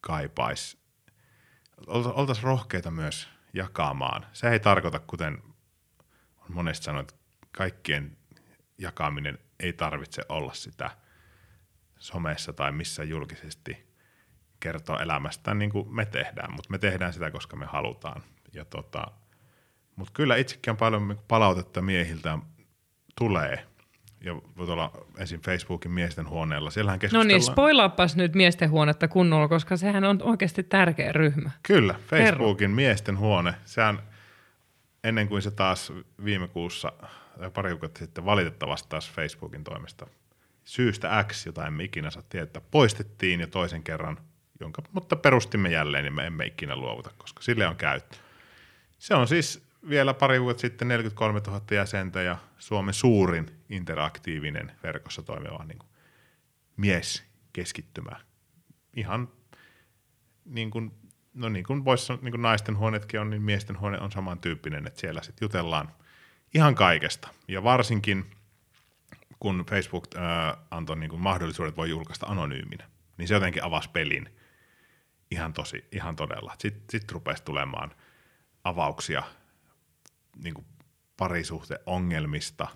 kaipais. Oltaisiin rohkeita myös jakamaan. Se ei tarkoita, kuten on monesti sanonut, kaikkien jakaminen ei tarvitse olla sitä somessa tai missä julkisesti kertoo elämästään niin kuin me tehdään, mutta me tehdään sitä, koska me halutaan. Ja tota, mutta kyllä itsekin on paljon niinku palautetta miehiltä tulee. Ja voi olla ensin Facebookin miesten huoneella. Siellähän No keskustellaan. niin, spoilaapas nyt miesten huonetta kunnolla, koska sehän on oikeasti tärkeä ryhmä. Kyllä, Facebookin miesten huone. Sehän ennen kuin se taas viime kuussa tai pari kuukautta sitten valitettavasti taas Facebookin toimesta syystä X, jota emme ikinä saa tietää, poistettiin jo toisen kerran, jonka, mutta perustimme jälleen, niin me emme ikinä luovuta, koska sille on käyttö. Se on siis vielä pari vuotta sitten 43 000 jäsentä ja Suomen suurin interaktiivinen verkossa toimiva niin kuin mieskeskittymä. Ihan niin kuin, no niin kuin sanoa, niin kuin naisten huoneetkin on, niin miesten huone on samantyyppinen, että siellä sitten jutellaan ihan kaikesta. Ja varsinkin kun Facebook äh, antoi niin kuin mahdollisuudet voi julkaista anonyyminä, niin se jotenkin avasi pelin ihan tosi, ihan todella. Sitten sit rupesi tulemaan avauksia niin kuin parisuhdeongelmista,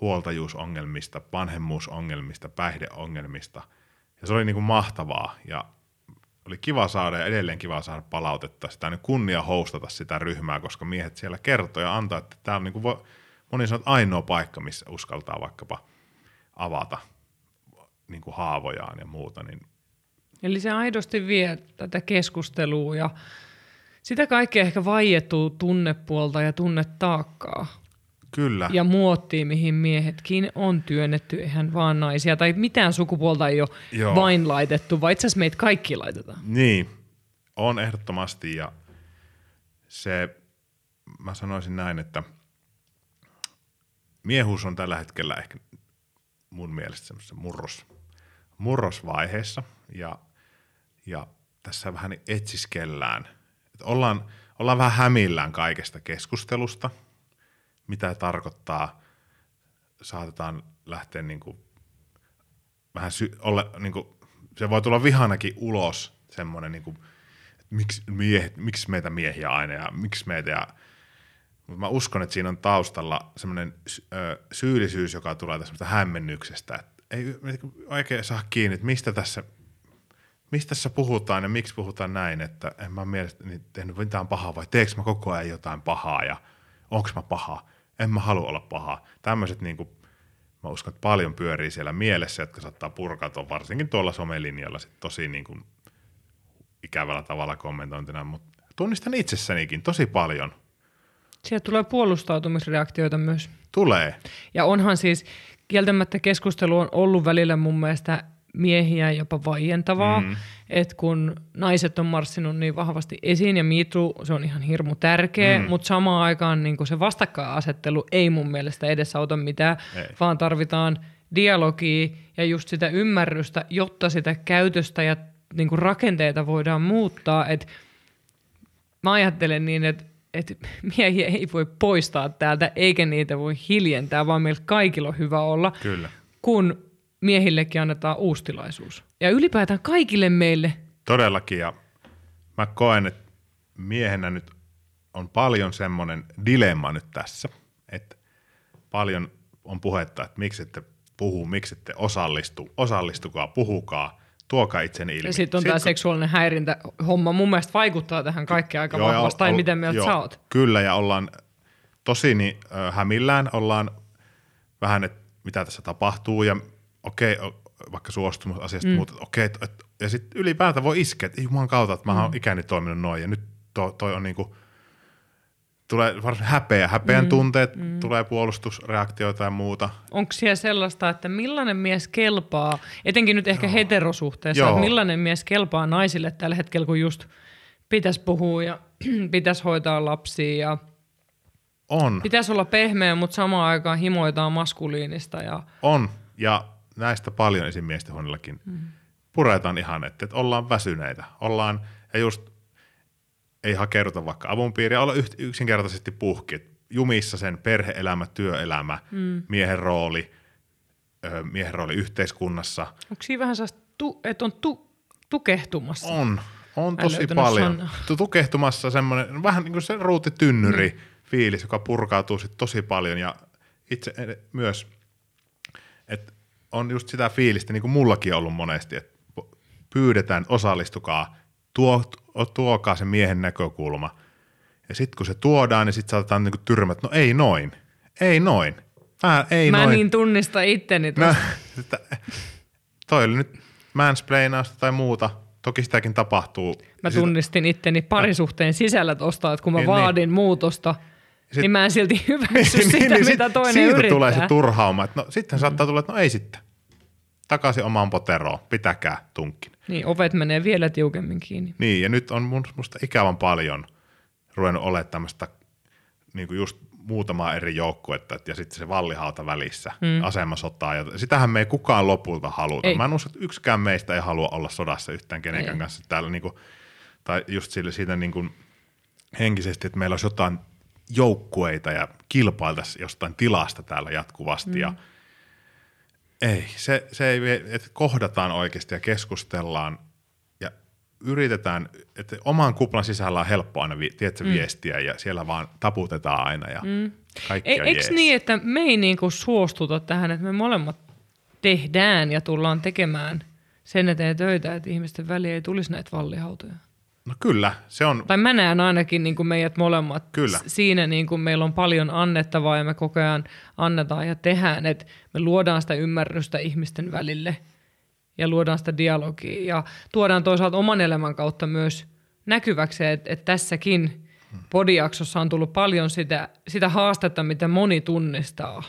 huoltajuusongelmista, vanhemmuusongelmista, päihdeongelmista. Ja se oli niin kuin mahtavaa ja oli kiva saada ja edelleen kiva saada palautetta. Sitä niin kunnia hostata sitä ryhmää, koska miehet siellä kertoo ja antaa, että tämä on niin kuin vo, moni sanoo, että ainoa paikka, missä uskaltaa vaikkapa avata niin kuin haavojaan ja muuta. Niin Eli se aidosti vie tätä keskustelua ja sitä kaikkea ehkä vaiettuu tunnepuolta ja tunnetaakkaa. kyllä, Ja muottiin, mihin miehetkin on työnnetty, eihän vaan naisia. Tai mitään sukupuolta ei ole Joo. vain laitettu, vaan itse asiassa meitä kaikki laitetaan. Niin, on ehdottomasti ja se, mä sanoisin näin, että miehuus on tällä hetkellä ehkä mun mielestä semmoisessa murros, murrosvaiheessa ja, ja tässä vähän etsiskellään. Et ollaan, ollaan vähän hämillään kaikesta keskustelusta, mitä tarkoittaa, saatetaan lähteä niin kuin vähän sy- olla, niin kuin, se voi tulla vihanakin ulos semmoinen, niin kuin, että miksi, miehet, miksi meitä miehiä aina ja miksi meitä ja mutta mä uskon, että siinä on taustalla semmoinen syyllisyys, joka tulee tästä hämmennyksestä, että ei oikein saa kiinni, että mistä tässä, mistä tässä puhutaan ja miksi puhutaan näin, että en mä mielestäni tehnyt mitään pahaa vai teekö mä koko ajan jotain pahaa ja onko mä paha, en mä halua olla paha. Tämmöiset niin kuin, mä uskon, että paljon pyörii siellä mielessä, jotka saattaa purkautua varsinkin tuolla somelinjalla sit tosi niin kuin ikävällä tavalla kommentointina, mutta tunnistan itsessänikin tosi paljon. Sieltä tulee puolustautumisreaktioita myös. Tulee. Ja onhan siis kieltämättä keskustelu on ollut välillä mun mielestä miehiä jopa vaientavaa, mm. että kun naiset on marssinut niin vahvasti esiin ja miitu, se on ihan hirmu tärkeä, mm. mutta samaan aikaan niin se vastakkainasettelu ei mun mielestä edesauta mitään, Ei. vaan tarvitaan dialogia ja just sitä ymmärrystä, jotta sitä käytöstä ja niin kuin rakenteita voidaan muuttaa, että mä ajattelen niin, että, että miehiä ei voi poistaa täältä, eikä niitä voi hiljentää, vaan meillä kaikilla on hyvä olla, Kyllä. kun miehillekin annetaan uusi tilaisuus. Ja ylipäätään kaikille meille. Todellakin, ja mä koen, että miehenä nyt on paljon semmoinen dilemma nyt tässä, että paljon on puhetta, että miksi ette puhu, miksi ette osallistu, osallistukaa, puhukaa, tuokaa itseni ilmi. Ja sitten on tämä kun- seksuaalinen häirintä homma. Mun mielestä vaikuttaa tähän kaikkeen aika Joo, vahvasti. Tai miten mieltä joo, sä oot? Kyllä, ja ollaan tosi niin, ö, hämillään, ollaan vähän, että mitä tässä tapahtuu, ja okei, o- vaikka suostumusasiasta mm. muuta, okei, et, et, ja sitten ylipäätään voi iskeä, että juman kautta, että mä mm. oon ikäni toiminut noin, ja nyt to, toi on niinku, tulee varsin häpeä, häpeän mm. tunteet, mm. tulee puolustusreaktioita ja muuta. Onko siellä sellaista, että millainen mies kelpaa, etenkin nyt ehkä heterosuhteessa, Joo. että millainen mies kelpaa naisille tällä hetkellä, kun just pitäisi puhua ja pitäisi hoitaa lapsia ja On, pitäisi olla pehmeä, mutta samaan aikaan himoitaan maskuliinista. Ja, on. Ja näistä paljon esim. miesten huoneellakin mm. puretaan ihan, että, että ollaan väsyneitä. Ollaan, ja just ei hakeuduta vaikka avun piiriä, olla yksinkertaisesti puhki. Jumissa sen perheelämä, työelämä, mm. miehen rooli, ö, miehen rooli yhteiskunnassa. onko siinä vähän sellaista, tu, että on tu, tukehtumassa? On, on tosi paljon. sanaa. Tu- Tukehtumassa semmoinen, vähän niin kuin se ruutitynnyri mm. fiilis, joka purkautuu sit tosi paljon ja itse ed- myös, että on just sitä fiilistä, niin kuin mullakin on ollut monesti, että pyydetään, osallistukaa, tuo, tuo- tuokaa se miehen näkökulma. Ja sitten kun se tuodaan, niin sitten saatetaan niin tyrmät, no ei noin, ei noin, Mä, ei Mä noin. niin tunnista itteni No, tuosta. että, toi oli nyt mansplainausta tai muuta. Toki sitäkin tapahtuu. Mä tunnistin itteni parisuhteen sisällä tosta, että kun mä Niin, vaadin muutosta, Sit- niin mä en silti hyväksy sitä, mitä sit- toinen siitä yrittää. tulee se turhauma. Että no, sitten saattaa tulla, että no ei sitten. Takaisin omaan poteroon, pitäkää tunkin. Niin, ovet menee vielä tiukemmin kiinni. Niin, ja nyt on mun, musta ikävän paljon ruvennut olemaan tämmöistä niin just muutamaa eri joukkuetta ja sitten se vallihauta välissä, mm. asemasotaa. Ja sitähän me ei kukaan lopulta haluta. Ei. Mä en usko, että yksikään meistä ei halua olla sodassa yhtään kenenkään Ei. kanssa täällä. Niin kuin, tai just sille, siitä niin kuin henkisesti, että meillä olisi jotain joukkueita ja kilpailtaisiin jostain tilasta täällä jatkuvasti. Mm. Ja ei, se, se ei, että kohdataan oikeasti ja keskustellaan ja yritetään, että oman kuplan sisällä on helppo aina vi, tiedätkö, mm. viestiä ja siellä vaan taputetaan aina ja mm. kaikki E, Eikö niin, että me ei niinku suostuta tähän, että me molemmat tehdään ja tullaan tekemään sen eteen töitä, että ihmisten väliin ei tulisi näitä vallihautoja? No kyllä, se on, Tai mä näen ainakin niin kuin meidät molemmat Kyllä. siinä, niin kuin meillä on paljon annettavaa ja me koko ajan annetaan ja tehdään, että me luodaan sitä ymmärrystä ihmisten välille ja luodaan sitä dialogia ja tuodaan toisaalta oman elämän kautta myös näkyväksi, että, että tässäkin podiaksossa on tullut paljon sitä, sitä haastetta, mitä moni tunnistaa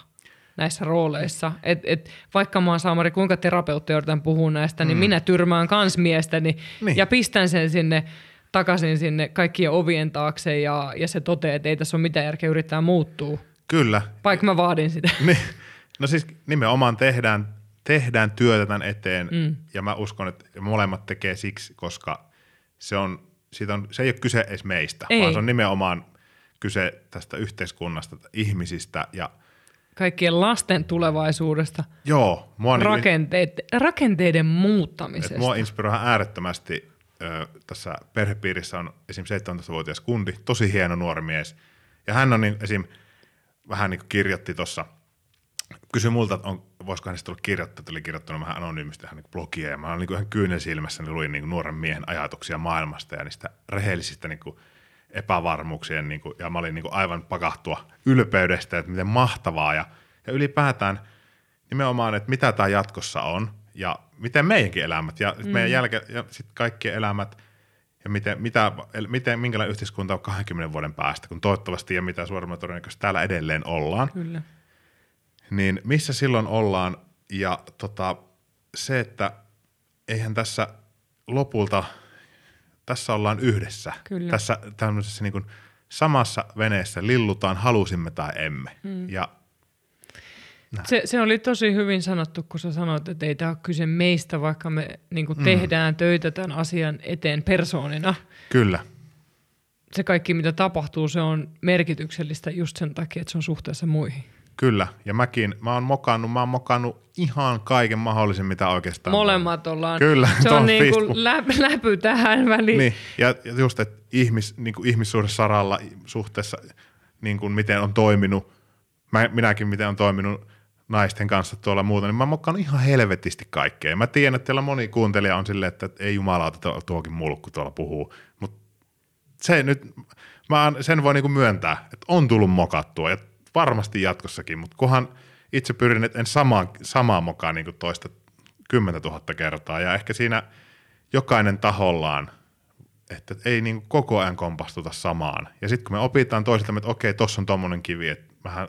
näissä rooleissa. Et, et, vaikka mä oon Saamari kuinka terapeutti yritän puhua näistä, niin minä tyrmään kans miestäni Niin. ja pistän sen sinne takaisin sinne kaikkien ovien taakse ja, ja se toteaa, että ei tässä ole mitään järkeä yrittää muuttua, kyllä. vaikka mä vaadin sitä. Niin, no siis nimenomaan tehdään, tehdään työtä tämän eteen mm. ja mä uskon, että molemmat tekee siksi, koska se, on, siitä on, se ei ole kyse edes meistä, Ei. vaan se on nimenomaan kyse tästä yhteiskunnasta, ihmisistä ja Kaikkien lasten tulevaisuudesta, joo, mua, niin, rakenteet, rakenteiden muuttamisesta. mua inspiroi äärettömästi ö, tässä perhepiirissä on esim. 17-vuotias kundi, tosi hieno nuori mies ja hän on niin, esim. vähän niin kuin kirjoitti tuossa kysyi multa, että on, voisiko hänestä olla kirjoittaa, että oli kirjoittanut vähän anonyymisti ihan niin blogia, ja mä olin niin ihan kyynel silmässä, niin luin niin kuin nuoren miehen ajatuksia maailmasta ja niistä rehellisistä niin kuin epävarmuuksien, niin kuin, ja mä olin niin kuin aivan pakahtua ylpeydestä, että miten mahtavaa, ja, ja ylipäätään nimenomaan, että mitä tämä jatkossa on, ja miten meidänkin elämät, ja mm. meidän jälkeen, ja sitten kaikkien elämät, ja miten, mitä, miten, minkälainen yhteiskunta on 20 vuoden päästä, kun toivottavasti ja mitä suoremmin todennäköisesti täällä edelleen ollaan Kyllä. niin missä silloin ollaan ja tota, se, että eihän tässä lopulta, tässä ollaan yhdessä. Kyllä. Tässä tämmöisessä niin kuin samassa veneessä lillutaan, halusimme tai emme. Mm. Ja Se, se oli tosi hyvin sanottu, kun sä sanoit, että ei tämä ole kyse meistä, vaikka me niin kuin tehdään töitä tämän asian eteen persoonina. kyllä, Se kaikki, mitä tapahtuu, se on merkityksellistä just sen takia, että se on suhteessa muihin. kyllä. Ja mäkin, mä oon mokannut, mä oon mokannut ihan kaiken mahdollisen, mitä oikeastaan Molemmat ollaan. Kyllä, se on niin kuin läp, läpy tähän väliin. Niin, ja ja just, että ihmis, niin kuin ihmissuhdesaralla suhteessa, niin kuin miten on toiminut, mä, minäkin miten on toiminut naisten kanssa tuolla muuta, niin mä mokannut ihan helvetisti kaikkea. Mä tiedän, että teillä moni kuuntelija on silleen, että ei jumalauta tuo- tuokin mulkku tuolla puhuu, mutta se nyt, mä sen voi niinku myöntää, että on tullut mokattua ja varmasti jatkossakin, mutta kunhan itse pyrin, että en samaa, samaa mokaa niinku toista kymmentä tuhatta kertaa ja ehkä siinä jokainen tahollaan, että ei niinku koko ajan kompastuta samaan. Ja sitten kun me opitaan toisiltamme, että okei, tossa on tommonen kivi, että mähän,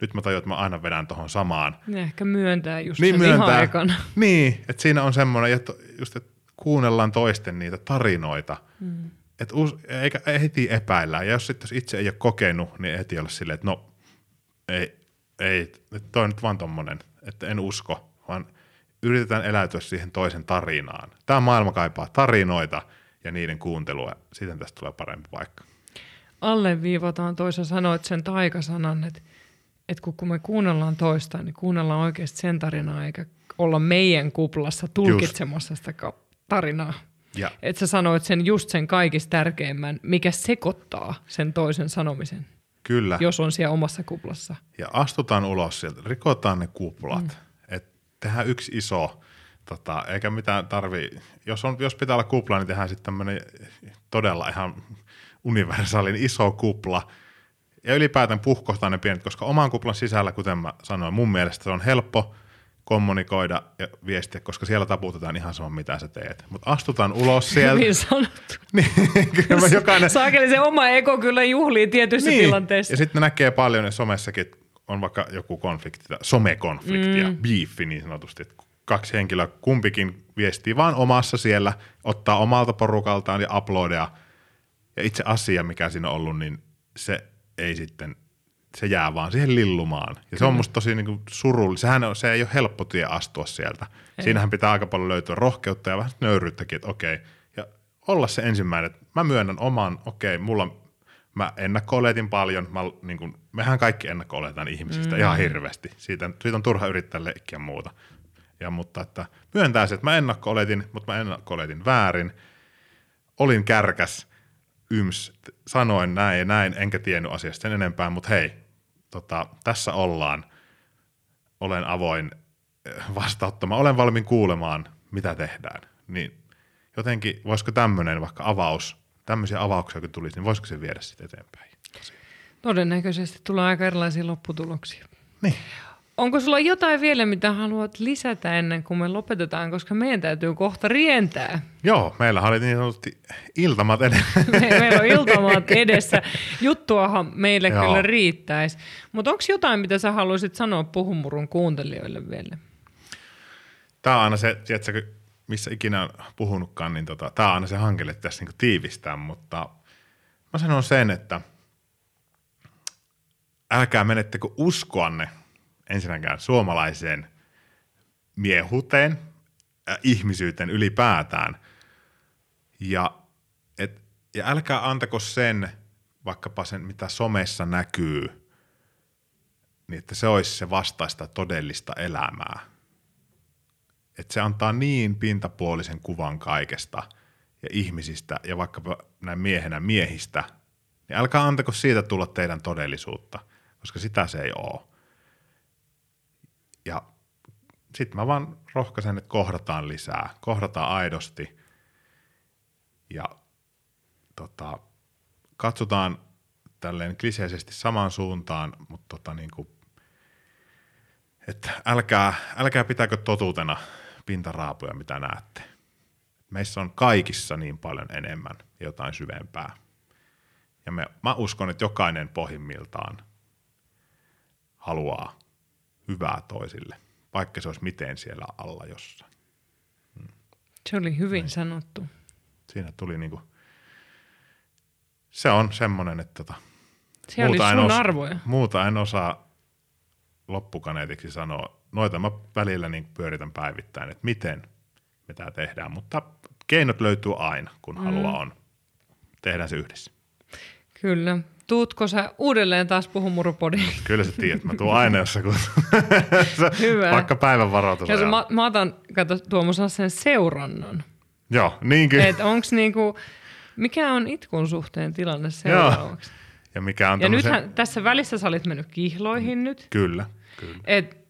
nyt mä tajun, että mä aina vedän tohon samaan. Ne ehkä myöntää just Niin sen myöntää. ekana. Niin, että siinä on semmoinen, että just, että kuunnellaan toisten niitä tarinoita. Mm. et us, eikä heti epäillä. Ja jos sitten itse ei ole kokenut, niin heti olla silleen, että no ei, ei että toi on nyt vaan tommonen, että en usko, vaan yritetään eläytyä siihen toisen tarinaan. Tämä maailma kaipaa tarinoita ja niiden kuuntelua. Sitten tästä tulee parempi paikka. Alleviivataan toisa sanoit sen taikasanan, että, että kun me kuunnellaan toista, niin kuunnellaan oikeasti sen tarinaa, eikä olla meidän kuplassa tulkitsemassa sitä tarinaa. Ja. Että sä sanoit sen just sen kaikista tärkeimmän, mikä sekoittaa sen toisen sanomisen. Kyllä. Jos on siellä omassa kuplassa. Ja astutaan ulos sieltä, rikotaan ne kuplat. Mm. Että tehdään yksi iso, tota, eikä mitään tarvi, jos, on, jos pitää olla kupla, niin tehdään sitten tämmöinen todella ihan universaalin iso kupla. Ja ylipäätään puhkohtaa ne pienet, koska oman kuplan sisällä, kuten mä sanoin, mun mielestä se on helppo – kommunikoida ja viestiä, koska siellä taputetaan ihan sama, mitä sä teet. Mutta astutaan ulos sieltä. Hyvin sanottu. niin, kyllä jokainen... Saakeli se oma eko kyllä juhlii tietyissä niin. tilanteissa. Ja sitten näkee paljon, ja somessakin on vaikka joku konflikti, somekonflikti mm. ja beefi niin sanotusti, että kaksi henkilöä kumpikin viestii vaan omassa siellä, ottaa omalta porukaltaan ja uploadia. Ja itse asia, mikä siinä on ollut, niin se ei sitten se jää vaan siihen lillumaan. Ja Kyllä. se on musta tosi niin surullista. Sehän on, se ei ole helppo tie astua sieltä. Ei. Siinähän pitää aika paljon löytyä rohkeutta ja vähän nöyryyttäkin, että okei. Ja olla se ensimmäinen, että mä myönnän oman, okei, mulla mä ennakko-oletin paljon. Mä, niin kuin, mehän kaikki ennakko-oletaan ihmisistä mm. ihan hirveästi. Siitä, siitä on turha yrittää leikkiä muuta. Ja, mutta että myöntää se, että mä ennakko-oletin, mutta mä ennakko-oletin väärin. Olin kärkäs, yms, sanoin näin ja näin, enkä tiennyt asiasta sen enempää, mutta hei, tota, tässä ollaan. Olen avoin eh, vastauttamaan, olen valmiin kuulemaan, mitä tehdään. Niin jotenkin, voisiko tämmöinen vaikka avaus, tämmöisiä avauksia kun tulisi, niin voisiko se viedä sitten eteenpäin? Todennäköisesti tulee aika erilaisia lopputuloksia. Niin. Onko sulla jotain vielä, mitä haluat lisätä ennen kuin me lopetetaan, koska meidän täytyy kohta rientää? Joo, meillä oli niin sanotusti iltamat edessä. meillä on iltamat edessä. Juttuahan meille Joo. kyllä riittäisi. Mutta onko jotain, mitä sä haluaisit sanoa Puhumurun kuuntelijoille vielä? Tämä on aina se, tiedätkö, missä ikinä on puhunutkaan, niin tota, tämä on aina se hankele tässä niin tiivistää, mutta mä sanon sen, että älkää menettekö uskoanne – ensinnäkään suomalaiseen miehuteen, äh, ihmisyyteen ylipäätään. Ja, et, ja älkää antako sen, vaikkapa sen, mitä somessa näkyy, niin että se olisi se vastaista todellista elämää. Että se antaa niin pintapuolisen kuvan kaikesta ja ihmisistä ja vaikkapa näin miehenä miehistä, niin älkää antako siitä tulla teidän todellisuutta, koska sitä se ei ole. Ja sitten mä vaan rohkaisen, että kohdataan lisää, kohdataan aidosti ja tota, katsotaan tälleen kliseisesti samaan suuntaan, mutta tota niin kuin, että älkää, älkää pitääkö totuutena pintaraapuja, mitä näette. Meissä on kaikissa niin paljon enemmän jotain syvempää. Ja me, mä uskon, että jokainen pohjimmiltaan haluaa hyvää toisille, vaikka se olisi miten siellä alla jossain. Hmm. Se oli hyvin Näin. sanottu. Siinä tuli niinku, se on semmoinen, että tota, se muuta, oli en arvoja. muuta en osaa loppukaneetiksi sanoa. Noita mä välillä niin pyöritän päivittäin, että miten me tämä tehdään, mutta keinot löytyy aina, kun mm. halua on. Tehdään se yhdessä. Kyllä. Tuutko sä uudelleen taas puhumurupodiin? Kyllä sä tiedät, mä tuun aina jossain Hyvä. Vaikka päivän varoitus. Ja mä, mä otan, kato Tuomo, sen seurannan. Joo, niin kyllä. Et onks niinku, mikä on itkun suhteen tilanne seuraavaksi? Joo. Ja mikä on Ja tämmösen... nythän tässä välissä sä olit mennyt kihloihin nyt. Kyllä, kyllä. Et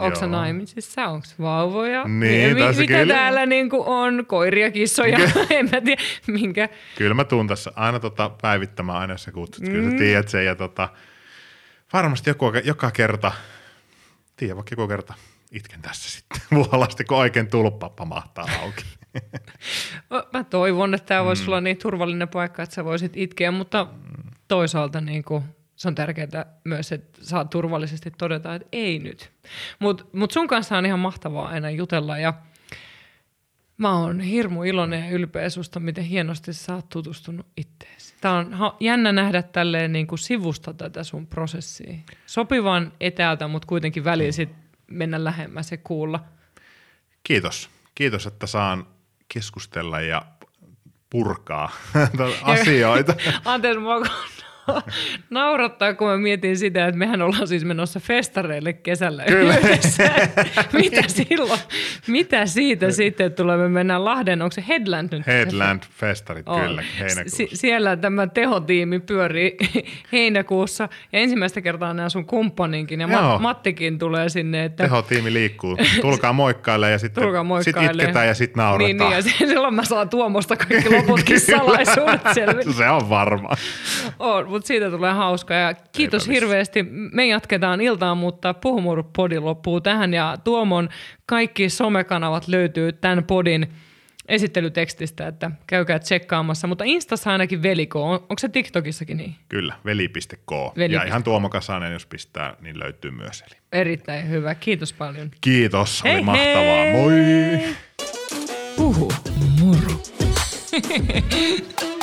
Onko se naimisissa, onko vauvoja? Niin, Mi- mitä kyllä. täällä niinku on? Koiria, kissoja, en mä tiedä minkä. Kyllä mä tuun tässä aina tota päivittämään aina, jos sä kutsut. Mm. Kyllä sä mm. tiedät sen ja tota, varmasti joku, joka kerta, tiedä vaikka joku kerta itken tässä sitten vuolasti, kun oikein tulppa pamahtaa auki. mä toivon, että tämä voisi mm. olla niin turvallinen paikka, että sä voisit itkeä, mutta toisaalta niin kuin – se on tärkeää myös, että saa turvallisesti todeta, että ei nyt. Mutta mut sun kanssa on ihan mahtavaa aina jutella ja Mä oon hirmu iloinen ja ylpeä susta, miten hienosti sä oot tutustunut itteesi. Tää on jännä nähdä tälleen niin kuin sivusta tätä sun prosessia. Sopivan etäältä, mutta kuitenkin välillä sit mennä lähemmäs ja kuulla. Kiitos. Kiitos, että saan keskustella ja purkaa asioita. Anteeksi, mua naurattaa, kun mä mietin sitä, että mehän ollaan siis menossa festareille kesällä Kyllä. yhdessä. Mitä silloin? Mitä siitä sitten tulee? Me mennään Lahden, onko se Headland nyt? Headland-festarit, On. kyllä, heinäkuussa. Si- siellä tämä tehotiimi pyörii heinäkuussa ja ensimmäistä kertaa nämä sun kumppaninkin ja Joo. Mat- Mattikin tulee sinne, että Tehotiimi liikkuu. Tulkaa moikkaille ja sitten Tulkaa sit moikkailemaan. itketään ja sitten nauretaan. Niin, niin, ja silloin mä saan Tuomosta kaikki loputkin salaisuudet selville. Se on varma. On, mutta siitä tulee hauska ja kiitos hirveästi. Me jatketaan iltaa, mutta Puhumuru-podi loppuu tähän ja Tuomon kaikki somekanavat löytyy tämän podin esittelytekstistä, että käykää tsekkaamassa. Mutta Instassa ainakin veliko, on, onko se TikTokissakin niin? Kyllä, veli.k. Veli. Ja ihan Tuomo Kasanen, jos pistää, niin löytyy myös. Eli Erittäin hyvä, kiitos paljon. kiitos, oli Hei mahtavaa. hei! Moi! Puhu muru.